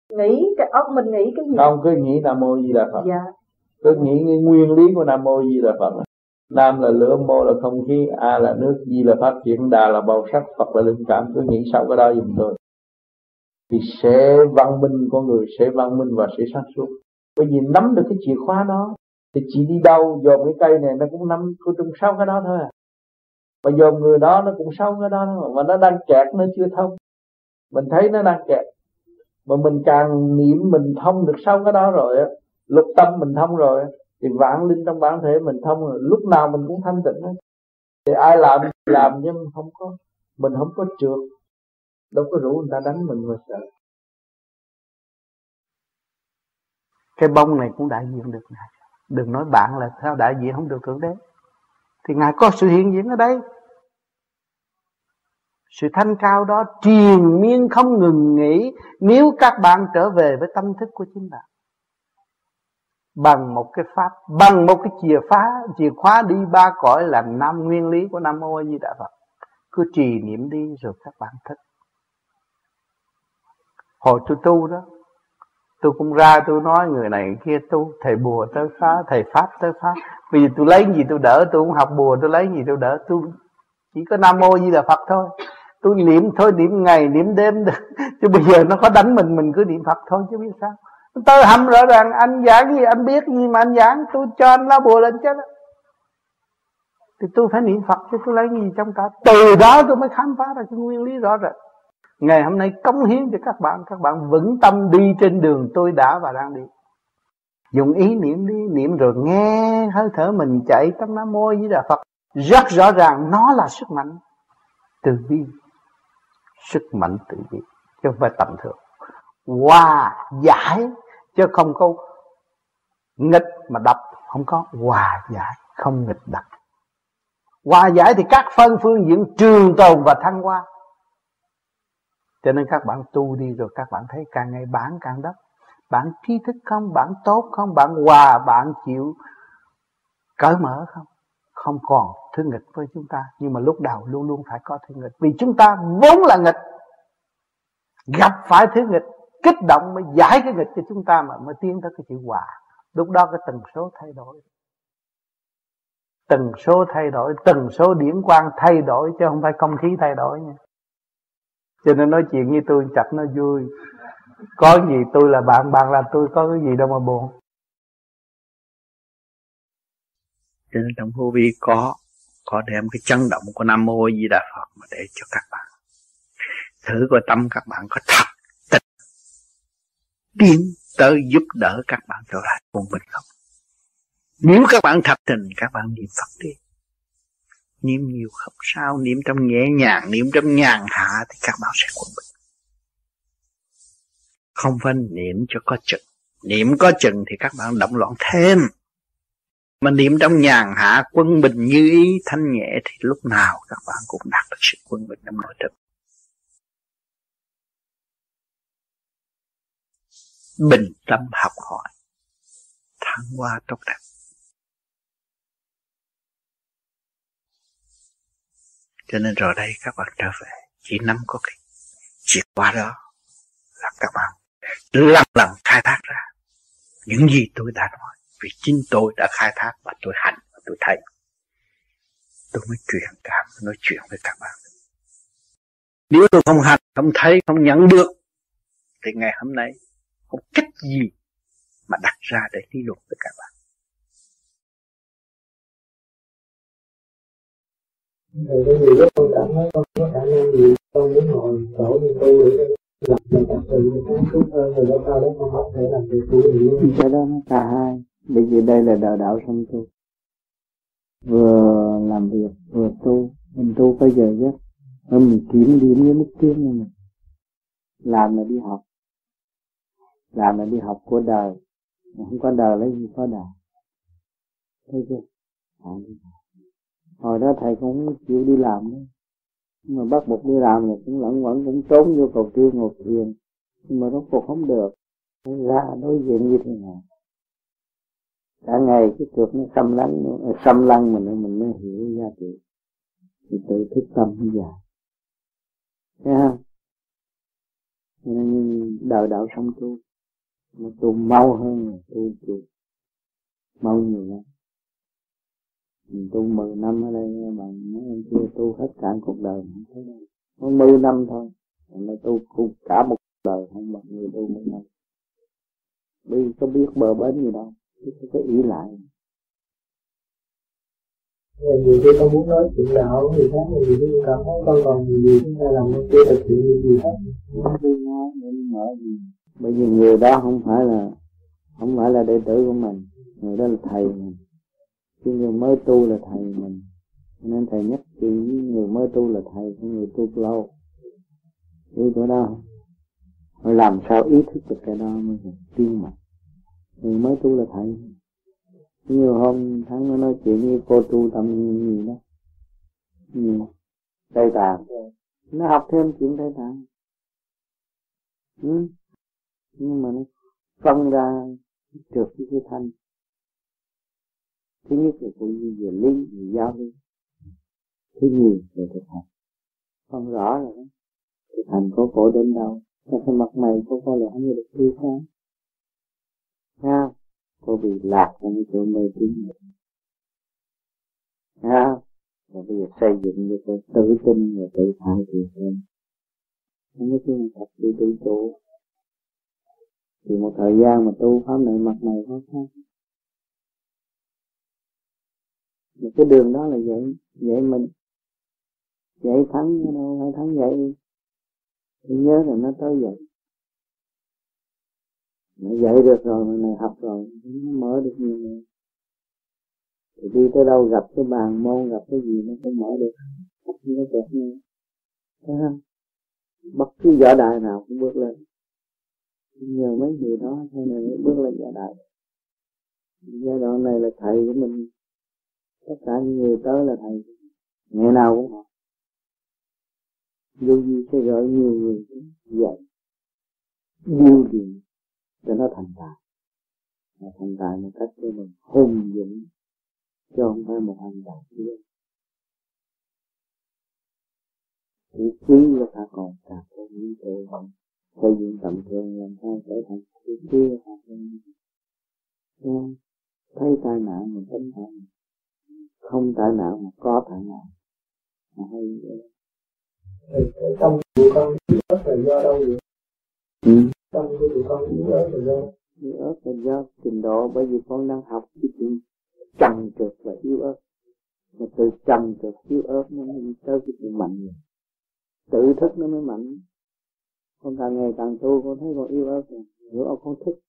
nghĩ cái óc mình nghĩ cái gì? Không cứ nghĩ Nam mô Di Đà Phật. Dạ. Cứ nghĩ cái nguyên lý của Nam mô Di Đà Phật. Nam là lửa, mô là không khí, A là nước, Di là pháp chuyển, Đà là màu sắc, Phật là linh cảm. Cứ nghĩ sau cái đó dùm tôi. Thì sẽ văn minh con người sẽ văn minh và sẽ sáng suốt. Bởi vì nắm được cái chìa khóa đó, thì chị đi đâu, dòm cái cây này nó cũng nắm có trong sáu cái đó thôi à. Mà dòm người đó nó cũng sáu cái đó thôi mà nó đang kẹt, nó chưa thông. Mình thấy nó đang kẹt. Mà mình càng niệm mình thông được sáu cái đó rồi á lục tâm mình thông rồi thì vạn linh trong bản thể mình thông rồi, lúc nào mình cũng thanh tịnh hết. Thì ai làm làm, nhưng không có, mình không có trượt đâu có rủ người ta đánh mình mà sợ. Cái bông này cũng đại diện được ngài đừng nói bạn là sao đại diện không được thượng đế. Thì ngài có sự hiện diện ở đây. Sự thanh cao đó triền miên không ngừng nghỉ nếu các bạn trở về với tâm thức của chính bạn. Bằng một cái pháp, bằng một cái chìa phá, chìa khóa đi ba cõi là năm nguyên lý của nam mô a di đà phật. Cứ trì niệm đi rồi các bạn thích hồi tôi tu đó, tôi cũng ra tôi nói, người này người kia tu, thầy bùa tới phá, thầy pháp tới phá. Bây giờ tôi lấy gì tôi đỡ, tôi cũng học bùa, tôi lấy gì tôi đỡ. Tôi chỉ có nam mô di đà phật thôi. Tôi niệm thôi, niệm ngày, niệm đêm được. Chứ bây giờ nó có đánh mình mình cứ niệm phật thôi chứ biết sao. Tôi hầm rõ ràng, anh giảng gì, anh biết gì mà anh giảng? Tôi cho anh lá bùa lên chết thì tôi phải niệm phật chứ tôi lấy gì trong cả. Từ đó tôi mới khám phá ra cái nguyên lý rõ ràng ngày hôm nay cống hiến cho các bạn các bạn vững tâm đi trên đường tôi đã và đang đi. Dùng ý niệm đi, niệm rồi nghe hơi thở mình chạy trong nam môi với đà phật. Rất rõ ràng, nó là sức mạnh từ bi. Sức mạnh từ bi, chứ không phải tầm thường. Hòa giải, chứ không có nghịch mà đập. Không có hòa giải, không nghịch đập. Hòa giải thì các phân phương diện trường tồn và thăng hoa cho nên các bạn tu đi rồi các bạn thấy càng ngày bạn càng đắp bạn trí thức không bạn tốt không bạn hòa bạn chịu. Cởi mở không? Không còn thứ nghịch với chúng ta. Nhưng mà lúc đầu luôn luôn phải có thứ nghịch. Vì chúng ta vốn là nghịch. Gặp phải thứ nghịch, kích động mới giải cái nghịch cho chúng ta mà, mới tiến tới cái chữ hòa. Lúc đó cái tần số thay đổi. Tần số thay đổi, tần số điển quang thay đổi chứ không phải không khí thay đổi nha cho nên nói chuyện như tôi chặt nó vui. Có gì tôi là bạn bạn là tôi, có cái gì đâu mà buồn. Cho nên trong vô vi có có đem cái chân động của nam mô di đà phật mà để cho các bạn. Thử coi tâm các bạn có thật tình tiến tới giúp đỡ các bạn trở lại cùng bình không? Nếu các bạn thật tình, các bạn niệm phật đi niệm nhiều không sao niệm trong nhẹ nhàng niệm trong nhàn hạ thì các bạn sẽ quân bình không phải niệm cho có chừng. Niệm có chừng thì các bạn động loạn thêm. Mà niệm trong nhàn hạ, quân bình như ý, thanh nhẹ thì lúc nào các bạn cũng đạt được sự quân bình trong nội tâm. Bình tâm học hỏi. Thăng hoa tốt đẹp. Cho nên rồi đây các bạn trở về, chỉ nắm có cái chìa khóa đó là các bạn lần lần khai thác ra những gì tôi đã nói. Vì chính tôi đã khai thác và tôi hành và tôi thấy. Tôi mới truyền cảm nói chuyện với các bạn. Nếu tôi không hành, không thấy, không nhận được, thì ngày hôm nay không cách gì mà đặt ra để lý luận với các bạn. Thì cái nhiều lúc con cảm thấy con có khả năng gì con muốn ngồi chỗ như tu để làm mình tập từ sáng suốt hơn rồi đó sau đó con có thể làm việc của được cái đó nó cả hai. Bởi vì đây là đạo đạo song tu vừa làm việc vừa tu. Mình tu có giờ giấc. Hơn mình kiếm điểm với mức tiến này mình làm là đi học. Làm là đi học của đời. Mà không có đời lấy gì có đời. Thấy chưa? À, hồi đó thầy cũng chịu đi làm. Nhưng mà bắt buộc đi làm là cũng lẫn quẩn cũng trốn vô cầu tiêu ngồi thiền nhưng mà rốt cuộc không được. Ra đối diện như thế nào? Cả ngày cái trượt nó xâm lăng à, xâm lăng mình mình mới hiểu ra trị thì tự thức tâm bây giờ thấy không? Nên đời đạo xong tu nó tu mau hơn là tu tu. Mau nhiều lắm mình tu 10 năm ở đây mà mấy anh kia tu hết cả cuộc đời không thấy đâu. Có 10 năm thôi mà tu cả một đời không bằng người tu 10 năm. Đi có biết bờ bến gì đâu không có ý lại. Nhiều khi con muốn nói chuyện đạo người khác thì khi cảm thấy con còn gì chúng ta làm con chưa thực hiện gì hết. Bởi vì người đó không phải là không phải là đệ tử của mình người đó là thầy mình chứ người mới tu là thầy mình nên thầy nhắc chỉ người mới tu là thầy của người tu lâu. Hiểu chỗ đó phải làm sao ý thức được cái đó mới là tiên mà người mới tu là thầy. Nhiều hôm tháng nó nói chuyện như cô tu tâm gì đó. Gì tây tạng. Nó học thêm chuyện tây tạng. Ừ. nhưng mà nó phân ra trượt cái thanh thứ nhất là cũng như về lý về giáo lý. Thứ nhiều về thực hành. Không rõ là đó thực hành có cổ đến đâu. Các cái mặt mày có có lẽ như được tươi sáng ha có bị lạc trong cái chỗ mê tín ha và bây giờ xây dựng cho tôi tự tin và tự thải thì hơn không có chuyện tập đi tự chủ. Thì một thời gian mà tu pháp này mặt mày khó khăn một cái đường đó là vậy. Vậy mình vậy thắng đâu phải thắng vậy. Thì nhớ là nó tới vậy. Nó dạy được rồi, mà này học rồi, nó mở được nhiều người. Thì đi tới đâu gặp cái bàn môn, gặp cái gì nó cũng mở được. Như nó kẹt như thấy không? Bất cứ võ đài nào cũng bước lên. Nhờ mấy người đó cho nên mới bước lên võ đài. Giai đoạn này là thầy của mình tất cả những người tới là thầy. Ngày nào cũng học dù gì sẽ gọi nhiều người dạy điều gì cho nó thành tài? Và thành tài một cách cho mình hùng dũng, chứ không phải một hành đạo kia chỉ quý là ta còn cả cái những tội vọng xây dựng tầm thường, làm sao trở thành chữ quý là ta thấy tai nạn mình tấm thành không tai nạn mà có tai nạn mà hay trong của con ớt là do đâu vậy? Ừ. Trong của tụi con ớt là do? Yếu ớt là do trình độ bởi vì con đang học cái chuyện trầm trượt và yếu ớt. Mà từ trầm trượt yếu ớt nó mới tới cái chuyện mạnh. Rồi tự thức nó mới mạnh. Con càng ngày càng tu con thấy con yếu ớt rồi. Nếu con thức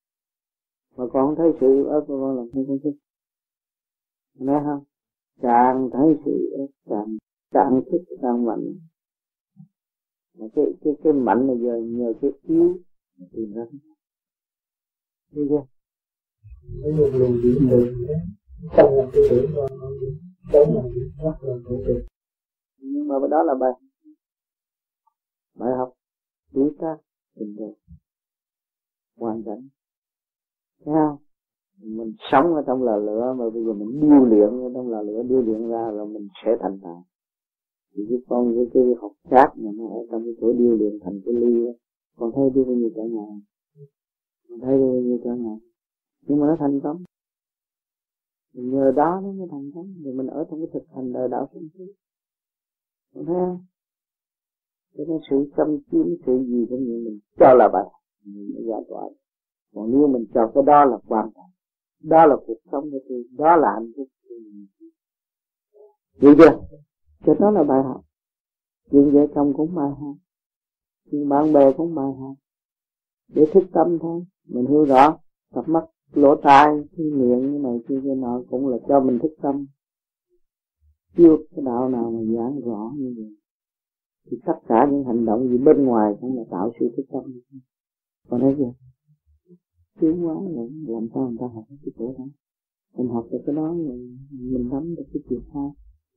mà con không thấy sự yếu ớt của con làm sao con thức nói không càng thấy sự yếu càng càng thức càng mạnh. Mà cái cái cái mạnh là giờ nhờ cái yếu tìm ra thấy chưa? Cái một luồng điện từ trong một cái tưởng trong chống lại rất là tự tin nhưng mà đó là bài bài học đối ta tình đời hoàn cảnh. Thấy không? Mình sống ở trong lò lửa mà bây giờ mình điêu luyện ở trong lò lửa điêu luyện ra rồi mình sẽ thành đạo. Thì cái con cái cái học khác mà nó ở trong cái chỗ điêu luyện thành cái ly con thấy đi bao nhiêu trở ngại? Con thấy đi bao nhiêu trở ngại? Nhưng mà nó thành công. Nhờ đó nó mới thành công. Thì mình ở trong cái thực hành đời đạo sinh khí con thấy không? Cho nên sự chăm chiếm sự gì cũng như mình cho là bài, mình mới giải tỏa còn nếu mình cho cái đó là quan trọng đó là cuộc sống của tôi, đó là hạnh phúc hiểu chưa? Cho đó là bài học. Chuyện vợ chồng cũng bài học. Chuyện bạn bè cũng bài học. Để thức tâm thôi. Mình hiểu rõ. Cặp mắt lỗ tai, cái miệng như này kia kia nọ cũng là cho mình thức tâm. Chưa cái đạo nào mà giảng rõ như vậy. Thì tất cả những hành động gì bên ngoài cũng là tạo sự thức tâm. Còn thấy chưa? Tiến quá rồi làm sao người ta học cái chỗ đó? Mình học được cái đó rồi mình nắm được cái chuyện hai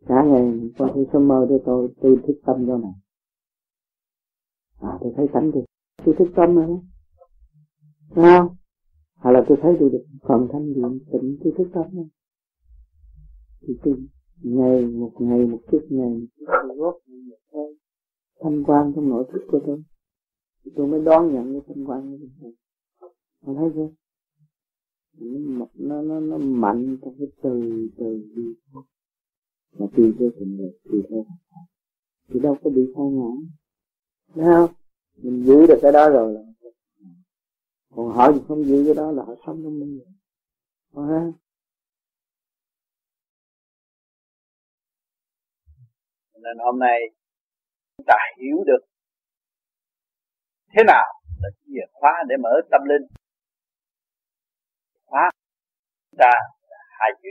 cả ngày qua coi tôi sớm mơ cho tôi tôi thức tâm vô này. À tôi thấy cảnh thì tôi thức tâm rồi sao hay à, là tôi thấy tôi được phần thanh điện tịnh tôi thức tâm rồi thì tôi ngày, một ngày, một chút ngày, một chút tôi góp một thôi thanh quan trong nội thức của tôi. Thì tôi mới đón nhận cái thanh quan của mình mà thấy chưa? Nó nó nó, nó mạnh trong cái từ từ đi mà tùy theo tình được tùy theo thì đâu có bị sao ngã thấy không? Mình giữ được cái đó rồi là còn họ thì không giữ cái đó là họ sống trong mình rồi. Nên hôm nay chúng ta hiểu được thế nào là chìa khóa để mở tâm linh pháp ta là hai chữ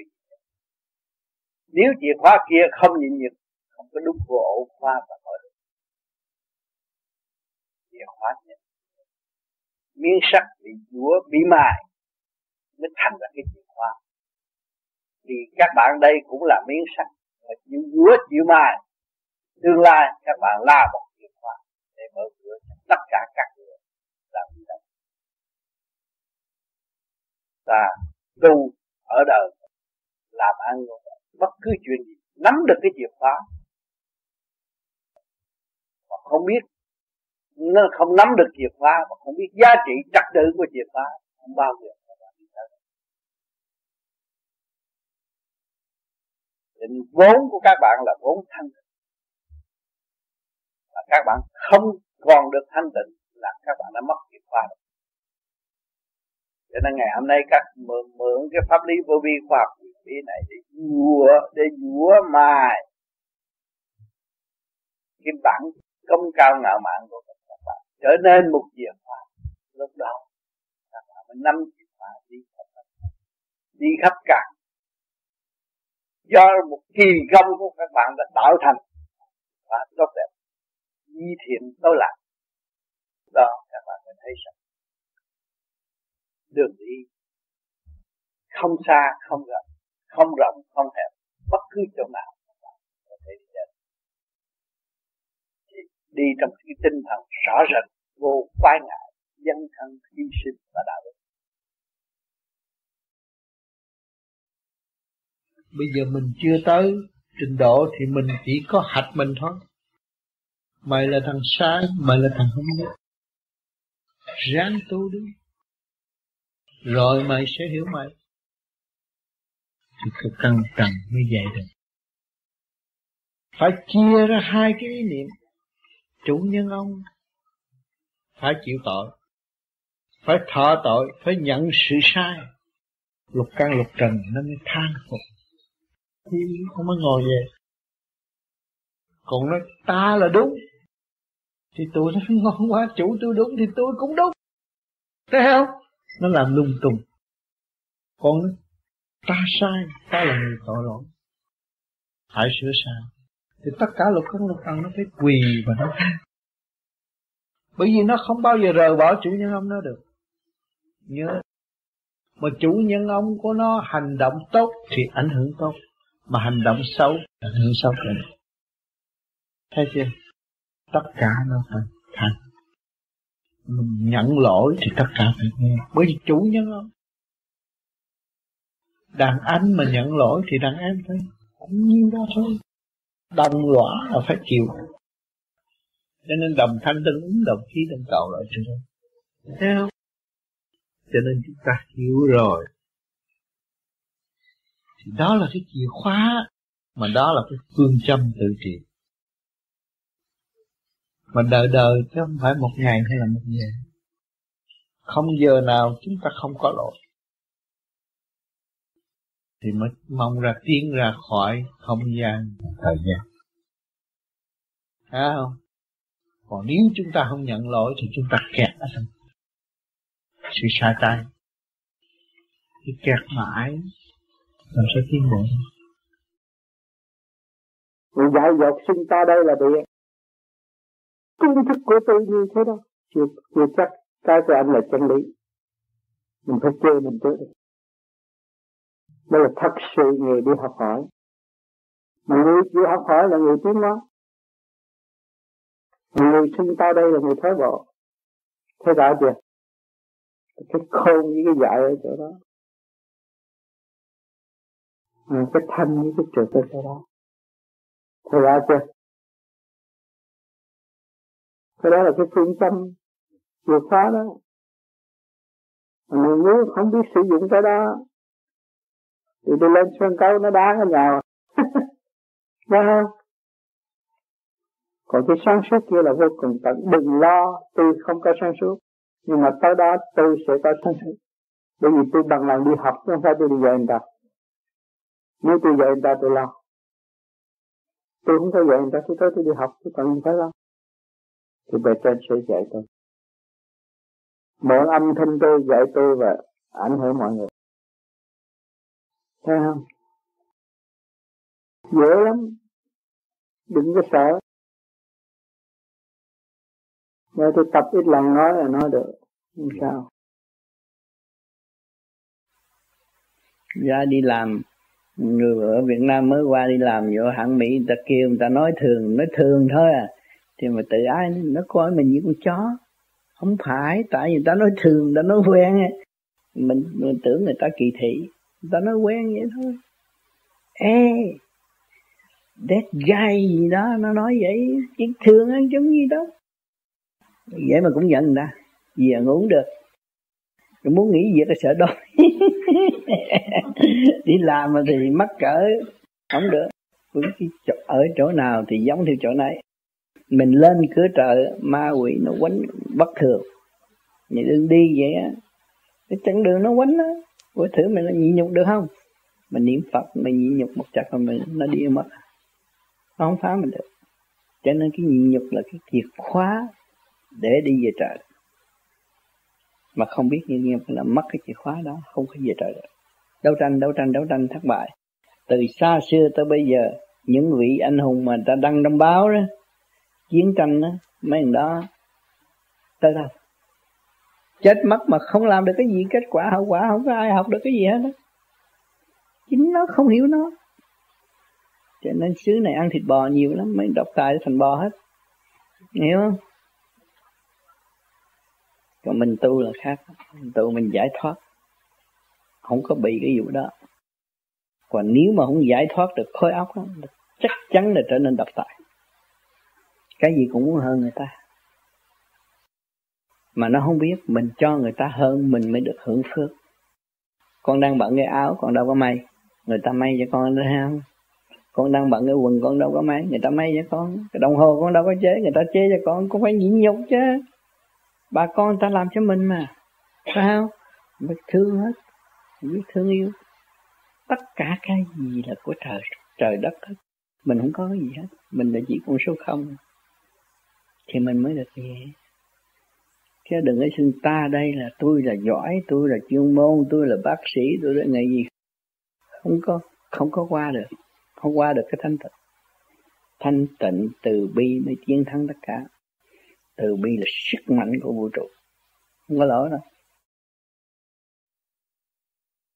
nếu chìa khóa kia không nhịn nhịn không có đúng vô ổ khóa và mở được chìa khóa nhịn miếng sắt bị dúa bị mài, mới thành ra cái chìa khóa. Thì các bạn đây cũng là miếng sắt. Mà chịu dúa chịu mài, tương lai các bạn la một chìa khóa để mở cửa tất cả các người làm gì đâu là tu ở đời, làm ăn bất cứ chuyện gì, nắm được cái chìa khóa, mà không biết, nó không nắm được chìa khóa, mà không biết giá trị trật tự của chìa khóa, không bao giờ định vốn của các bạn là vốn thanh tịnh. Và các bạn không còn được thanh tịnh là các bạn đã mất chìa khóa rồi cho nên ngày hôm nay các mượn mượn cái pháp lý vô vi khoa học lý này để dùa để dùa mài cái bản công cao ngạo mạn của các bạn trở nên một chìa hòa lúc đó. Các bạn mới nắm chìa đi khắp đi khắp cả do một kỳ công của các bạn đã tạo thành. Và tốt đẹp. Di thiện tối lạc. Đó, các bạn mới thấy rằng đường đi. Không xa, không gần, không rộng, không hẹp, bất cứ chỗ nào có thể đi đến. Đi trong cái tinh thần rõ rệt, vô quái ngại dân thân, hy sinh và đạo đức. Bây giờ mình chưa tới trình độ thì mình chỉ có hạch mình thôi. Mày là thằng sai, mày là thằng không biết ráng tu đi rồi mày sẽ hiểu mày. Thì cái căn trần mới dạy được phải chia ra hai cái ý niệm. Chủ nhân ông phải chịu tội, phải thọ tội, phải nhận sự sai. Lục căn lục trần nó mới than phục. Thì không mới ngồi về, còn nói ta là đúng, thì tôi nó ngon quá, chủ tôi đúng thì tôi cũng đúng. Thấy không? Nó làm lung tung. Con nó ta sai, ta là người tội lỗi. Phải sửa sai thì tất cả lục căn lục trần nó phải quỳ và nó than. Bởi vì nó không bao giờ rời bỏ chủ nhân ông nó được. Nhớ. Mà chủ nhân ông của nó hành động tốt thì ảnh hưởng tốt. Mà hành động xấu ảnh hưởng xấu. Thì thấy chưa? Tất cả nó phải thành mình nhận lỗi. Thì tất cả phải nghe. Bởi vì chủ nhân ông. Đàn anh mà nhận lỗi thì đàn em phải cũng nhiêu đó thôi. Đồng lõa là phải chịu. Cho nên đồng thanh tương ứng đồng khí đồng cầu lại cho nên thấy không? Cho nên chúng ta hiểu rồi. Thì đó là cái chìa khóa mà đó là cái phương châm tự trị mà đời đời chứ không phải một ngày hay là một ngày. Không giờ nào chúng ta không có lỗi. Thì mới mong ra tiến ra khỏi không gian. Thời gian. Thấy không? Còn nếu chúng ta không nhận lỗi thì chúng ta kẹt ở trong sự sai tay thì kẹt mãi. Làm sao tiến bộ. Người dạy dột sinh ta đây là Công thức của tôi như thế đâu Chưa, chưa chắc. Cái của anh là chân lý. Mình phải chơi mình trước Đó là thật sự người đi học hỏi. Mà người chịu học hỏi là người tiến hóa. Người sinh ta đây là người thái bộ Thế rõ chưa? Cái khôn với cái dạy ở chỗ đó. À, Cái thanh với cái trượt ở chỗ đó. Thế rõ chưa? Cái đó là cái phương châm Chìa khóa đó. Mà nếu không biết sử dụng cái đó, thì tôi lên sân khấu nó đá cái nhào Thấy không? Còn cái sáng suốt kia là vô cùng tận, Đừng lo, tôi không có sáng suốt. Nhưng mà tới đó tôi sẽ có sáng suốt. Bởi vì tôi bằng lòng đi học chứ Không phải tôi đi dạy người ta. Nếu tôi dạy người ta, tôi lo. Tôi không có dạy người ta, Tôi tới tôi đi học, tôi cần phải lo. Thì bề trên sẽ dạy tôi. Mỗi âm thanh tôi dạy tôi và ảnh hưởng mọi người. Thấy không? Dễ lắm. Đừng có sợ. Nếu tôi tập ít lần nói là nói được. Không sao. Ra đi làm. Người ở Việt Nam mới qua đi làm, vô hãng Mỹ, người ta kêu người ta nói thường nói thường thôi à thì mà tự ai nó coi mình như con chó. Không phải tại vì người ta nói thường người ta nói quen mình, mình tưởng người ta kỳ thị người ta nói quen vậy thôi. Ê that guy gì đó nó nói vậy chứ thường ăn giống gì đó. Vậy mà cũng giận người ta gì à ngủ được. Rồi muốn nghỉ việc là sợ đói. Đi làm mà thì mắc cỡ không được. Ở chỗ nào thì giống theo chỗ này mình lên cửa trời ma quỷ nó quánh bất thường. Như đừng đi vậy á. Cái chặng đường nó quánh á. Ủa thử mình nhịn nhục được không? Mình niệm phật, mình nhịn nhục một chặt mà mình nó đi mất. Nó không phá mình được. Cho nên cái nhịn nhục là cái chìa khóa để đi về trời. Mà không biết như nghiêm là mất cái chìa khóa đó, không có về trời được. Đấu tranh đấu tranh đấu tranh thất bại. Từ xa xưa tới bây giờ, những vị anh hùng mà ta đăng trong báo đó chiến tranh đó mấy người đó tới đâu? Chết mất mà không làm được cái gì kết quả hậu quả không có ai học được cái gì hết đó chính nó không hiểu nó. Cho nên xứ này ăn thịt bò nhiều lắm mấy độc tài thành bò hết. Hiểu không? Còn mình tu là khác. Mình tu mình giải thoát. Không có bị cái vụ đó. Còn nếu mà không giải thoát được khối óc đó, chắc chắn là trở nên độc tài cái gì cũng muốn hơn người ta. Mà nó không biết mình cho người ta hơn mình mới được hưởng phước. Con đang bận cái áo còn đâu có may. Người ta may cho con thấy không. Con đang bận cái quần, con đâu có may. Người ta may cho con. Cái đồng hồ con đâu có chế, người ta chế cho con. Cũng phải nhịn nhục chứ. Bà con ta làm cho mình mà. Phải không? Biết thương hết. Biết thương yêu. Tất cả cái gì là của trời trời đất hết. Mình không có cái gì hết. Mình là chỉ con số không thì mình mới được gì chứ đừng có xưng ta đây là tôi là giỏi, tôi là chuyên môn, tôi là bác sĩ, tôi là nghề gì. Không có không có qua được, không qua được cái thanh tịnh. Thanh tịnh từ bi mới chiến thắng tất cả. Từ bi là sức mạnh của vũ trụ. Không có lỗi đâu.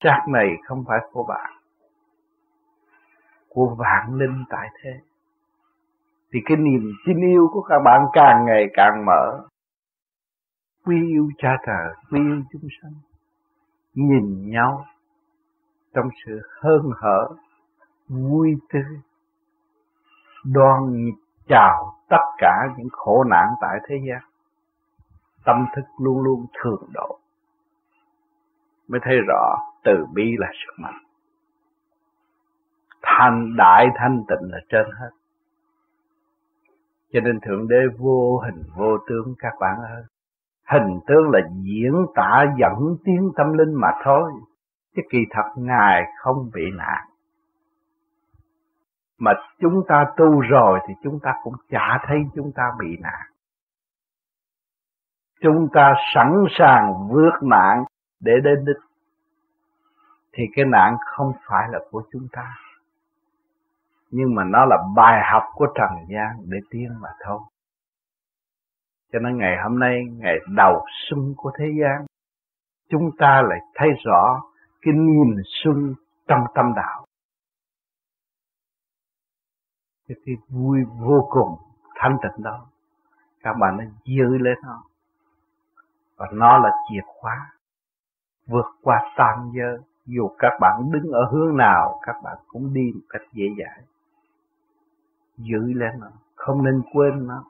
Chắc này không phải của bạn. Của vạn linh tại thế thì cái niềm tin yêu của các bạn càng ngày càng mở. Quy yêu cha trời quy yêu chúng sanh, nhìn nhau trong sự hơn hở, vui tươi, đoan chào tất cả những khổ nạn tại thế gian. Tâm thức luôn luôn thường độ. Mới thấy rõ từ bi là sức mạnh. Thành đại thanh tịnh là trên hết cho nên thượng đế vô hình vô tướng các bạn ơi. Hình tướng là diễn tả dẫn tiến tâm linh mà thôi, chứ kỳ thật ngài không bị nạn. Mà chúng ta tu rồi thì chúng ta cũng chả thấy chúng ta bị nạn. Chúng ta sẵn sàng vượt nạn để đến đích. Thì cái nạn không phải là của chúng ta nhưng mà nó là bài học của trần gian để tiến mà thôi. Cho nên ngày hôm nay ngày đầu xuân của thế gian chúng ta lại thấy rõ cái niềm xuân trong tâm đạo. Cái, cái vui vô cùng thanh tịnh đó. Các bạn nên giữ lên nó. Và nó là chìa khóa vượt qua tan giới. Dù các bạn đứng ở hướng nào các bạn cũng đi một cách dễ dãi giữ lên nó, không nên quên nó.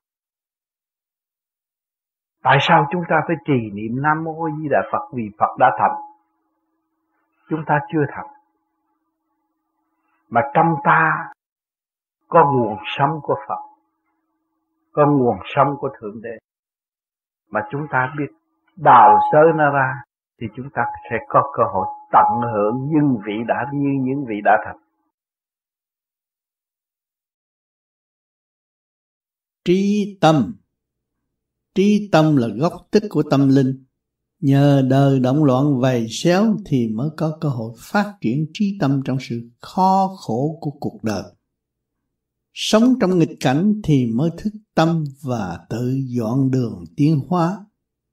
Tại sao chúng ta phải trì niệm nam mô di đà phật vì phật đã thành? Chúng ta chưa thành. Mà trong ta có nguồn sống của phật, có nguồn sống của thượng đế. Mà chúng ta biết đào sới nó ra thì chúng ta sẽ có cơ hội tận hưởng những vị đã như những vị đã thành. Trí tâm. Trí tâm là gốc tích của tâm linh. Nhờ đời động loạn vầy xéo thì mới có cơ hội phát triển trí tâm trong sự khó khổ của cuộc đời. Sống trong nghịch cảnh thì mới thức tâm và tự dọn đường tiến hóa,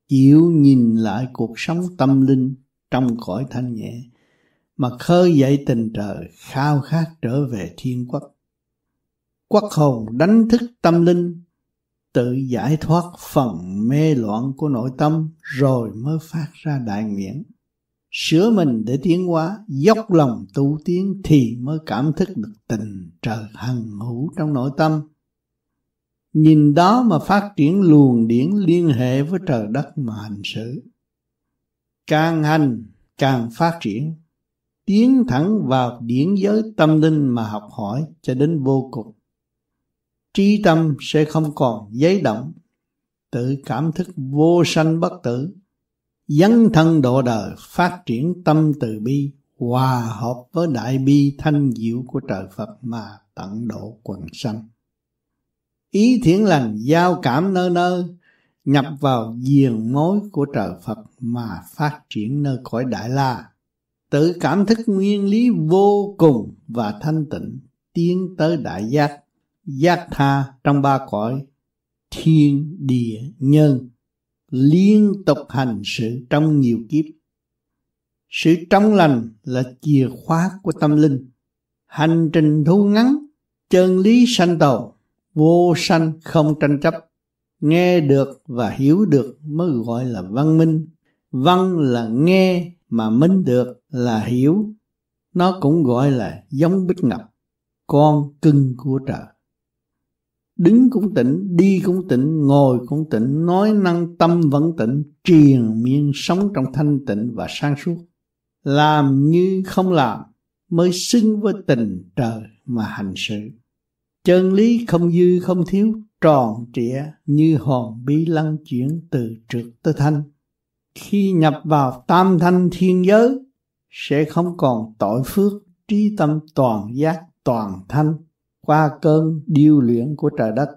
chịu nhìn lại cuộc sống tâm linh trong cõi thanh nhẹ, mà khơi dậy tình trời khao khát trở về thiên quốc quắc hồn đánh thức tâm linh, tự giải thoát phần mê loạn của nội tâm rồi mới phát ra đại nguyện. Sửa mình để tiến hóa, dốc lòng tu tiến thì mới cảm thức được tình trời hằng hữu trong nội tâm. Nhìn đó mà phát triển luồng điển liên hệ với trời đất mà hành xử. Càng hành, càng phát triển. Tiến thẳng vào điển giới tâm linh mà học hỏi cho đến vô cùng trí tâm sẽ không còn giấy động. Tự cảm thức vô sanh bất tử, dấn thân độ đời, phát triển tâm từ bi, hòa hợp với đại bi thanh diệu của trời Phật mà tận độ quần sanh. Ý thiện lành giao cảm nơi nơi, nhập vào diền mối của trời Phật mà phát triển nơi cõi Đại La. Tự cảm thức nguyên lý vô cùng và thanh tịnh, tiến tới đại giác giác tha trong ba cõi, thiên, địa, nhân, liên tục hành sự trong nhiều kiếp. Sự trong lành là chìa khóa của tâm linh. Hành trình thu ngắn, chân lý sanh tàu vô sanh không tranh chấp. Nghe được và hiểu được mới gọi là văn minh. Văn là nghe mà minh được là hiểu. Nó cũng gọi là giống bích ngọc, con cưng của trời đứng cũng tĩnh đi cũng tĩnh ngồi cũng tĩnh nói năng tâm vẫn tĩnh triền miên sống trong thanh tịnh và sáng suốt. Làm như không làm mới xứng với tình trời mà hành sự chân lý không dư, không thiếu, tròn trịa như hòn bí lăng chuyển từ trượt tới thanh. Khi nhập vào tam thanh thiên giới, sẽ không còn tội phước, trí tâm toàn giác, toàn thanh qua cơn điêu luyện của trời đất.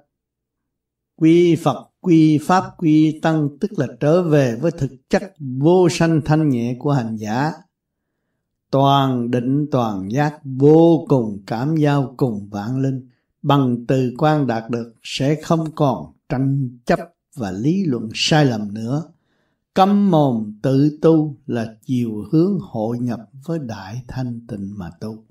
Quy phật, quy pháp, quy tăng, tức là trở về với thực chất vô sanh thanh nhẹ của hành giả. Toàn định, toàn giác, vô cùng cảm giao cùng vạn linh. Bằng từ quan đạt được, sẽ không còn tranh chấp và lý luận sai lầm nữa. Câm mồm tự tu là chiều hướng hội nhập với đại thanh tịnh mà tu.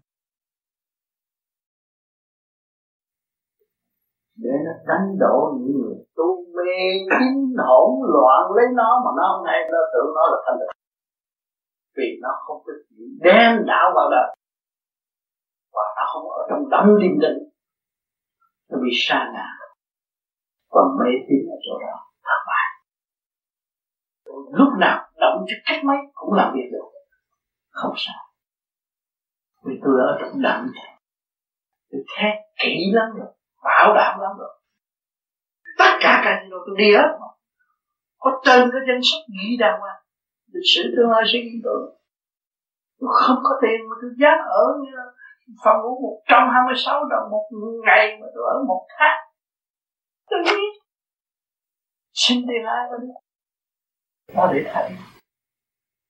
Để nó đánh đổ những người tu mê tín hỗn loạn lấy nó mà nó không hay nó tưởng nó là thanh tịnh. Vì nó không có chịu đem đạo vào đời. Và nó không ở trong đấm điềm định nó bị sa ngã. Còn mê tín ở chỗ đó. Thất bại. Lúc nào động cho cách mấy, cũng làm việc được. Không sao. Vì tôi ở trong đậm tôi thét kỹ lắm rồi bảo đảm lắm rồi. Tất cả casino tôi đi hết có trên cái danh sách ghi đàng hoàng lịch sử tương lai sẽ ghi tôi. Tôi không có tiền mà tôi dám ở như phòng ngủ một trăm hai mươi sáu đồng một ngày mà tôi ở một tháng. Tôi biết xin tiền ai mà đi. Nó để thấy.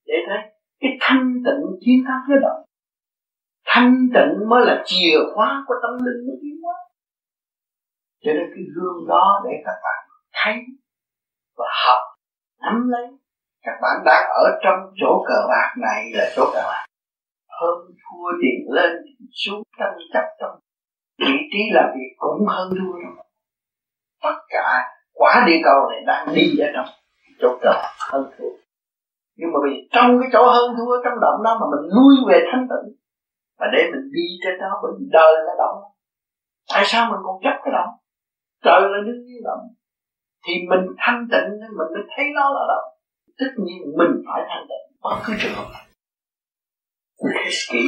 Để thấy cái thanh tịnh chiến thắng cái động thanh tịnh mới là chìa khóa của tâm linh của tiến hóa cho nên cái gương đó để các bạn thấy và học, nắm lấy. Các bạn đang ở trong chỗ cờ bạc này là chỗ cờ bạc. Hơn thua tiền lên, xuống tranh chấp trong vị trí làm việc cũng hơn thua đâu. Tất cả quả địa cầu này đang đi ở trong chỗ cờ bạc hơn thua. Nhưng mà vì trong cái chỗ hơn thua, trong động đó mà mình lui về thanh tịnh và để mình đi trên đó bởi vì đời là động tại sao mình còn chấp cái động trời là đứng như động thì mình thanh tịnh nên mình mới thấy nó là động tất nhiên mình phải thanh tịnh, bất cứ trường hợp nào. Mình kỹ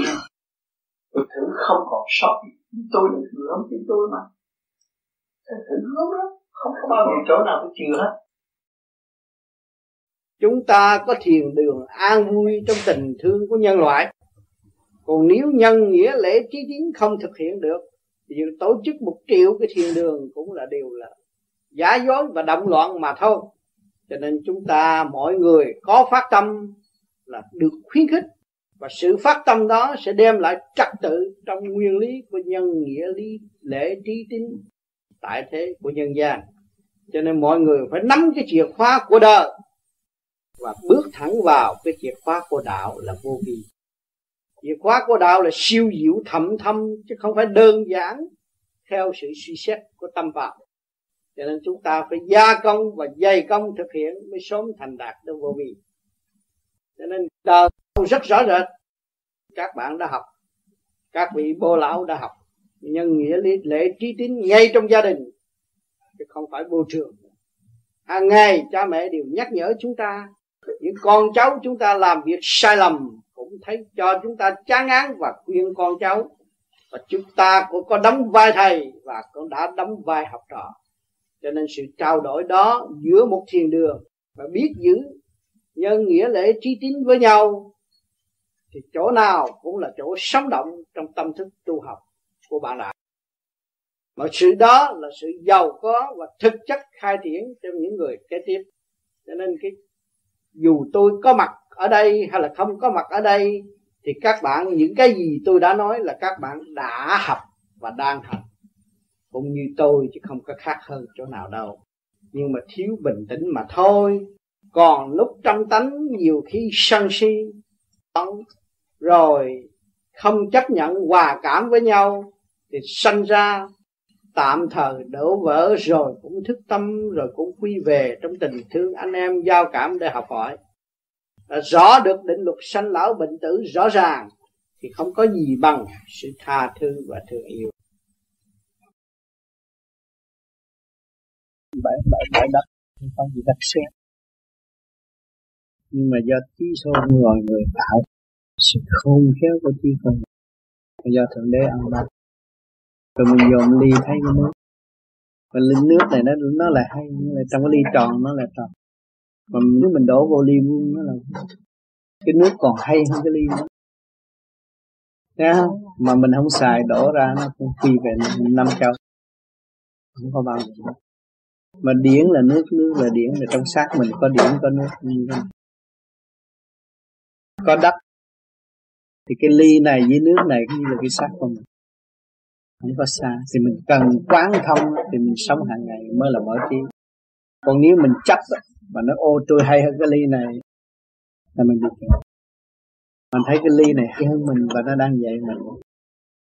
tôi thử không còn sót tôi là người không tin tôi mà. Tôi thử gớm lắm không có bao giờ chỗ nào tôi chừa hết. Chúng ta có thiền đường an vui trong tình thương của nhân loại. Còn nếu nhân nghĩa lễ trí tín không thực hiện được thì tổ chức một triệu cái thiền đường cũng là điều là giả dối và động loạn mà thôi. Cho nên chúng ta mỗi người có phát tâm là được khuyến khích. Và sự phát tâm đó sẽ đem lại trật tự trong nguyên lý của nhân nghĩa lý, lễ, trí, tín, tại thế của nhân gian. Cho nên mọi người phải nắm cái chìa khóa của đời và bước thẳng vào cái chìa khóa của đạo là vô vi chìa khóa của đạo là siêu diệu thậm thâm, chứ không phải đơn giản theo sự suy xét của tâm phạm cho nên chúng ta phải gia công và dày công thực hiện mới sớm thành đạt được vô vi. Cho nên đời rất rõ rệt. Các bạn đã học, các vị bô lão đã học. Nhân nghĩa lý, lễ trí tín ngay trong gia đình, chứ không phải vô trường hàng ngày cha mẹ đều nhắc nhở chúng ta, những con cháu chúng ta làm việc sai lầm cũng thấy cho chúng ta chán án và khuyên con cháu. Và chúng ta cũng có đóng vai thầy và cũng đã đóng vai học trò. Cho nên sự trao đổi đó giữa một thiền đường và biết giữ nhân nghĩa lễ trí tín với nhau, thì chỗ nào cũng là chỗ sống động trong tâm thức tu học của bạn lại mà sự đó là sự giàu có và thực chất khai triển cho những người kế tiếp. Cho nên cái dù tôi có mặt ở đây hay là không có mặt ở đây, thì các bạn, những cái gì tôi đã nói là các bạn đã học và đang học. Cũng như tôi chứ không có khác hơn chỗ nào đâu. Nhưng mà thiếu bình tĩnh mà thôi. Còn lúc trong tánh, nhiều khi sân si rồi không chấp nhận hòa cảm với nhau, thì sanh ra tạm thời đổ vỡ rồi cũng thức tâm, rồi cũng quy về trong tình thương anh em giao cảm để học hỏi. Rõ được định luật sanh lão bệnh tử rõ ràng, thì không có gì bằng sự tha thứ và thương yêu. Bãi bãi bãi đất, không gì đất xét. Nhưng mà do trí số người người tạo, sự khôn khéo của trí không. Do thượng đế ăn ban rồi mình dồn ly thấy cái nước. Và ly nước này nó nó là hay, nó là trong cái ly tròn nó là tròn. Mà nếu mình đổ vô ly vuông nó là cái nước còn hay hơn cái ly nữa. Thấy không? mà mình không xài, đổ ra nó cũng phi về năm châu. Không có bao giờ. Mà điển là nước nước là điển là trong xác mình có điển, có nước có đất. Thì cái ly này với nước này cũng như là cái xác của mình không có xa. Thì mình cần quán thông thì mình sống hàng ngày mới là mở trí. Còn nếu mình chấp mà nó, ô, tôi hay hơn cái ly này, là mình bị kẹt mình thấy cái ly này hay hơn mình và nó đang dạy mình.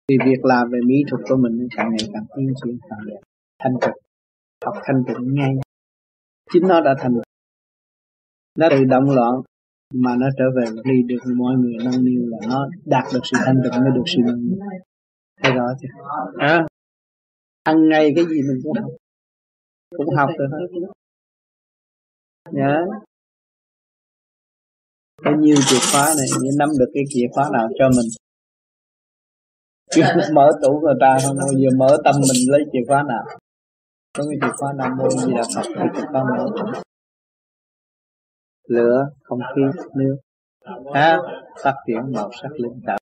Thì việc làm về mỹ thuật của mình càng ngày càng tiến triển càng đẹp, thanh tịnh, học thanh tịnh ngay. Chính nó đã thành nó tự động loạn mà nó trở về ly được mọi người nâng niu là nó đạt được sự thanh tịnh mới được sự nâng niu thấy rõ chưa à, ăn ngay cái gì mình cũng học. Cũng học được hết nhớ. Có nhiều chìa khóa này như nắm được cái chìa khóa nào cho mình. Chứ mở tủ người ta không bao giờ mở tâm mình lấy chìa khóa nào. Có cái chìa khóa nam mô gì là phật cái chìa khóa mở lửa không khí nước. Ha phát triển màu sắc linh cảm,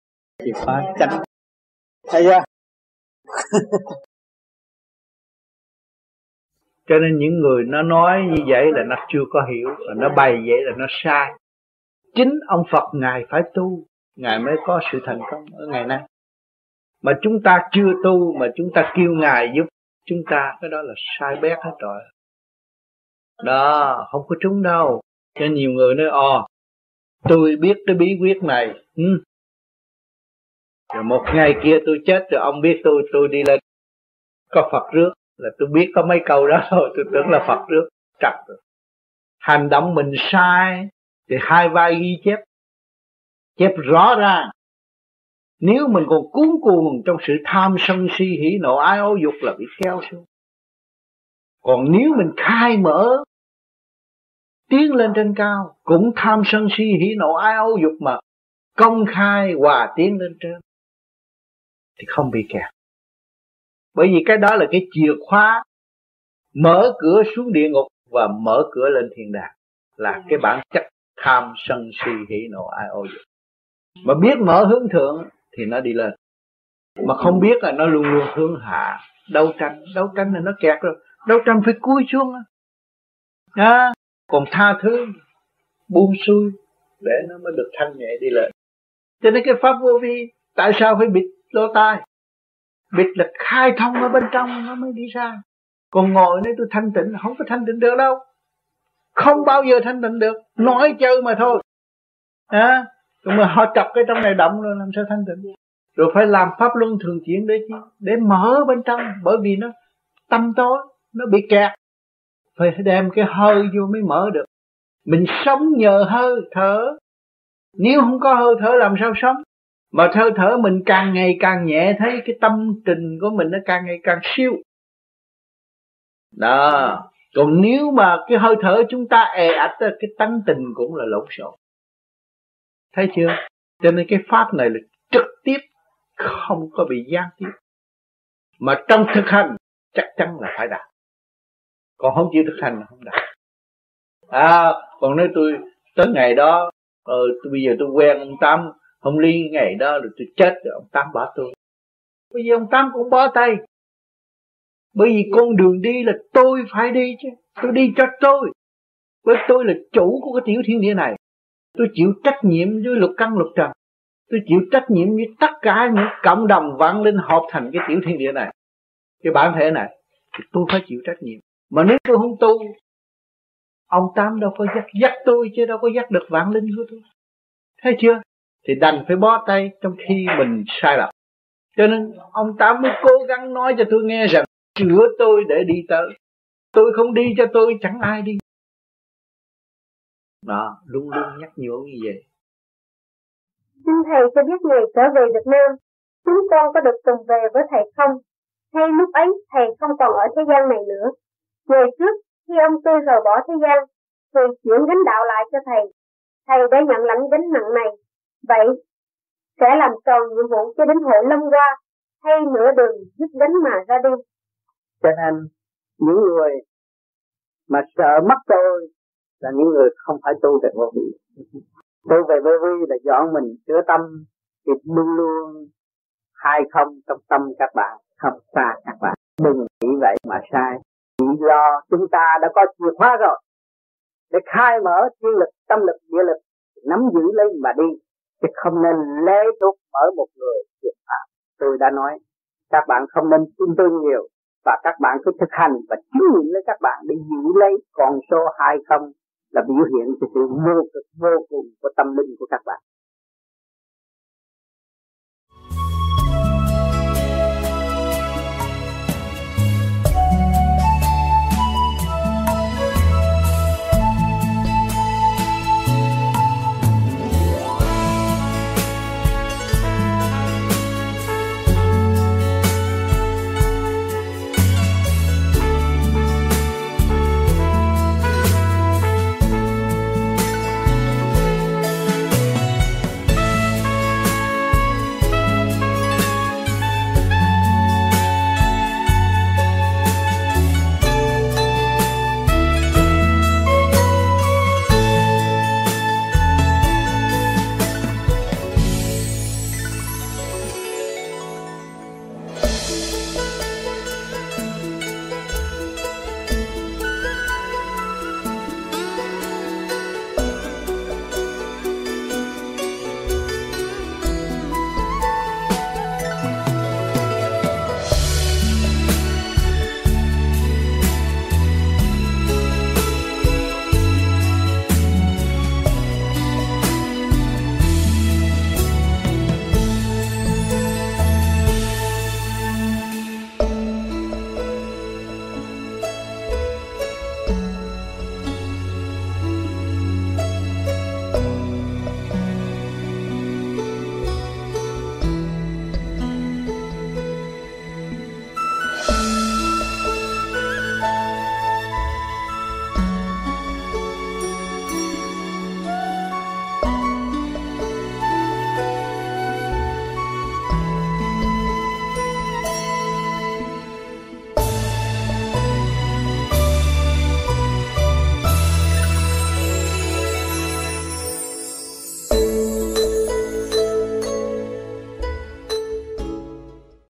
chìa khóa chánh thấy chưa cho nên những người nó nói như vậy là nó chưa có hiểu và nó bày vậy là nó sai. Chính ông Phật ngài phải tu, ngài mới có sự thành công ở ngày nay. Mà chúng ta chưa tu mà chúng ta kêu ngài giúp, chúng ta cái đó là sai bét hết rồi. Đó, không có trúng đâu. Cho nhiều người nói ồ tôi biết cái bí quyết này. Ừ rồi một ngày kia tôi chết rồi, ông biết tôi tôi đi lên. Có Phật rước, là tôi biết có mấy câu đó thôi, tôi tưởng là Phật rước. Trật rồi. Hành động mình sai, thì hai vai ghi chép. Chép rõ ràng nếu mình còn cuốn cuồng trong sự tham sân si hỉ nộ, ái ố dục là bị theo xuống. Còn nếu mình khai mở, tiến lên trên cao, cũng tham sân si hỉ nộ, ái ố dục mà công khai hòa tiến lên trên thì không bị kẹt. Bởi vì cái đó là cái chìa khóa mở cửa xuống địa ngục và mở cửa lên thiên đàng là cái bản chất tham sân si hỉ nộ ai ô dục. Mà biết mở hướng thượng thì nó đi lên. Mà không biết là nó luôn luôn hướng hạ. Đấu tranh đấu tranh là nó kẹt rồi. Đấu tranh phải cúi xuống à, còn tha thứ buông xuôi để nó mới được thanh nhẹ đi lên. Cho nên cái pháp vô vi tại sao phải bịt lỗ tai. Bịt là khai thông ở bên trong nó mới đi ra. Còn ngồi đây tôi thanh tịnh không có thanh tịnh được đâu. Không bao giờ thanh tịnh được. Nói chơi mà thôi. À, mà họ chọc cái trong này động rồi làm sao thanh tịnh rồi phải làm pháp luân thường chuyển để chi? Để mở bên trong. Bởi vì nó tâm tối nó bị kẹt. Phải đem cái hơi vô mới mở được. Mình sống nhờ hơi thở. Nếu không có hơi thở làm sao sống? Mà hơi thở mình càng ngày càng nhẹ thấy cái tâm tình của mình nó càng ngày càng siêu. Đó còn nếu mà cái hơi thở chúng ta è ạch cái tánh tình cũng là lộn xộn. Thấy chưa? Cho nên cái pháp này là trực tiếp không có bị gián tiếp. Mà trong thực hành chắc chắn là phải đạt. Còn không chịu thực hành là không đạt. À còn nếu tôi tới ngày đó ờ, tôi, bây giờ tôi quen ông tám ông liên ngày đó là tôi chết rồi, ông tám bỏ tôi. Bây giờ ông tám cũng bỏ tay. Bởi vì con đường đi là tôi phải đi chứ. Tôi đi cho tôi. Bởi tôi là chủ của cái tiểu thiên địa này. Tôi chịu trách nhiệm với lục căn lục trần. Tôi chịu trách nhiệm với tất cả những cộng đồng vạn linh hợp thành cái tiểu thiên địa này. Cái bản thể này, thì tôi phải chịu trách nhiệm. Mà nếu tôi không tu, ông tám đâu có dắt dắt tôi chứ, đâu có dắt được vạn linh của tôi. Thấy chưa? Thì đành phải bó tay trong khi mình sai lầm. Cho nên ông tám mới cố gắng nói cho tôi nghe rằng chữa tôi để đi tới. Tôi không đi cho tôi, chẳng ai đi. Đó luôn luôn nhắc nhở như vậy. Xin thầy cho biết ngày trở về Việt Nam chúng con có được cùng về với thầy không? Hay lúc ấy thầy không còn ở thế gian này nữa? Ngày trước, khi ông tôi rời bỏ thế gian thì chuyển gánh đạo lại cho thầy. Thầy đã nhận lãnh gánh nặng này vậy sẽ làm tròn nhiệm vụ cho đến hội lâm qua hay nửa đường dứt đánh mà ra đi? Cho nên, những người mà sợ mất tôi là những người không phải tu về vô vi tu về vô vi là dọn mình chữa tâm thì luôn luôn hai không trong tâm các bạn, không xa các bạn. Đừng nghĩ vậy mà sai. Chỉ lo chúng ta đã có chìa khóa rồi. Để khai mở thiên lực, tâm lực, địa lực, nắm giữ lấy mà đi chứ không nên lê thuộc ở một người tuyệt phạm. Tôi đã nói, các bạn không nên tin tôi nhiều và các bạn cứ thực hành và chứng nghiệm lấy các bạn để giữ lấy con số hai không là biểu hiện cho sự vô cực, vô cùng của tâm linh của các bạn.